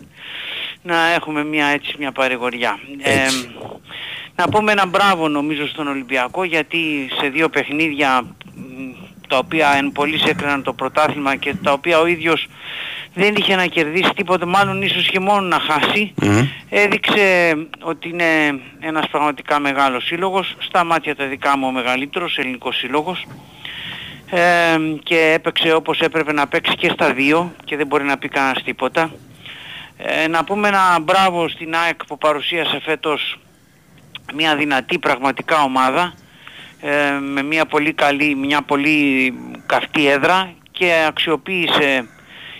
να έχουμε μια έτσι μια παρηγοριά. Ε, να πούμε ένα μπράβο νομίζω στον Ολυμπιακό γιατί σε δύο παιχνίδια μ, τα οποία εν πολλής έκριναν το πρωτάθλημα και τα οποία ο ίδιος δεν είχε να κερδίσει τίποτα, μάλλον ίσως και μόνο να χάσει, έδειξε ότι είναι ένας πραγματικά μεγάλος σύλλογος, στα μάτια τα δικά μου ο μεγαλύτερος ελληνικός σύλλογος. Ε, και έπαιξε όπως έπρεπε να παίξει και στα δύο και δεν μπορεί να πει κανένας τίποτα. Ε, να πούμε ένα μπράβο στην ΑΕΚ που παρουσίασε φέτος μια δυνατή πραγματικά ομάδα ε, με μια πολύ καλή, μια πολύ καυτή έδρα και αξιοποίησε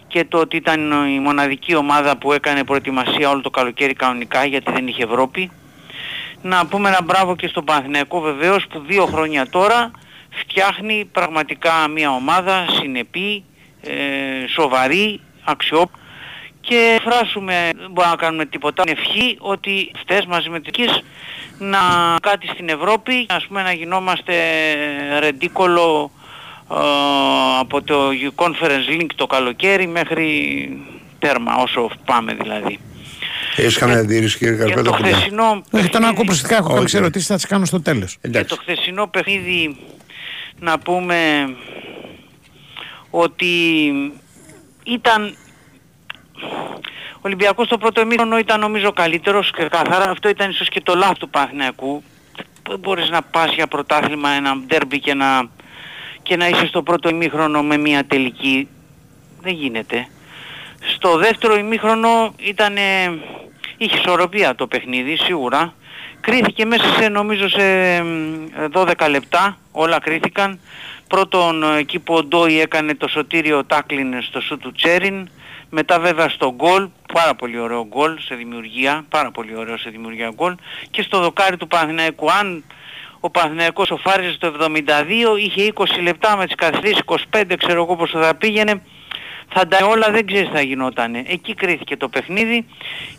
και το ότι ήταν η μοναδική ομάδα που έκανε προετοιμασία όλο το καλοκαίρι κανονικά γιατί δεν είχε Ευρώπη. Να πούμε ένα μπράβο και στον Παναθηναϊκό βεβαίως που δύο χρόνια τώρα φτιάχνει πραγματικά μια ομάδα συνεπή, ε, σοβαρή, αξιόπιστη και φράσουμε, δεν μπορούμε να κάνουμε τίποτα, ευχή ότι αυτές μαζί με τις Κις να κάτι στην Ευρώπη, ας πούμε να γινόμαστε ρεντίκολο ε, από το Conference Link το καλοκαίρι μέχρι τέρμα όσο πάμε δηλαδή. Έχεις καμία αντίρρηση κύριε Και το Καρπέτο. χθεσινό Όχι, τον ακούω προσεκτικά. Έχω Όχι. κάποιες ερωτήσεις, θα τις κάνω στο τέλος. και το χθεσινό παιχνίδι να πούμε ότι ήταν ο Ολυμπιακός στο πρώτο ημίχρονο ήταν νομίζω καλύτερος και καθαρά. Αυτό ήταν ίσως και το λάθος του Παναθηναϊκού. Δεν μπορείς να πας για πρωτάθλημα ένα ντέρμπι και να, και να είσαι στο πρώτο ημίχρονο με μια τελική. Δεν γίνεται. Στο δεύτερο ημίχρονο ήταν είχε ισορροπία το παιχνίδι σίγουρα. Κρίθηκε μέσα σε νομίζω σε μ, 12 λεπτά. Όλα κρίθηκαν. Πρώτον ε, εκεί που ο Ντόι έκανε το σωτήριο τάκλιν στο σου του Τσέριν μετά βέβαια στο γκολ, πάρα πολύ ωραίο γκολ σε δημιουργία, πάρα πολύ ωραίο σε δημιουργία γκολ και στο δοκάρι του Παναθηναϊκού αν ο Παναθηναϊκός σοφάριζε το 72 είχε 20 λεπτά με τις καθυστερήσεις 25 ξέρω εγώ πως θα πήγαινε θα τα όλα δεν ξέρεις τι θα γινότανε. Εκεί κρίθηκε το παιχνίδι.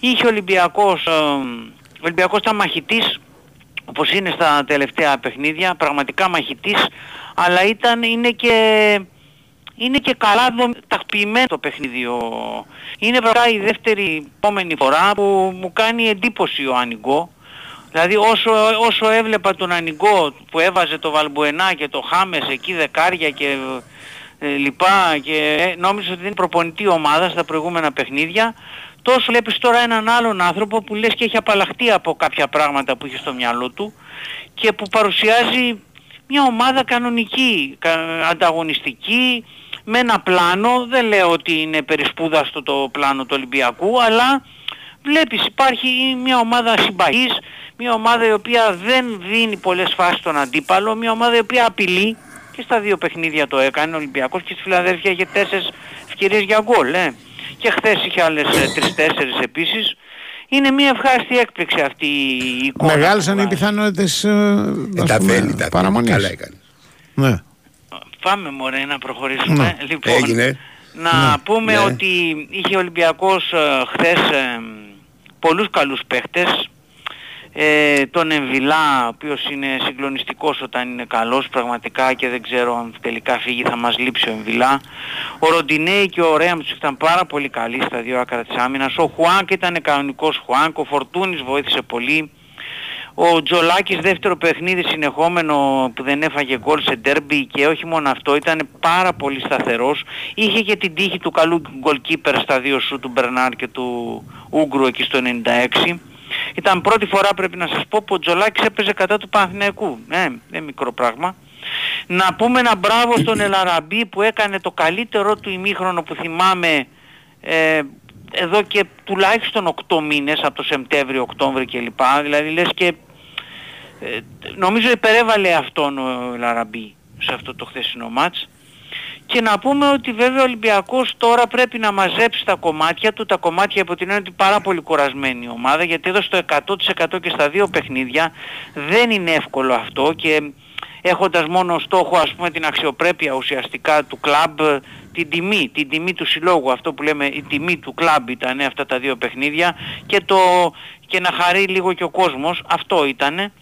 Είχε ο Ολυμπιακός, ε, ο Ολυμπιακός ήταν μαχητής όπως είναι στα τελευταία παιχνίδια, πραγματικά μαχητής, αλλά ήταν, είναι και, είναι και καλά δομ- τακτοποιημένο το παιχνίδι. ο- Είναι πραγματικά η δεύτερη επόμενη φορά που μου κάνει εντύπωση ο Ανιγκό. Δηλαδή όσο, όσο έβλεπα τον Ανιγκό που έβαζε το Βαλμπουενά και το Χάμες εκεί δεκάρια και ε, λοιπά και ε, νόμιζα ότι δεν είναι προπονητή ομάδας στα προηγούμενα παιχνίδια τόσο βλέπεις τώρα έναν άλλον άνθρωπο που λες και έχει απαλλαχτεί από κάποια πράγματα που είχε στο μυαλό του και που παρουσιάζει μια ομάδα κανονική, κα- ανταγωνιστική, με ένα πλάνο, δεν λέω ότι είναι περισπούδαστο το πλάνο του Ολυμπιακού, αλλά βλέπεις υπάρχει μια ομάδα συμπαγής, μια ομάδα η οποία δεν δίνει πολλές φάσεις στον αντίπαλο, μια ομάδα η οποία απειλεί και στα δύο παιχνίδια το έκανε ο Ολυμπιακός και στη Φιλαδέλφια είχε τέσσερις ευκαιρίες για γκολ. Ε. Και χθες είχε άλλες ε, τρεις-τέσσερις επίσης. Είναι μια ευχάριστη έκπληξη αυτή η εικόνα. Μεγάλωσαν οι πιθανότητες Ε, τα θέλει, τα θέλει. Καλά έκανε. Ναι. Πάμε μωρέ να προχωρήσουμε. Ναι. Λοιπόν, Έγινε. να πούμε Ναι. ότι είχε ο Ολυμπιακός ε, χθες ε, πολλούς καλούς παίχτες. Ε, τον Εμβιλά, ο οποίος είναι συγκλονιστικός όταν είναι καλός πραγματικά και δεν ξέρω αν τελικά φύγει θα μας λείψει ο Εμβιλά. Ο Ροντινέη και ο Ρέαμς ήταν πάρα πολύ καλοί στα δύο άκρα της άμυνας. Ο Χουάνκ ήταν κανονικός Χουάνκ, ο Φορτούνης βοήθησε πολύ. Ο Τζολάκης δεύτερο παιχνίδι συνεχόμενο που δεν έφαγε γκολ σε ντέρμπι και όχι μόνο αυτό ήταν πάρα πολύ σταθερός. Είχε και την τύχη του καλού γκολκίπερ στα δύο σου του Μπερνάρ και του Ούγκρου εκεί στο 96. Ήταν πρώτη φορά πρέπει να σας πω που ο Τζολάκης έπαιζε κατά του Παναθηναϊκού. Ναι, δεν μικρό πράγμα. Να πούμε ένα μπράβο στον Ελαραμπή που έκανε το καλύτερό του ημίχρονο που θυμάμαι ε, εδώ και τουλάχιστον 8 μήνες από το Σεπτέμβριο, Οκτώβριο κλπ. Δηλαδή λες και ε, νομίζω υπερέβαλε αυτόν ο Ελαραμπή σε αυτό το χθεσινό μάτς. Και να πούμε ότι βέβαια ο Ολυμπιακός τώρα πρέπει να μαζέψει τα κομμάτια του, τα κομμάτια από την έννοια ότι είναι πάρα πολύ κουρασμένη η ομάδα, γιατί εδώ στο 100% και στα δύο παιχνίδια δεν είναι εύκολο αυτό και έχοντας μόνο στόχο ας πούμε την αξιοπρέπεια ουσιαστικά του κλαμπ, την τιμή, την τιμή του συλλόγου, αυτό που λέμε η τιμή του κλαμπ ήταν αυτά τα δύο παιχνίδια και, το, και να χαρεί λίγο και ο κόσμος, αυτό ήτανε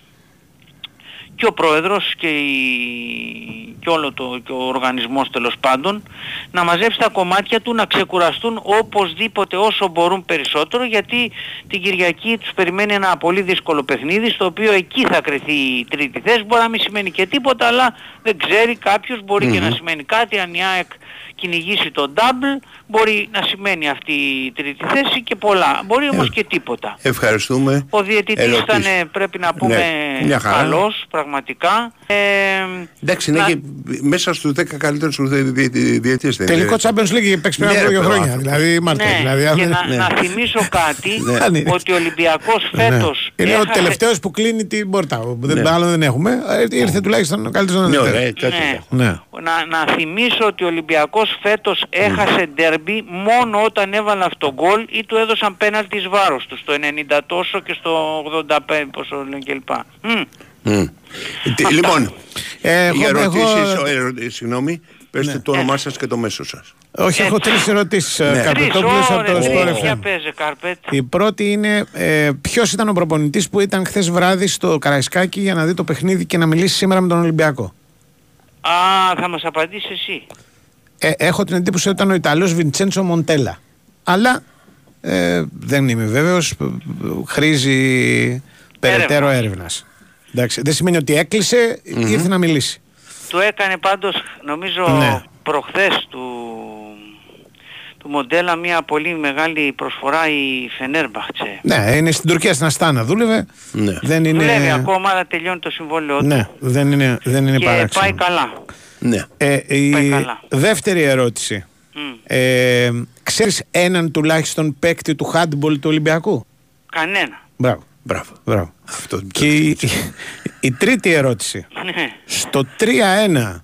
και ο πρόεδρος και, η- και όλο το και ο οργανισμός τέλος πάντων να μαζέψει τα κομμάτια του να ξεκουραστούν οπωσδήποτε όσο μπορούν περισσότερο γιατί την Κυριακή τους περιμένει ένα πολύ δύσκολο παιχνίδι στο οποίο εκεί θα κρυθεί η τρίτη θέση. Μπορεί να μην σημαίνει και τίποτα αλλά δεν ξέρει κάποιος μπορεί και να σημαίνει κάτι αν η ΑΕΚ κυνηγήσει το double μπορεί να σημαίνει αυτή η τρίτη θέση και πολλά μπορεί όμως και τίποτα Ευχαριστούμε. ο διαιτητής Ερωτήσεις. ήταν, ε, πρέπει να πούμε, Ναι, μια χαρά. καλός, πραγματικά. Ε, Εντάξει, είναι και μέσα στους 10 καλύτερους διε- διε- διε- διαιτητές. δεν Τελικό είναι. Champions League έχει παίξει πριν Ναι, από ρε, δύο παιδί, χρόνια. άνθρωπο. Δηλαδή, Μάρτιο. ναι, δηλαδή, αν και δεν- να, να θυμίσω κάτι, Ναι. ότι ο Ολυμπιακός Ναι. φέτος Είναι ο έχασε- τελευταίος που κλείνει την πόρτα. που Δεν, Ναι. Άλλο δεν έχουμε. Ε, Ήρθε τουλάχιστον ο καλύτερος να Ναι, δείτε. ωραία, τέτοιο. Ναι. Ναι. να, να θυμίσω ότι ο Ολυμπιακός φέτος έχασε ντέρμπι μόνο όταν έβαλε αυτό το γκολ ή του έδωσαν πέναλτι εις βάρος τους στο 90 τόσο και στο 85 πόσο λένε κλπ. Μμ. Μμ. Τι- Λοιπόν, Ε, για έχω- ερωτήσεις, έχω- ο- ερωτη- συγγνώμη, πέστε το όνομά σας και το μέσο σας. Όχι, έχω τρεις ερωτήσεις. Ναι. Τρεις, Καπετόπουλο από ωραία, το τρεις. Sport Για FM. παίζε Κάρπετ. Η πρώτη είναι ε, ποιος ήταν ο προπονητής που ήταν χθες βράδυ στο Καραϊσκάκι για να δει το παιχνίδι και να μιλήσει σήμερα με τον Ολυμπιακό; Α, θα μας απαντήσεις εσύ. Ε, έχω την εντύπωση ότι ήταν ο Ιταλός Βιντσέντσο Μοντέλα. Αλλά ε, δεν είμαι βέβαιος. Χρήζει περαιτέρω έρευνας. Δεν σημαίνει ότι έκλεισε, ήρθε να μιλήσει. Του έκανε πάντως νομίζω Ναι. προχθές του, του μοντέλα μια πολύ μεγάλη προσφορά η Φενέρμπαχτσε. Ναι, είναι στην Τουρκία στην Αστάνα, δούλευε. Ναι. Δεν είναι. Δουλεύει ακόμα αλλά τελειώνει το συμβόλαιό του Ναι, δεν είναι, δεν είναι και παράξενο. πάει καλά. Ναι. Ε, η Πάει καλά. δεύτερη ερώτηση. Ε, ξέρεις έναν τουλάχιστον παίκτη του handball του Ολυμπιακού; Κανένα. Μπράβο. Μπράβο. Μπράβο. Αυτό Και η, η τρίτη ερώτηση. Ναι. Στο 3-1,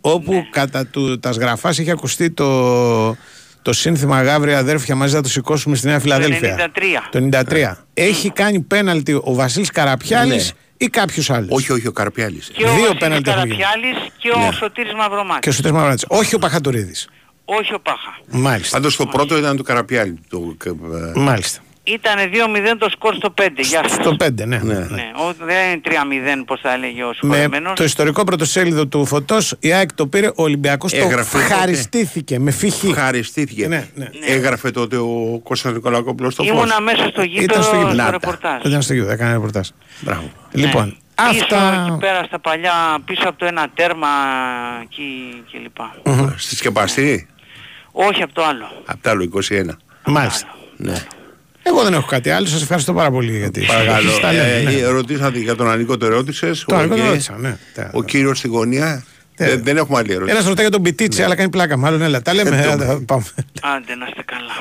όπου κατά του, τα σγραφάς είχε ακουστεί το, το σύνθημα Γάβρια αδέρφια μαζί θα το σηκώσουμε στη Νέα Φιλαδέλφια. 93. Το 93. Έχει κάνει πέναλτι ο Βασίλης Καραπιάλης Ναι. ή κάποιος άλλος; Όχι, όχι, ο Καρπιάλης. Και ο Δύο Βασίλης πέναλτι έχουν γίνει. Καραπιάλης και ο Ναι. Σωτήρης Μαυρομάτης. Και ο Σωτήρης Μαυρομάτης. Όχι ο Παχατουρίδης. Όχι ο Πάχα. Μάλιστα. Πάντως το πρώτο ήταν του Καραπιάλη. Το, ε, Μάλιστα. Ήτανε 2-0 το σκορ στο 5. Γεια σας. Στο 5, ναι. Ναι. Ναι, ο, δεν είναι 3-0 πως θα έλεγε ο Με συγχωρεμένος. το ιστορικό πρωτοσέλιδο του Φωτός η ΑΕΚ το πήρε, ο Ολυμπιακός το Έγραφε τότε. ευχαριστήθηκε με φυχή. Ευχαριστήθηκε. Ναι, ναι. Έγραφε τότε ο Κώστας Νικολακόπουλος στο φως. Ήμουνα μέσα στο γήπεδο Ήταν στο στο, γήπεδο. ρεπορτάζ. Ήταν στο γήπεδο, έκανε ρεπορτάζ. Μπράβο. Λοιπόν, Ναι. Πίσω αυτά... εκεί πέρα στα παλιά, πίσω από το ένα τέρμα εκεί και λοιπά. Στη σκεπαστή; Όχι από το άλλο. Απ' τ' άλλο 21. Μάλιστα. Ναι. Εγώ δεν έχω κάτι άλλο, σας ευχαριστώ πάρα πολύ για τη Παρακαλώ. στα λέμε, Ε, ναι. ε, Ρωτήσατε για τον Ανικό το ερώτησες. Το Ο- Ανικό το και- ρώτησα, ναι. Τα- Ο κύριος στη γωνία. Δεν, δεν έχουμε άλλη ερώτηση. Ένας ρωτάει για τον Πιτίτσι, αλλά κάνει πλάκα. Μάλλον έλα. Τα λέμε. Ε, έλα, το- πάμε. Άντε να είστε καλά.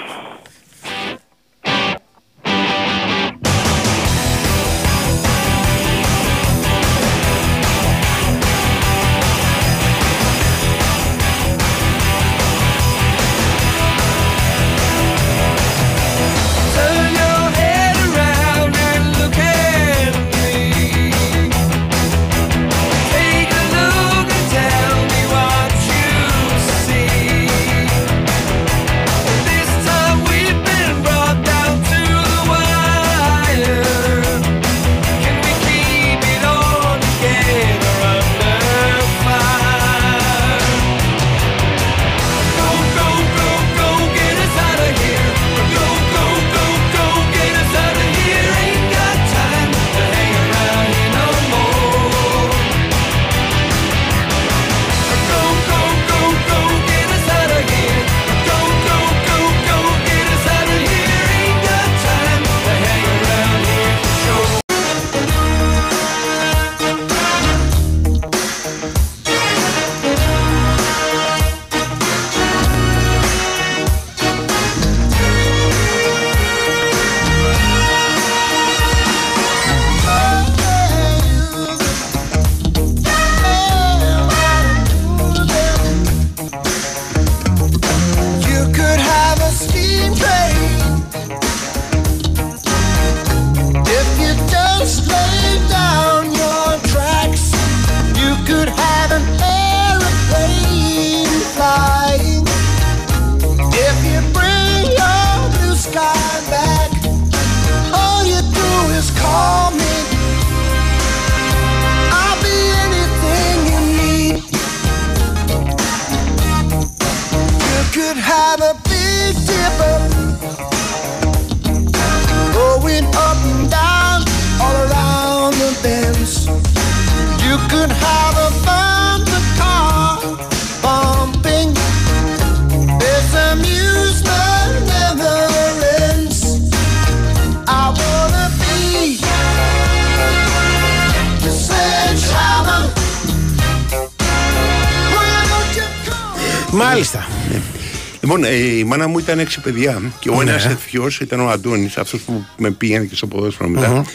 Μου ήταν έξι παιδιά και ο Ναι. ένας εθιός ήταν ο Αντώνης, αυτός που με πήγαινε και στο ποδόσφαιρο μετά. Μμμ. Ο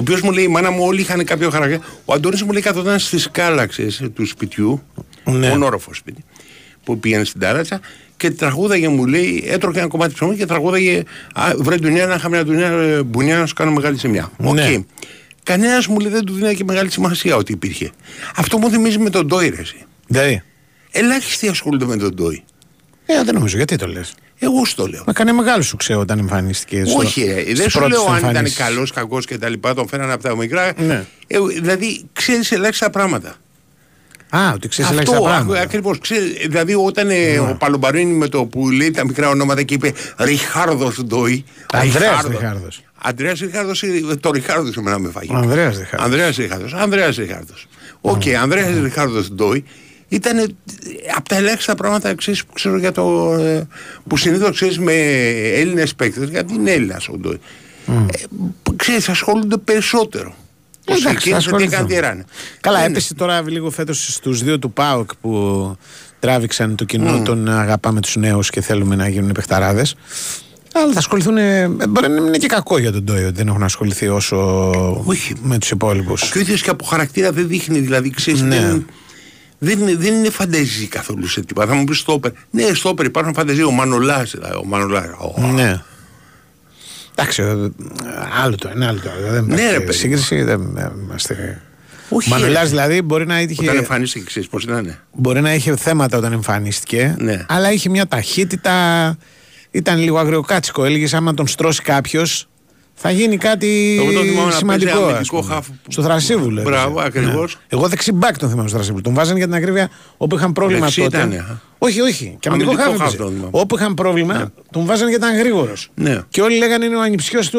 οποίος μου λέει: Η μάνα μου όλοι είχαν κάποιο χαρακτήρα. Ο Αντώνης μου λέει: Καθόταν στις σκάλες έξω του σπιτιού, Ναι. μονώροφο σπίτι, που πήγαινε στην ταράτσα και τραγούδαγε, μου λέει, έτρωγε ένα κομμάτι ψωμί και τραγούδαγε «Α, Βρε ντουνιά, να είχαμε μια ντουνιά, ε, μπουνιά να σου κάνω μεγάλη ζημιά. Οκ. Ναι. Κανένας μου λέει δεν του δίνει και μεγάλη σημασία ότι υπήρχε. Αυτό μου θυμίζει με τον Ντόι, ρε, εσύ. Δηλαδή. Ελάχιστοι ασχολούνται με τον Ντόι. Ε, δεν νομίζω, γιατί το λες. Εγώ σου το λέω. Μα έκανε μεγάλο σου ξέρω όταν εμφανίστηκε. στο- Όχι, ρε, στις δεν σου πρώτες λέω του αν ήταν εμφανίσεις. καλός, κακός και τα λοιπά. Τον φέρανε από τα μικρά. Ναι. Ε, δηλαδή, ξέρεις ελάχιστα πράγματα. Α, ότι ξέρεις ελάχιστα πράγματα. ακριβώς. Δηλαδή, όταν ε, ο Παλομπαρίνη με το που λέει τα μικρά ονόματα και είπε Ριχάρδος Ντόι. Ανδρέας Ριχάρδος. Αντρέα Ριχάρδος, το Ριχάρδος εμένα με φάγει. Ο Ανδρέας Ριχάρδος. Ανδρέας Ριχάρδος. Ανδρέας Ριχάρδος. Οκ, Ανδρέας Ριχάρδος Ντόι ήταν από τα ελάχιστα πράγματα ξέρεις, που ξέρω για το. ε, που συνήθως ξέρεις με Έλληνες παίκτες, γιατί είναι Έλληνας ο Ντόι. Ε, ξέρεις, ασχολούνται περισσότερο. Όσο Εντάξει, εκείνος θα ότι ασχοληθούν. έκανε τυράνε. Καλά, Είναι. έπεσε τώρα λίγο φέτος στους δύο του ΠΑΟΚ που τράβηξαν το κοινό Μμμ. τον αγαπάμε τους νέους και θέλουμε να γίνουν παιχταράδες. Αλλά θα ασχοληθούν. ε, Μπορεί να είναι και κακό για τον Ντόι ότι δεν έχουν ασχοληθεί όσο με τους υπόλοιπους. Και ο ίδιο και από χαρακτήρα δεν δείχνει, δηλαδή ξέρεις. Ναι. Δεν, δεν, είναι, δεν είναι φανταζή καθόλου σε τίποτα. Θα μου πεις στόπερ. Ναι, στόπερ υπάρχουν φανταζή. Ο Μανολάς, δηλαδή. Ο Μανολάς, ο- Ναι. Εντάξει, ε, άλλο το ένα, άλλο το άλλο. Δεν Ναι, υπάρχει ρε, παιδί. σύγκριση. Δεν ε, είμαστε. Όχι, Μανολάς ρε. δηλαδή μπορεί να είχε. Όταν εμφανίστηκε, ξέρεις πώς ήταν; Μπορεί να είχε θέματα όταν εμφανίστηκε, Ναι. αλλά είχε μια ταχύτητα. Ήταν λίγο αγριοκάτσικο. Έλεγες άμα τον στρώσει κάποιος, θα γίνει κάτι Εγώ τον θυμάμαι να σημαντικό. παίζει ας αμυντικό πούμε. χαφ. Στο Θρασίβουλο. Μπράβο, έπαιζε. ακριβώς. Ναι. Εγώ δεξιμπάκ τον θυμάμαι στο Θρασίβουλο. Τον βάζανε για την ακρίβεια όπου είχαν πρόβλημα Δεξί τότε. ήτανε, α. όχι, όχι. Και αμυντικό Αμυντικό χαφ. χαφ έπαιζε. τον θυμάμαι. Όπου είχαν πρόβλημα, τον βάζανε γιατί ήταν γρήγορος. Ναι. Και όλοι λέγανε είναι ο ανιψιός του.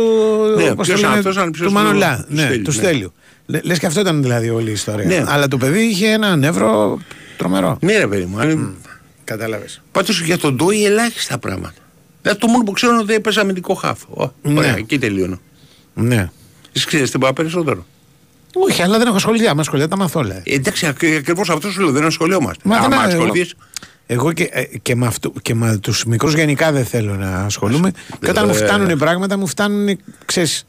Ναι, πώς ποιος το λένε, είναι αυτός, ο ανιψιός του του- Μανολά. του Ναι, Στέλιου, του ναι. Στέλιου. Λε και αυτό ήταν δηλαδή όλη η ιστορία. Ναι. Αλλά το παιδί είχε ένα νεύρο τρομερό. Ναι, ρε παιδί μου. αν- Κατάλαβες. Πάντως για τον Ντόι ελάχιστα πράγματα. Δηλαδή το μόνο που ξέρω είναι ότι έπαιζε αμυντικό χάφ. Ω, Ναι. Ωραία, εκεί τελείωνε. Ναι. Εσύ ξέρεις τίποτα περισσότερο; Όχι, αλλά δεν έχω ασχοληθεί. Άμα ασχολιέται, τα μαθώ. λέει. Ε, εντάξει, ακριβώς αυτό σου λέω, δεν ασχολιόμαστε. Μα δεν Άμα είναι- ασχοληθείς, Εγώ και, ε, και με, αυτού, και με τους μικρούς γενικά δεν θέλω να ασχολούμαι. Και όταν μου Ε, φτάνουν οι πράγματα, μου φτάνουν, ξέρεις,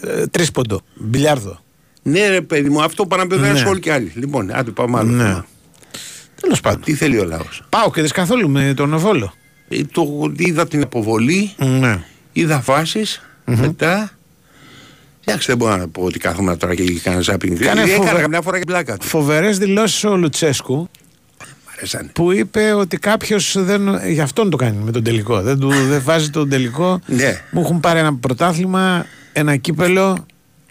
ε, τρίσποντο, μπιλιάρδο. Ναι, ρε παιδί μου, αυτό πάνε να πει Ναι. δεν όλοι και άλλοι. Λοιπόν, άντε πάμε άλλο. Ναι. θέμα. Τέλος πάντων. Τι θέλει ο λαός; Πάω και δεν καθόλου με τον Βόλο. Ε, το, είδα την αποβολή, Ναι. είδα βάσεις, μετά. Εντάξει, δεν μπορώ να πω ότι κάθομαι τώρα και έκανα ζάπινγκ. Κάνε Έκανα φοβε- καμιά φορά και πλάκα του. Φοβερές δηλώσεις ο Λουτσέσκου αρέσανε. που είπε ότι κάποιος δεν. Γι' αυτόν το κάνει με τον τελικό. Δεν, του, δεν βάζει τον τελικό. Ναι. Μου έχουν πάρει ένα πρωτάθλημα, ένα κύπελο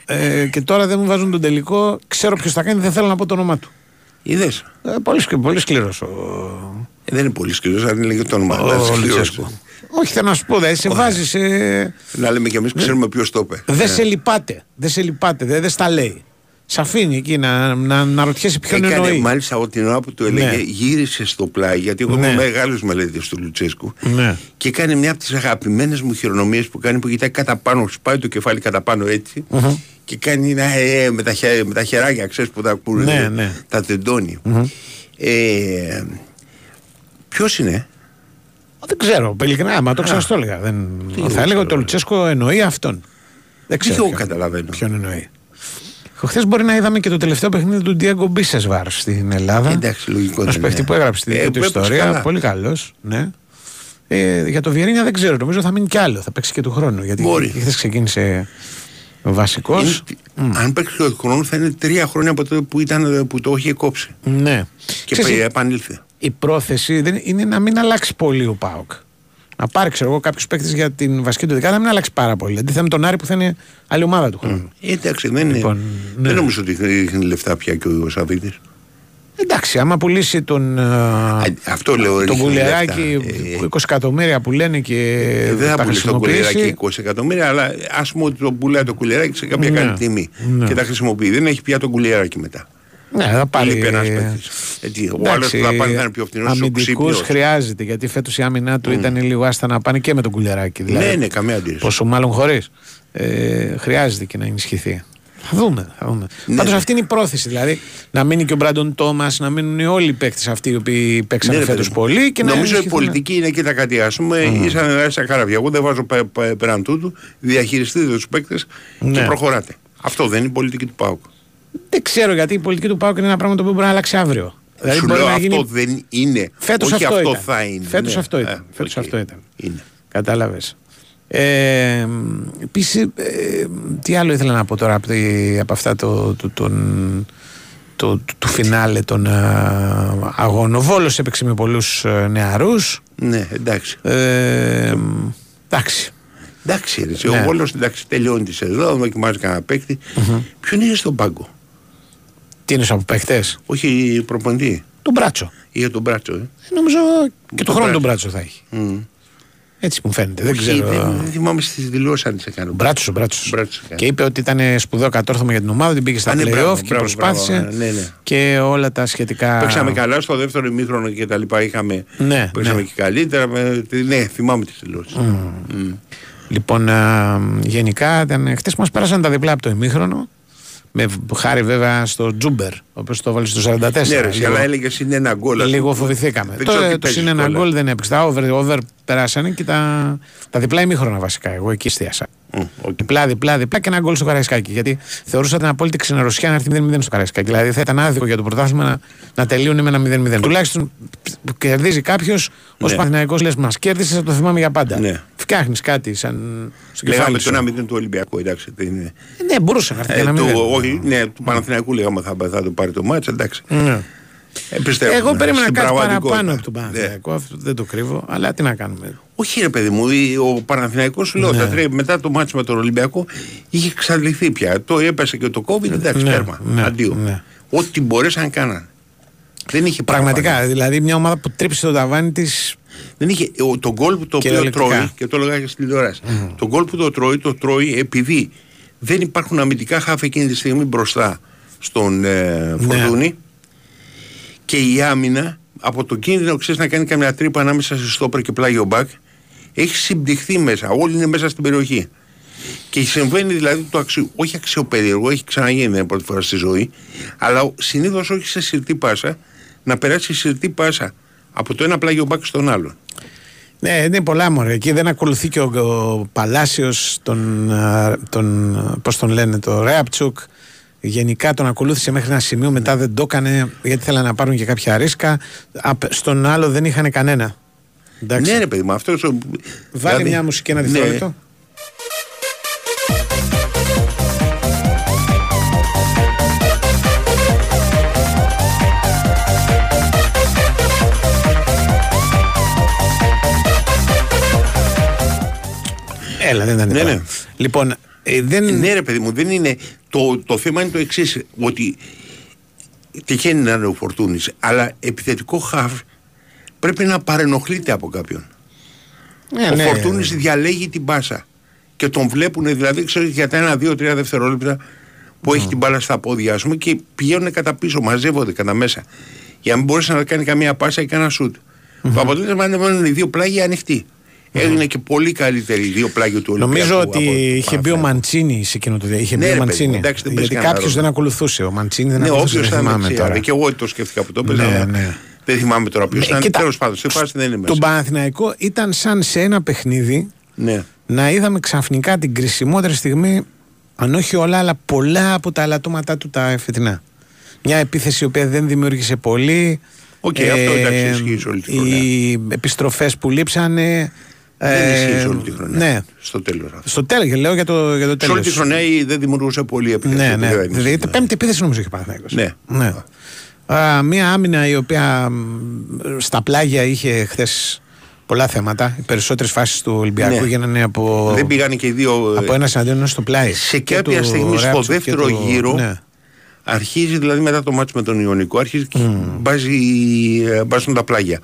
ε, και τώρα δεν μου βάζουν τον τελικό. Ξέρω ποιος θα κάνει, δεν θέλω να πω το όνομά του. Είδες; Ε, πολύ, σκλη- πολύ σκληρός ο, δεν είναι πολύ σκληρός, αν έλεγε το όνομα. ο, δεν είναι ο σκληρός. Λουτσέσκου. Όχι, θέλω να σου πω, δεν σε βάζεις. σε- Να λέμε κι εμείς ξέρουμε ποιος το είπε. Δεν σε λυπάται. Δεν σε λυπάται. Δεν, δεν στα λέει. Σ' αφήνει εκεί να, να, να ρωτιέσαι ποιον Έκανε, εννοεί. μάλιστα από την ώρα που του έλεγε Ναι. γύρισε στο πλάι γιατί εγώ Ναι. έχω μεγάλους μελέτες του Λουτσέσκου Ναι. και κάνει μια από τις αγαπημένες μου χειρονομίες που κάνει που κοιτάει κατά πάνω, σπάει το κεφάλι κατά πάνω έτσι και κάνει ένα ε, με, τα, χε- με τα χεράκια, ξέρεις που τα ακούνε, Ναι, ναι. τα τεντώνει. Ε, Ποιος είναι, Δεν ξέρω, ειλικρινά, μα το ξέρω, το έλεγα. Δεν... Τι Θα εγώ έλεγα ότι ο ξέρω. Λουτσέσκο εννοεί αυτόν. Δεν ξέρω. εγώ ποιον- καταλαβαίνω. Ποιον εννοεί. Χθες μπορεί να είδαμε και το τελευταίο παιχνίδι του Ντιέγκο Μπίσεσβαρ στην Ελλάδα. Εντάξει, λογικό Ένα δεν παίχτη είναι. που έγραψε τη Ε, δική του που έπαιξε ιστορία. καλά. Πολύ καλός. Ναι. Ε, για το Βιερίνια δεν ξέρω, νομίζω θα μείνει κι άλλο. Θα παίξει και του χρόνου. Γιατί Μπορεί. χθες ξεκίνησε βασικός. Είναι- αν παίξει το χρόνο θα είναι τρία χρόνια από τότε που, ήταν, που το είχε κόψει Ναι. και Ξέρεις, πε- επανήλθε. η πρόθεση δεν είναι να μην αλλάξει πολύ ο Πάοκ. Να πάρει, ξέρω εγώ, κάποιους παίκτες για την βασική του δεκάδα, να μην αλλάξει πάρα πολύ. Αντίθετα με τον Άρη που θα είναι άλλη ομάδα του χρόνου. Ε, εντάξει, δεν, Λοιπόν, είναι, ναι. δεν νομίζω ότι ρίχνει λεφτά πια και ο Σαββίδη. Εντάξει, άμα πουλήσει τον, α, αυτό λέω, τον ρίχνει κουλεράκι λεφτά. 20 εκατομμύρια που λένε και Ε, δεν θα τα πουλήσει το κουλεράκι χρησιμοποιήσει. 20 εκατομμύρια, αλλά ας πούμε ότι το πουλάει το κουλεράκι σε κάποια Ναι. καλή τιμή Ναι. και τα χρησιμοποιεί. Δεν έχει πια το κουλεράκι μετά. Ναι, θα πάρει. Λείπει ένας παίκτης. Έτσι, ο άλλος που θα πάρει θα είναι πιο φθηνός, ο Αμυντικούς ξύπνιος. χρειάζεται γιατί φέτος η άμυνά του ήταν λίγο άστα να πάνε και με τον κουλεράκι. Δηλαδή, Ναι, ναι, καμία αντίρρηση. Πόσο μάλλον χωρίς. Ε, χρειάζεται και να ενισχυθεί. Θα δούμε. Θα δούμε. Ναι, Πάντως ναι. αυτή είναι η πρόθεση. Δηλαδή να μείνει και ο Μπράντον Τόμας, να μείνουν όλοι οι παίκτες αυτοί οι οποίοι παίξαν Ναι, ρε φέτος παιδί μου. πολύ. Και να Νομίζω η ενισχυθούν. πολιτική είναι και τα κάτι. Α πούμε, ήσαν σαν καραβιά. Εγώ δεν βάζω πε- πε- πέραν τούτου. Διαχειριστείτε τους παίκτες και Ναι. προχωράτε. Αυτό δεν είναι η πολιτική του ΠΑΟΚ. Δεν ξέρω γιατί η πολιτική του ΠΑΟΚ είναι ένα πράγμα το οποίο μπορεί να αλλάξει αύριο. Δηλαδή Σου μπορεί λέω να αυτό γίνει... δεν είναι. Φέτος Όχι αυτό αυτό ήταν. θα είναι. Φέτος ναι. αυτό ήταν. Ε, Φέτος οκ. αυτό ήταν. Είναι. Κατάλαβες. Ε, Επίσης, τι άλλο ήθελα να πω τώρα από, τη- από αυτά το, το, τον- το- του- του φινάλε των α, αγώνων. Ο Βόλος έπαιξε με πολλούς ε, νεαρούς. Ναι, εντάξει. Ε, εντάξει. Εντάξει, ρε, Ναι. ο Βόλος εντάξει, τελειώνει τη σεζόν, δοκιμάζει κανένα παίκτη. Ποιον είναι στον πάγκο; Τι είναι από παίχτες. Όχι προπονητή. Τον Μπράτσο. Ή τον Μπράτσο. Ε. Νομίζω και το το χρόνο Μπράτσο. τον Μπράτσο θα έχει. Μμ. Έτσι μου φαίνεται. Δεν Όχι, ξέρω. Δεν, δεν θυμάμαι στις δηλώσεις αν τι έκανε. Ο Μπράτσος, ο Μπράτσος. Μπράτσος έκανε. Και είπε ότι ήταν σπουδαίο κατόρθωμα για την ομάδα, την πήγε στα Α, ναι, playoff μπράβο, και μπράβο, προσπάθησε. μπράβο, ναι, ναι. Και όλα τα σχετικά. Παίξαμε καλά στο δεύτερο ημίχρονο και τα λοιπά. Είχαμε, Ναι, παίξαμε ναι. και καλύτερα. με- Ναι, θυμάμαι τις δηλώσεις. Λοιπόν, α, γενικά ήταν, χτες μας πέρασαν τα διπλά από το ημίχρονο. Με χάρη βέβαια στο Τσούμπερ, ο οποίος το βάλει στο 44. Ναι, ρε, λίγο, αλλά έλεγες είναι ένα γκολ. ας λίγο πούμε. φοβηθήκαμε. Δεν ξέρω Το, τι το παίζεις συν ένα κιόλας. γκολ δεν έπαιξε. Τα over, over περάσανε και τα, τα διπλά ημίχρονα βασικά. Εγώ εκεί εστίασα. Διπλά, διπλά, διπλά και ένα γκολ στο Καραϊσκάκι. Γιατί θεωρούσα την απόλυτη ξενερωσιά να έρθει 0-0 στο Καραϊσκάκι. Δηλαδή θα ήταν άδικο για το πρωτάθλημα να, να τελείωνε με ένα 0-0. Τουλάχιστον που κερδίζει κάποιος ω Ναι. Παθηναϊκός λες, μας κέρδισε, θα το θυμάμαι για πάντα. Ναι. Φτιάχνεις κάτι σαν. στο Λέγαμε κεφάλι σου. το ένα μηδέν του Ολυμπιακού, εντάξει. δεν είναι. Ναι, μπορούσε να έρθει Ε, και ένα του, 0. όχι, ναι, του Παναθηναϊκού λέγαμε θα, θα το πάρει το μάτς, εντάξει. Ναι. Ε, πιστεύουμε Εγώ περίμενα στην κάτι πραγματικότητα. παραπάνω από τον Ναι. Παναθηναϊκό. Αυτό δεν το κρύβω. Αλλά τι να κάνουμε. Όχι ρε παιδί μου, η- ο Παναθηναϊκός σου λέω, Ναι. τα τρία- μετά το μάτς με τον Ολυμπιακό είχε εξαντληθεί πια. Το έπεσε και το COVID, εντάξει, Ναι, τέρμα, ναι, αντίο. ναι. Ό,τι μπορέσαν κάναν. Δεν είχε Πραγματικά, παραπάνω. δηλαδή μια ομάδα που τρύπησε το ταβάνι της. Δεν είχε, ο, το γκολ που το οποίο Κυριολεκτικά. τρώει, και το έλεγα και στην τηλεόραση, το γκολ που το τρώει, το τρώει επειδή δεν υπάρχουν αμυντικά χάφ εκείνη τη στιγμή μπροστά στον ε, Ναι. Φορτούνη και η άμυνα από το κίνδυνο ξέρεις να κάνει καμιά τρύπα ανάμεσα σε στόπερ και πλάγιο μπακ έχει συμπτυχθεί μέσα. Όλοι είναι μέσα στην περιοχή. Και συμβαίνει δηλαδή το αξιο, όχι αξιοπερίεργο, έχει ξαναγίνει δεν είναι πρώτη φορά στη ζωή, αλλά συνήθως όχι σε σιρτή πάσα, να περάσει σιρτή πάσα από το ένα πλάγιο μπακ στον άλλο. Ναι, είναι πολλά μωρέ. Εκεί δεν ακολουθεί και ο, ο Παλάσιος τον, α, τον, α, πώς τον λένε, το Ρέαπτσουκ. Γενικά τον ακολούθησε μέχρι ένα σημείο, μετά δεν το έκανε γιατί θέλανε να πάρουν και κάποια ρίσκα. Απ- Στον άλλο δεν είχαν κανένα. Εντάξει. Ναι, ρε παιδί μου, αυτός. Βάλε μια μουσική ένα δευτερόλεπτο. Έλα, δεν ήταν Ναι, τίποτα. ναι. Λοιπόν, ε, δεν... Ναι, ρε παιδί μου, δεν είναι. Το, το θέμα είναι το εξής. Ότι τυχαίνει να είναι ο Φορτούνης, αλλά επιθετικό χαφ πρέπει να παρενοχλείται από κάποιον. Ναι, ο ναι. Φορτούνης διαλέγει την πάσα. Και τον βλέπουν, δηλαδή, ξέρεις για τα ένα, δύο, τρία δευτερόλεπτα που έχει την μπάλα στα πόδια, ας πούμε, και πηγαίνουν κατά πίσω, μαζεύονται κατά μέσα. Για να μην μπορέσει να κάνει καμία πάσα ή κανένα σουτ. Το αποτέλεσμα είναι μόνο οι δύο πλάγοι ανοιχτοί. Έγινε και πολύ καλύτερη οι δύο πλάγοι του Ολυμπιακού. Νομίζω ότι από το είχε μπει ο Μαντσίνη σε εκείνο το διάστημα. Είχε Ναι, μπει ο ρε παιδί μου, Μαντσίνη. εντάξει, δεν παίζει Γιατί κανένα κάποιος ρόλο. δεν ακολουθούσε. Ο Μαντσίνη δεν Ναι, ακολουθούσε. όποιος Δεν ήταν θυμάμαι δεξιά. τώρα. Και εγώ το σκέφτηκα από το Ναι, πέρα. ναι. Δεν θυμάμαι τώρα ποιος Ναι, ήταν. κοίτα, Τέλος πάντων, στη φάση δεν είναι μέσα. Τον Παναθηναϊκό ήταν σαν σε ένα παιχνίδι Ναι. να είδαμε ξαφνικά την κρισιμότερη στιγμή, αν όχι όλα, αλλά πολλά από τα ελαττώματά του τα φετινά. Μια επίθεση η οποία δεν δημιούργησε πολύ. Οκ, αυτό εντάξει, ισχύει σε όλη τη χρονιά. Οι επιστροφές που λείψανε. Δεν ε, ισχύει σε όλη τη χρονιά. Ναι. Στο τέλος. Στο τέλος, λέω για το, για το Σε τέλο. όλη τη χρονιά η- δεν δημιουργούσε πολύ επίθεση. Ναι, ναι. Δεν είναι. Δηλαδή, η πέμπτη επίθεση νομίζω είχε Παναθηναϊκός. Ναι. ναι. Α, μία άμυνα η οποία μ, στα πλάγια είχε χθες πολλά θέματα. Οι περισσότερες φάσεις του Ολυμπιακού Ναι. γίνανε από, Δεν πήγανε και οι δύο. από ένα εναντίον ενός στο πλάι. Σε Και κάποια του στιγμή στο Ράπτσουκ και δεύτερο του- γύρο Ναι. Αρχίζει δηλαδή μετά το μάτι με τον Ιωνικό αρχίζει και μπάζει, ε, μπάζουν τα πλάγια.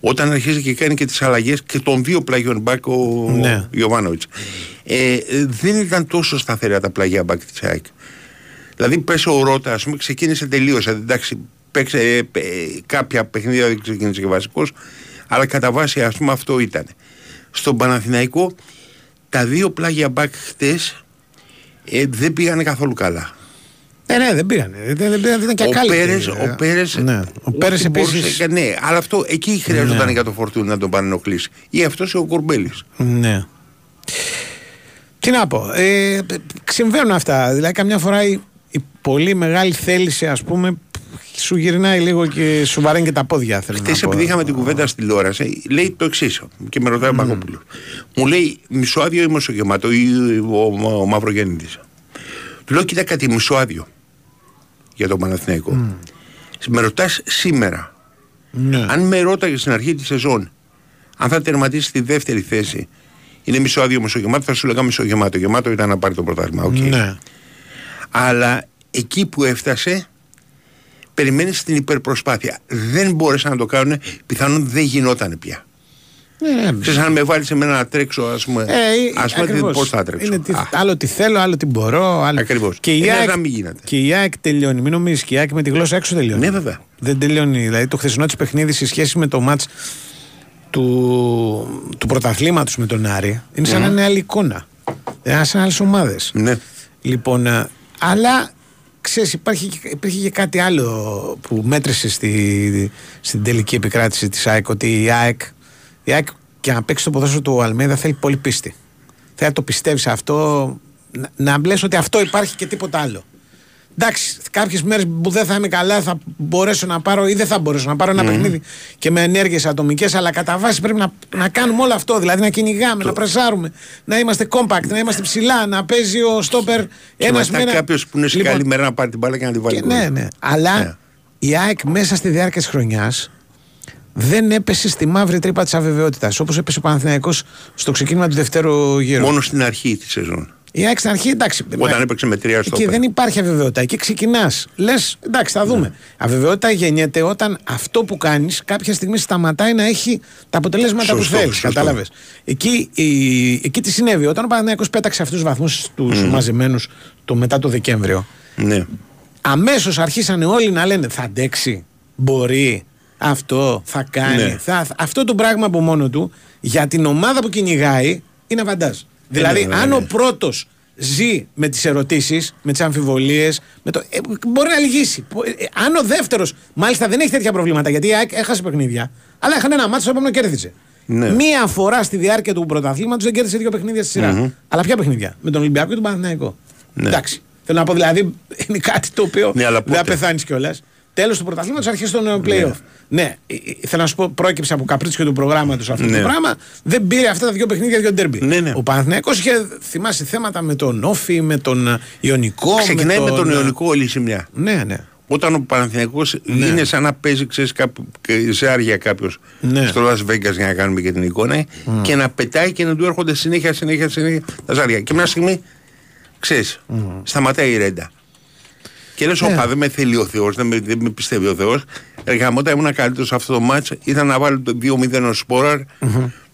Όταν αρχίζει και κάνει και τις αλλαγές και των δύο πλαγιών μπακ ο Ναι. Ιωβάνοβιτς. Ε, ε, δεν ήταν τόσο σταθερά τα πλαγιά μπακ της ΑΕΚ. Δηλαδή πες ο Ρότα ας πούμε ξεκίνησε τελείωσε. Εντάξει παίξε ε, ε, κάποια παιχνίδια δεν ξεκίνησε και βασικός αλλά κατά βάση ας πούμε αυτό ήταν. Στον Παναθηναϊκό τα δύο πλάγια μπακ χτες ε, δεν πήγανε καθόλου καλά. Ε, ναι, δεν πήγανε. Δεν, δεν, δεν ήταν και Ο ακάλυπτοι, Πέρες, ε. ο Πέρες, Ναι. Ο Πέρες ό,τι μπορούσε επίσης- έκανε, Ναι, αλλά αυτό εκεί χρειαζόταν Ναι. για το φορτούνι να τον πανενοχλήσει. Ή αυτός ή ο Κορμπέλης. Ναι. Τι να πω. Ε, συμβαίνουν αυτά. Δηλαδή, καμιά φορά η, η πολύ μεγάλη θέληση, ας πούμε, σου γυρνάει λίγο και σου βαραίνει και τα πόδια. Θέλω Χθε να πω. επειδή είχαμε την κουβέντα στη τηλεόραση, λέει το εξής. Και με ρωτάει ο Παγκόπουλο. Μου λέει μισοάδιο ή μισογεμάτο ή ο, ο, ο Μαυρογέννητης. Του λέω κοίτα κάτι μισοάδιο για τον Παναθηναϊκό. Με ρωτάς σήμερα. Ναι. Αν με ρώταγες στην αρχή της σεζόν, αν θα τερματίσεις στη δεύτερη θέση, είναι μισοάδειο μισογεμάτο, θα σου λέγα μισογεμάτο. Γεμάτο ήταν να πάρει το πρωτάθλημα. οκ. Ναι. Αλλά εκεί που έφτασε, περιμένεις την υπερπροσπάθεια. Δεν μπόρεσαν να το κάνουν, πιθανόν δεν γινόταν πια. Ναι, ναι. Ξέρεις, αν με βάλεις σε μένα να τρέξω, ας πούμε, Ε, ας πούμε ακριβώς. πώς θα τρέξω; Είναι τι, Α, άλλο τι θέλω, άλλο τι μπορώ. Άλλο... Ακριβώς. Και η, Ε, ΑΕΚ, να μην γίνεται. και η ΑΕΚ τελειώνει. Μην νομίζεις και η ΑΕΚ με τη γλώσσα έξω τελειώνει. Ναι, βέβαια. Δεν τελειώνει. Δηλαδή το χθεσινό της παιχνίδι σε σχέση με το μάτς του, του πρωταθλήματος με τον Άρη είναι σαν να είναι άλλη εικόνα. Είναι σαν άλλες ομάδες. Ναι. Λοιπόν, ε, αλλά ξέρεις υπάρχει, και- υπήρχε και κάτι άλλο που μέτρησε στη, στην τελική επικράτηση της ΑΕΚ ότι η ΑΕΚ, η ΑΕΚ και να παίξει το ποδόσφαιρο του Αλμέδα θέλει πολύ πίστη. Θέλει να το πιστεύεις σε αυτό, να, να μπλες ότι αυτό υπάρχει και τίποτα άλλο. Εντάξει, κάποιες μέρες που δεν θα είμαι καλά θα μπορέσω να πάρω ή δεν θα μπορέσω να πάρω ένα παιχνίδι και με ενέργειες ατομικές, αλλά κατά βάση πρέπει να, να κάνουμε όλο αυτό. Δηλαδή να κυνηγάμε, να πρεσάρουμε, να είμαστε compact, να είμαστε ψηλά, να παίζει ο στόπερ Και ένας μετά κάποιος που είναι σε καλή μέρα να πάρει την μπάλα και να τη βάλει. και, γκολ. ναι, ναι. Αλλά η ΑΕΚ μέσα στη διάρκεια της χρονιάς δεν έπεσε στη μαύρη τρύπα της αβεβαιότητας. Όπως έπεσε ο Παναθηναϊκός στο ξεκίνημα του δευτέρου γύρου. Μόνο στην αρχή της σεζόν. Η ΑΕΚ στην αρχή, εντάξει. Όταν έπαιξε με τρία στο Εκεί δεν υπάρχει αβεβαιότητα. Εκεί ξεκινάς. Λες, εντάξει, θα δούμε. Αβεβαιότητα γεννιέται όταν αυτό που κάνεις κάποια στιγμή σταματάει να έχει τα αποτελέσματα Σωστό, που θέλεις. σωστό. Κατάλαβες. Εκεί, η, εκεί τι συνέβη. Όταν ο Παναθηναϊκός πέταξε αυτούς τους βαθμούς τους mm. μαζεμένους το μετά το Δεκέμβριο, Ναι. αμέσως αρχίσανε όλοι να λένε θα αντέξει, μπορεί, αυτό, θα κάνει. Ναι. Θα, αυτό το πράγμα από μόνο του για την ομάδα που κυνηγάει είναι αβαντάζ. Δηλαδή, ναι, αν ναι. ο πρώτος ζει με τις ερωτήσεις, με τις αμφιβολίες, με το... ε, μπορεί να λυγίσει. Πο- ε, αν ο δεύτερος, μάλιστα δεν έχει τέτοια προβλήματα, γιατί η ΑΕΚ έχασε παιχνίδια, αλλά είχαν ένα μάτσο, στο επόμενο κέρδισε. Ναι. Μία φορά στη διάρκεια του πρωταθλήματος δεν κέρδισε δύο παιχνίδια στη σειρα Μμμ. Αλλά ποια παιχνίδια, με τον Ολυμπιακό και τον Παναθηναϊκό; Ναι. Εντάξει. Θέλω να πω δηλαδή είναι κάτι το οποίο Ναι, αλλά δεν θα πότε; πεθάνεις κιόλας. Τέλος του πρωταθλήματος, αρχέ των ε, playoff. Ναι, ε, ε, θέλω να σου πω, πρόκειψε από καπρίτσιο του προγράμματος αυτό Ναι. το πράγμα. Δεν πήρε αυτά τα δύο παιχνίδια για τον Ντέρμπι. Ναι, ναι. Ο Παναθηναϊκός είχε θυμάσαι θέματα με τον Όφη, με τον ε, Ιωνικό. Ξεκινάει με τον ε, Ιωνικό όλη η ζημιά. Ναι, ναι. Όταν ο Παναθηναϊκός είναι σαν να παίζει ξέρεις, κάπου, και σε άργια κάποιος Ναι. στο Las Vegas για να κάνουμε και την εικόνα και να πετάει και να του έρχονται συνέχεια, συνέχεια, συνέχεια τα ζάρια. Και μια στιγμή, ξέρεις, σταματάει η ρέντα. Και λες, όπα, δεν με θέλει ο Θεός, δεν με, δεν με πιστεύει ο Θεός. Εργαμότα ήμουν καλύτερος σε αυτό το μάτς, ήταν να βάλει το 2-0 ο σποραρ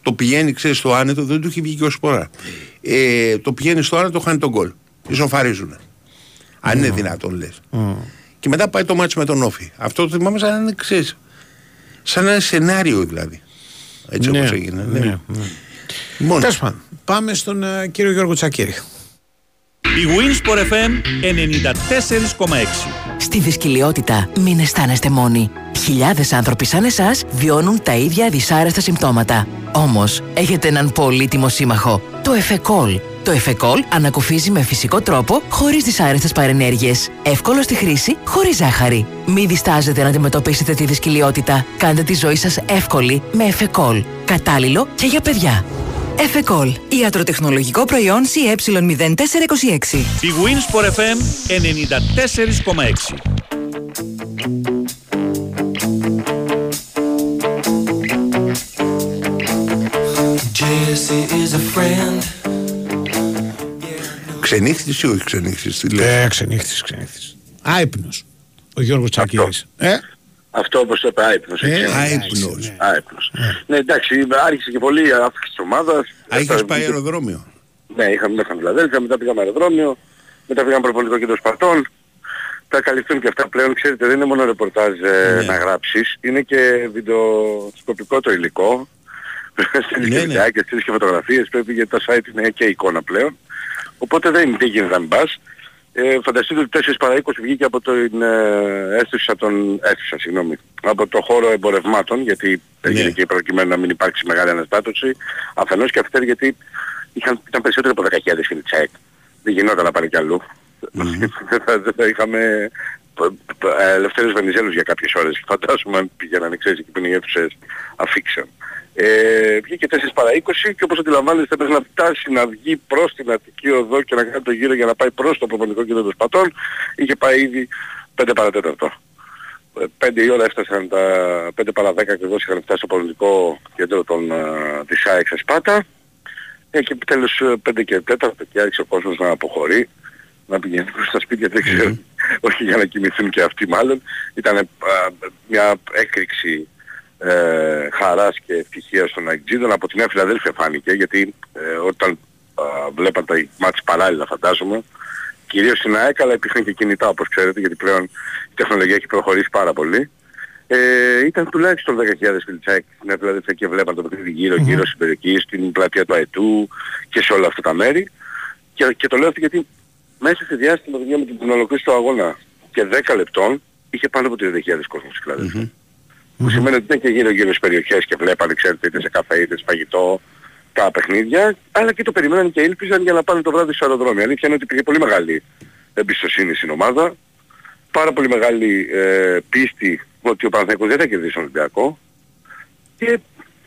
το πηγαίνει, ξέρεις, στο άνετο, δεν του έχει βγει και ο Σποράρ. Ε, το πηγαίνει στο άνετο, χάνει τον γκολ. Ισοφαρίζουν. Αν είναι δυνατόν λες. Και μετά πάει το μάτσο με τον Όφη. Αυτό το θυμάμαι σαν να είναι ξέρεις, σαν ένα σενάριο δηλαδή. Έτσι Ναι, όπως έγινε. Ναι. ναι, ναι. Μόνο. Τέλος πάντων, πάμε στον ε, κύριο Γιώργο Τσακύρη. Η Winsport FM 94,6. Στη δυσκολιότητα μην αισθάνεστε μόνοι. Χιλιάδες άνθρωποι σαν εσάς βιώνουν τα ίδια δυσάρεστα συμπτώματα. Όμως, έχετε έναν πολύτιμο σύμμαχο, το Εφεκόλ. Το Εφεκόλ ανακουφίζει με φυσικό τρόπο, χωρίς δυσάρεστες παρενέργειες. Εύκολο στη χρήση, χωρίς ζάχαρη. Μην διστάζετε να αντιμετωπίσετε τη δυσκολιότητα. Κάντε τη ζωή σας εύκολη με Εφεκόλ. Κατάλληλο και για παιδιά. Εφεκόλ. Ιατροτεχνολογικό προϊόν CE0426. Η Winsport FM 94,6. Ξενύχτης ή όχι ξενύχτης, τι λέει. Ε, ξενύχτης, ξενύχτης. Άϊπνος. Ο Γιώργος Τσακύρης. Ε, Αυτό όπως το είπε άϊπνος. Ε, έτσι. άϊπνος. Άϊπνος. Ναι, εντάξει, άρχισε και πολύ αύξηση της ομάδας. Α, είχες Έφτασε- πάει αεροδρόμιο. Ναι, είχαμε μέχρι Φιλαδέλφια, μετά πήγαμε αεροδρόμιο, μετά πήγαμε προπολιτικό κέντρο Σπαρτών. Θα καλυφθούν και αυτά πλέον, ξέρετε, δεν είναι μόνο ρεπορτάζ ε, Ναι. να γράψεις, είναι και βιντεοσκοπικό το υλικό. Στείλεις Ναι, και ναι. βιντεάκια, στείλεις και φωτογραφίες, πρέπει γιατί το site είναι και εικόνα πλέον. Οπότε δεν, δεν γίνεται να μην πας. Ε, φανταστείτε ότι 4 παρά 20 βγήκε από την ε, αίθουσα των, αίθουσα, συγγνώμη, από το χώρο εμπορευμάτων, γιατί έγινε Ναι. και προκειμένου να μην υπάρξει μεγάλη αναστάτωση. Αφενός και αφετέρου γιατί είχαν, ήταν περισσότερο από 10.000 φίλοι της ΑΕΚ. Δεν γινόταν να πάνε κι αλλού. δεν, θα, δεν θα είχαμε π- π- ε, ελευθέρους Βενιζέλους για κάποιες ώρες. Φαντάζομαι αν πήγαιναν, ξέρεις, εκεί που είναι οι αίθουσες αφήξεων. Ε, βγήκε 4 παρά 20 και όπως αντιλαμβάνεστε πρέπει να φτάσει να βγει προς την Αττική Οδό και να κάνει το γύρο για να πάει προς το προπονητικό κέντρο των Σπατών. Είχε πάει ήδη 5 παρά 4. 5 η ώρα έφτασαν τα 5 παρά 10 ακριβώς είχαν φτάσει στο προπονητικό κέντρο των, α, της ΑΕΚ σε Σπάτα. Ε, και επιτέλους 5 και 4 και άρχισε ο κόσμος να αποχωρεί, να πηγαίνει προς τα σπίτια, δεν ξέρω, όχι για να κοιμηθούν και αυτοί μάλλον. Ήταν μια έκρηξη ε, χαράς και ευτυχίας των Αιγτζίδων. Από τη Νέα Φιλαδέλφια φάνηκε, γιατί ε, όταν α, βλέπαν τα μάτς παράλληλα φαντάζομαι, κυρίως στην ΑΕΚ, αλλά υπήρχαν και κινητά όπως ξέρετε, γιατί πλέον η τεχνολογία έχει προχωρήσει πάρα πολύ. Ε, ήταν τουλάχιστον 10.000 φιλτσάκ στην Νέα Φιλαδέλφια και βλέπαν το παιχνίδι γύρω-γύρω στην περιοχή, στην πλατεία του Αετού και σε όλα αυτά τα μέρη. Και, και το λέω αυτό γιατί μέσα σε διάστημα παιδιά, με την ολοκλήρωση του αγώνα και 10 λεπτών είχε πάνω από 30.000 κόσμο στη φιλαδελφια Που σημαίνει ότι ήταν και γύρω-γύρω στις περιοχές και βλέπανε, ξέρετε, είτε σε καφέ είτε σε φαγητό τα παιχνίδια, αλλά και το περιμέναν και ήλπιζαν για να πάνε το βράδυ στο αεροδρόμιο. Η αλήθεια είναι ότι υπήρχε πολύ μεγάλη εμπιστοσύνη στην ομάδα, πάρα πολύ μεγάλη ε, πίστη ότι ο Παναθηναϊκός δεν θα κερδίσει τον Ολυμπιακό και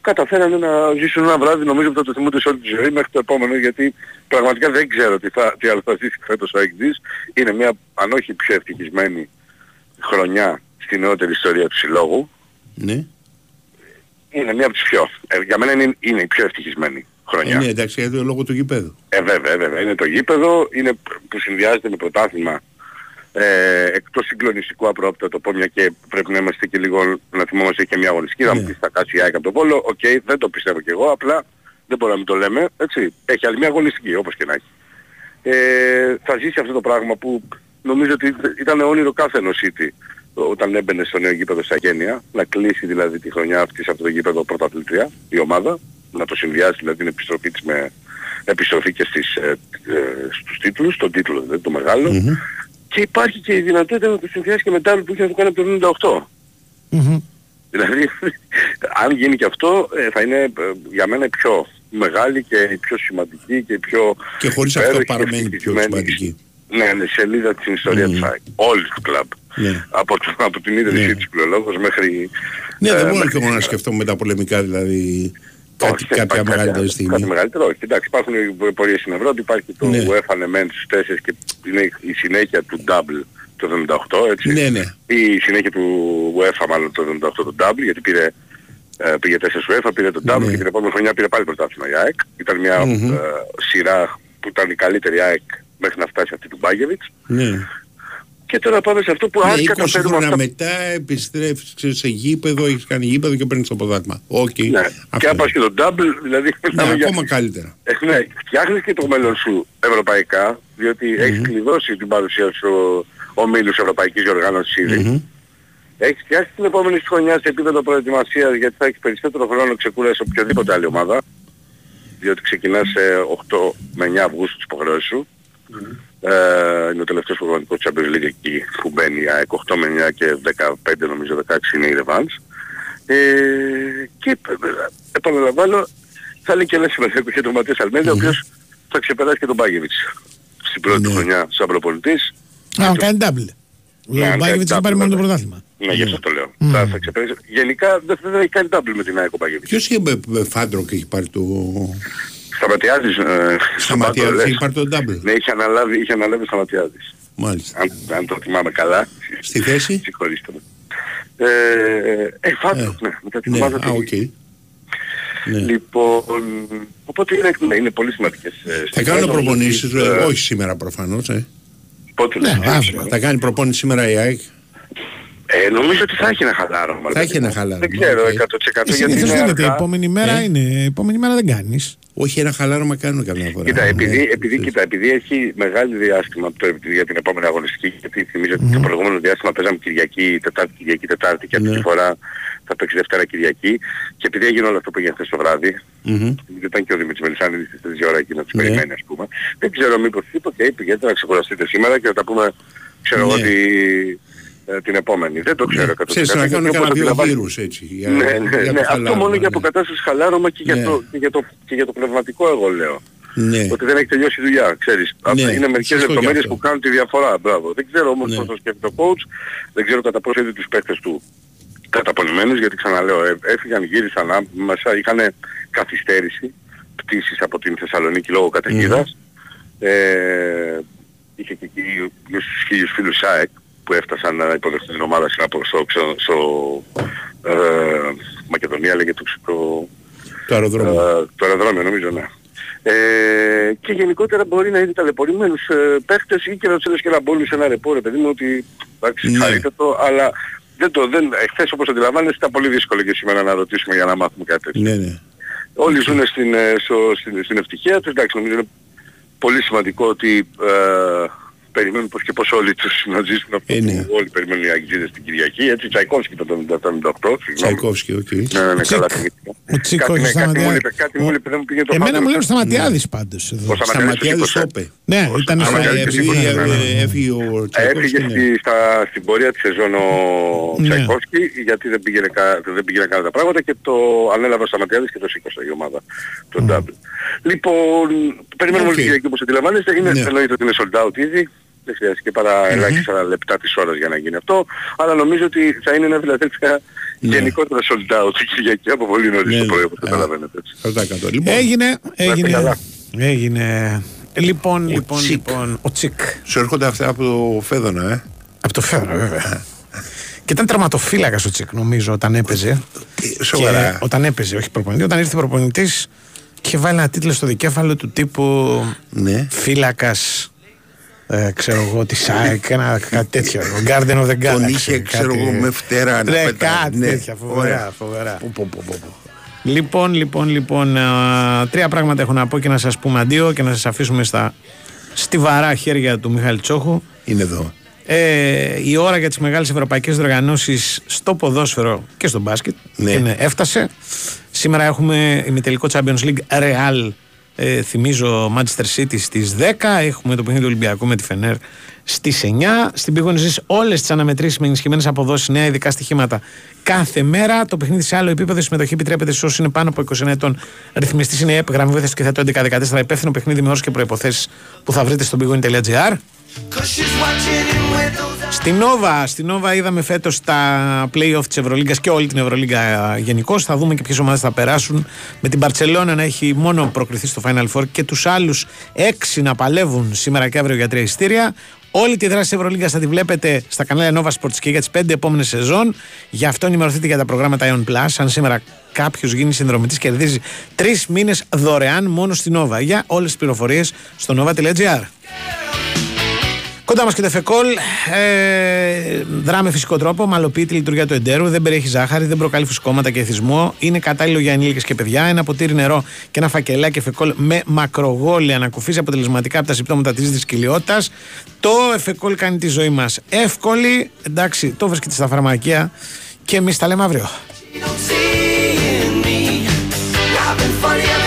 καταφέρανε να ζήσουν ένα βράδυ νομίζω που θα το θυμούνται σε όλη τη ζωή μέχρι το επόμενο γιατί πραγματικά δεν ξέρω τι, θα, τι άλλο θα ζήσει φέτος ο Αιγδής. Είναι μια αν όχι πιο ευτυχισμένη χρονιά στη νεότερη ιστορία του συλλόγου. Ναι. Είναι μια από τις πιο. Ε, για μένα είναι, είναι η πιο ευτυχισμένη χρονιά. Ε, ναι, εντάξει, γιατί λόγω του γηπέδου. Ε, βέβαια, βέβαια. Είναι το γήπεδο, είναι που συνδυάζεται με πρωτάθλημα ε, εκτός συγκλονιστικού απρόπτα το λέω μια και πρέπει να είμαστε και λίγο να θυμόμαστε και μια αγωνιστική, να μου πεις θα χάσει η ΑΕΚ από το Βόλο, οκ, δεν το πιστεύω κι εγώ, απλά δεν μπορούμε να μην το λέμε, έτσι, έχει άλλη μια αγωνιστική όπως και να έχει. Ε, θα ζήσει αυτό το πράγμα που νομίζω ότι ήταν όνειρο κάθε ενός City όταν έμπαινε στο νέο γήπεδο στα Γένεια, να κλείσει δηλαδή τη χρονιά αυτή σε αυτό το γήπεδο πρωταθλητρία, η ομάδα. να το συνδυάσει δηλαδή την επιστροφή της με επιστροφή και στις, ε, ε, στους τίτλους, τον τίτλο δηλαδή το μεγάλο και υπάρχει και η δυνατότητα να το συνδυάσει και με τα που είχε να το κάνει από το 98. Δηλαδή, αν γίνει και αυτό, ε, θα είναι ε, για μένα η πιο μεγάλη και η πιο σημαντική και η πιο... Και χωρίς αυτό υπέροχη και παραμένει πιο ευτυχισμένη- σημαντική. Ναι, ναι, σελίδα στην ιστορίας του ΣΑΕΚ. Όλη του κλαμπ. Ναι. Από, το- από την ίδρυσή Ναι. της πλειολόγος μέχρι... Ναι, ε, δεν μπορώ μέχρι και εγώ να σήμερα. σκεφτώ με τα πολεμικά δηλαδή κάτι, Όχι, κάποια υπάρχει μεγαλύτερη κάτι- στιγμή. Κάτι μεγαλύτερο, όχι. Εντάξει, υπάρχουν οι πορείες στην Ευρώπη, υπάρχει το Ναι. UEFA ναι, μεν στους 4 και είναι η συνέχεια του Double το 78, έτσι. Ναι, ναι. Ή η συνέχεια του UEFA μάλλον το 78 το Double, γιατί πήρε, ε, πήγε 4 UEFA, πήρε το Double Ναι. και την επόμενη χρονιά πήρε πάλι πρωτάθλημα η ΑΕΚ. Ήταν μια Μμμ. ε, σειρά που ήταν η καλύτερη ΑΕΚ μέχρι να φτάσει αυτή του Μπάγεβιτς. Ναι. Και τώρα πάμε σε αυτό που Ναι, αν 20 καταφέρουμε χρόνια αυτά μετά επιστρέφεις ξέρεις, σε γήπεδο, έχεις κάνει γήπεδο και παίρνεις το πρωτάθλημα. Οκ. Ναι. Και αν πας και το double, δηλαδή Ναι, μιλάμε για- ακόμα καλύτερα. Ε, ναι, φτιάχνεις και το μέλλον σου ευρωπαϊκά, διότι έχεις κλειδώσει την παρουσία σου ο ομίλους Ευρωπαϊκής Διοργάνωσης ήδη. Έχεις φτιάξει την επόμενη σου χρονιά σε επίπεδο προετοιμασίας γιατί θα έχεις περισσότερο χρόνο ξεκούραση σε οποιαδήποτε άλλη ομάδα. Διότι ξεκινάς σε 8 με 9 Αυγούστου τις υποχρεώσεις σου. Ε, είναι ο τελευταίος προγραμματικός Champions League εκεί που μπαίνει η ΑΕΚ 8 με 9 και 15 νομίζω 16 είναι η Revanche. Ε, και ε, επαναλαμβάνω θα είναι και ένας συμμετέχει και τον Ματίας Αλμέντα ο οποίος θα ξεπεράσει και τον Μπάγεβιτς στην πρώτη του χρονιά σαν προπονητής. Α, να κάνει double. Ναι, Ο αν Μπάγκεβιτς θα κάνει πάρει double, μόνο το βέβαια. πρωτάθλημα. Ναι, γι' αυτό το λέω. Θα, θα ξεπεράσει. Γενικά δεν θα έχει κάνει double με την ΑΕΚ ο Μπάγεβιτς. Ποιος είχε με- με Φάντρο και έχει πάρει το... Σταματιάδης. Ε, Σταματιάδης, λες. έχει πάρει το double. Ναι, είχε αναλάβει, είχε αναλάβει Σταματιάδης. Μάλιστα. Αν, αν το θυμάμαι καλά. Στη θέση; Συγχωρήστε με. Ε, ε, Φάντρονκ, ναι, μετά την Ναι, ομάδα α, του. οκ. Ναι. Λοιπόν, οπότε είναι, ναι, είναι πολύ σημαντικές. ε, Θα στιγμές. κάνω Νομίζω προπονήσεις, ότι, ε, ε, όχι σήμερα προφανώς. Ε. Πότε Ναι, λες, αύριο. Θα κάνει προπόνηση σήμερα η ΑΕΚ. Ε, νομίζω ότι θα έχει ένα χαλάρωμα. Θα έχει ένα χαλάρωμα, Δεν ξέρω οκ. 100% γιατί Συνήθως είναι γίνεται, η αργά. επόμενη μέρα Ε; είναι, η επόμενη μέρα δεν κάνεις. Όχι, ένα χαλάρωμα κάνουν καμιά φορά. Κοίτα, επειδή, Ε, επειδή, κοίτα, επειδή έχει μεγάλη διάστημα το, για την επόμενη αγωνιστική, γιατί θυμίζω ότι το προηγούμενο διάστημα παίζαμε Κυριακή, Τετάρτη, Κυριακή, Τετάρτη και αυτή Ναι. τη φορά θα παίξει Δευτέρα Κυριακή και επειδή έγινε όλο αυτό που έγινε χθες το βράδυ, μμμ. γιατί ήταν και ο Δημήτρης Μελισάνιδης στις 3 ώρα εκεί να τους Ναι. περιμένει ας πούμε, δεν ξέρω μήπως είπε, οκ, πηγαίνετε να ξεκουραστείτε σήμερα και θα τα πούμε, ξέρω εγώ, Ναι. τη- ε, την επόμενη. Δεν το ξέρω 100%. Ξέρεις, να γιατί κάνουν όπως κανένα δύο αντιλαμβάνεσαι- γύρους έτσι. Για, ναι, ναι, για ναι. το Αυτό χαλάρωμα, μόνο για ναι. αποκατάσταση χαλάρωμα και, για Ναι. το, και, για το, και για το πνευματικό εγώ λέω. Ναι. Ότι δεν έχει τελειώσει η δουλειά, ξέρεις. Ναι, είναι μερικές σωστό και λεπτομέρειες αυτό. που κάνουν τη διαφορά. Μπράβο. Δεν ξέρω όμως Ναι. πώς το σκέφτεται ο coach. Δεν ξέρω κατά πόσο είδε τους παίκτες του καταπονημένους, γιατί ξαναλέω, ε, έφυγαν, γύρισαν α, μέσα, είχαν καθυστέρηση πτήσεις από την Θεσσαλονίκη λόγω καταιγίδας. Ε, είχε και εκεί γύρω στους χίλιους φίλους ΣΑΕΚ που έφτασαν να υποδεχτούν την ομάδα στην από στο, στο, στο ε, Μακεδονία λέγεται το, το, Το αεροδρόμιο. ε, το αεροδρόμιο νομίζω, ναι. Ε, και γενικότερα μπορεί να είδε ταλαιπωρημένους ε, παίχτες ή και να τους έδωσε και ένα μπόνους ένα ρεπό, ρε παιδί μου, ότι εντάξει, Ναι. χαρείτε το, αλλά δεν το, δεν, εχθές όπως αντιλαμβάνεστε ήταν πολύ δύσκολο και σήμερα να ρωτήσουμε για να μάθουμε κάτι τέτοιο. Ναι, ναι. Όλοι ζουν στην, ε, στο, στην, στην ευτυχία τους, εντάξει, νομίζω είναι πολύ σημαντικό ότι ε, περιμένουν πως και πως όλοι τους να ζήσουν αυτό Ε, ναι. που όλοι περιμένουν οι αεκτζήδες την Κυριακή, έτσι, Τσαϊκόφσκι το 77-78, συγγνώμη. Τσαϊκόφσκι, οκ. Ναι, ναι, ναι, Τσικ. καλά θυμήθηκα. Ο Τσίκο Κάτι, έχει ναι, κάτι μου Σταματιάδη. είπε, κάτι μου είπε, δεν μου πήγε το Εμένα φάκελο. μου λένε Σταματιάδης πάντως εδώ. Ο Σταματιάδης Σταματιάδης το το είπε. είπε. Ναι, ήταν Α, στο μακάρι Ε, και Επειδή σίγουρα, ναι, ναι. ε, έφυγε ο Έφυγε Τσαϊκόφσκι. ναι. στη, στα, στην πορεία της σεζόν ο Ναι. Τσαϊκόφσκι γιατί δεν πήγαινε, κα- δεν πήγαινε καλά τα πράγματα και το ανέλαβε ο Σταματιάδης και το σήκωσε η ομάδα, το double. Λοιπόν, περιμένουμε Οκ. okay. Κυριακή όπως αντιλαμβάνεστε, είναι Ναι. εννοείται ότι είναι sold out ήδη. Δεν χρειάζεται και παρά ελάχιστα λεπτά της ώρας για να γίνει αυτό. Αλλά νομίζω ότι θα είναι ένα Φιλαδέλφια Ναι. γενικότερα sold out η Κυριακή από πολύ νωρίς Ναι, το πρωί ναι. όπως καταλαβαίνετε έτσι. 100%. Λοιπόν, Έγινε, έγινε. καλά. Έγινε. Λοιπόν, λοιπόν, Τσικ. λοιπόν, ο Τσικ. σου έρχονται αυτά από το Φέδωνα, ε; Από το Φέδρα, βέβαια. Και ήταν τερματοφύλακας ο Τσικ, νομίζω, όταν έπαιζε. Ε, Σοβαρά. Και όταν έπαιζε, όχι προπονητή. Όταν ήρθε προπονητής, είχε βάλει ένα τίτλο στο δικέφαλο του τύπου Ναι. Φύλακας. Ε, ξέρω εγώ, τη ΣΑΕΚ, ένα κάτι τέτοιο. Ο Garden of the Galaxy. Τον είχε, κάτι- ξέρω εγώ, με φτερά να Ναι, πετάει. κάτι Ναι. τέτοια. Φοβερά, Ωραία. φοβερά. Πω, πω, πω, πω, πω. Λοιπόν, λοιπόν, λοιπόν, α, τρία πράγματα έχω να πω και να σας πούμε αντίο και να σας αφήσουμε στα στιβαρά χέρια του Μιχάλη Τσόχου. Είναι εδώ. Ε, η ώρα για τις μεγάλες ευρωπαϊκές διοργανώσεις στο ποδόσφαιρο και στο μπάσκετ είναι, έφτασε. Σήμερα έχουμε ημιτελικό Champions League Real ε, θυμίζω Manchester City στις 10 έχουμε το παιχνίδι του Ολυμπιακού με τη Φενέρ στις 9 στην Πίγωνη ζεις όλες τις αναμετρήσεις με ενισχυμένες αποδόσεις νέα ειδικά στοιχήματα κάθε μέρα το παιχνίδι σε άλλο επίπεδο η συμμετοχή επιτρέπεται σε όσους είναι πάνω από 20 ετών ρυθμιστής είναι η ΕΠ γραμμή βοήθειας και θέτω 11-14 υπεύθυνο παιχνίδι με όρους και προϋποθέσεις που θα βρείτε στο πίγωνη.gr στην Νόβα, στην Νόβα είδαμε φέτος τα play-off της Ευρωλίγκας και όλη την Ευρωλίγκα γενικώς. Θα δούμε και ποιες ομάδες θα περάσουν. Με την Παρσελόνα να έχει μόνο προκριθεί στο Final Four και τους άλλους έξι να παλεύουν σήμερα και αύριο για τρία ειστήρια. Όλη τη δράση τη Ευρωλίγκα θα τη βλέπετε στα κανάλια Nova Sports και για τις πέντε επόμενες σεζόν. Γι' αυτό ενημερωθείτε για τα προγράμματα Ion Plus. Αν σήμερα κάποιος γίνει συνδρομητής, κερδίζει τρεις μήνες δωρεάν μόνο στην Nova. Για όλες τις πληροφορίες στο nova.gr. Κοντά μας και το εφεκόλ. Ε, δράμε φυσικό τρόπο. Μαλοποιεί τη λειτουργία του εντέρου. Δεν περιέχει ζάχαρη, δεν προκαλεί φουσκώματα και εθισμό. Είναι κατάλληλο για ενήλικες και παιδιά. Ένα ποτήρι νερό και ένα φακελάκι εφεκόλ με μακρογόλια ανακουφίζει αποτελεσματικά από τα συμπτώματα της δυσκολιότητα. Το εφεκόλ κάνει τη ζωή μας εύκολη. Εντάξει, το βρίσκεται στα φαρμακεία και εμείς τα λέμε αύριο. I've been funny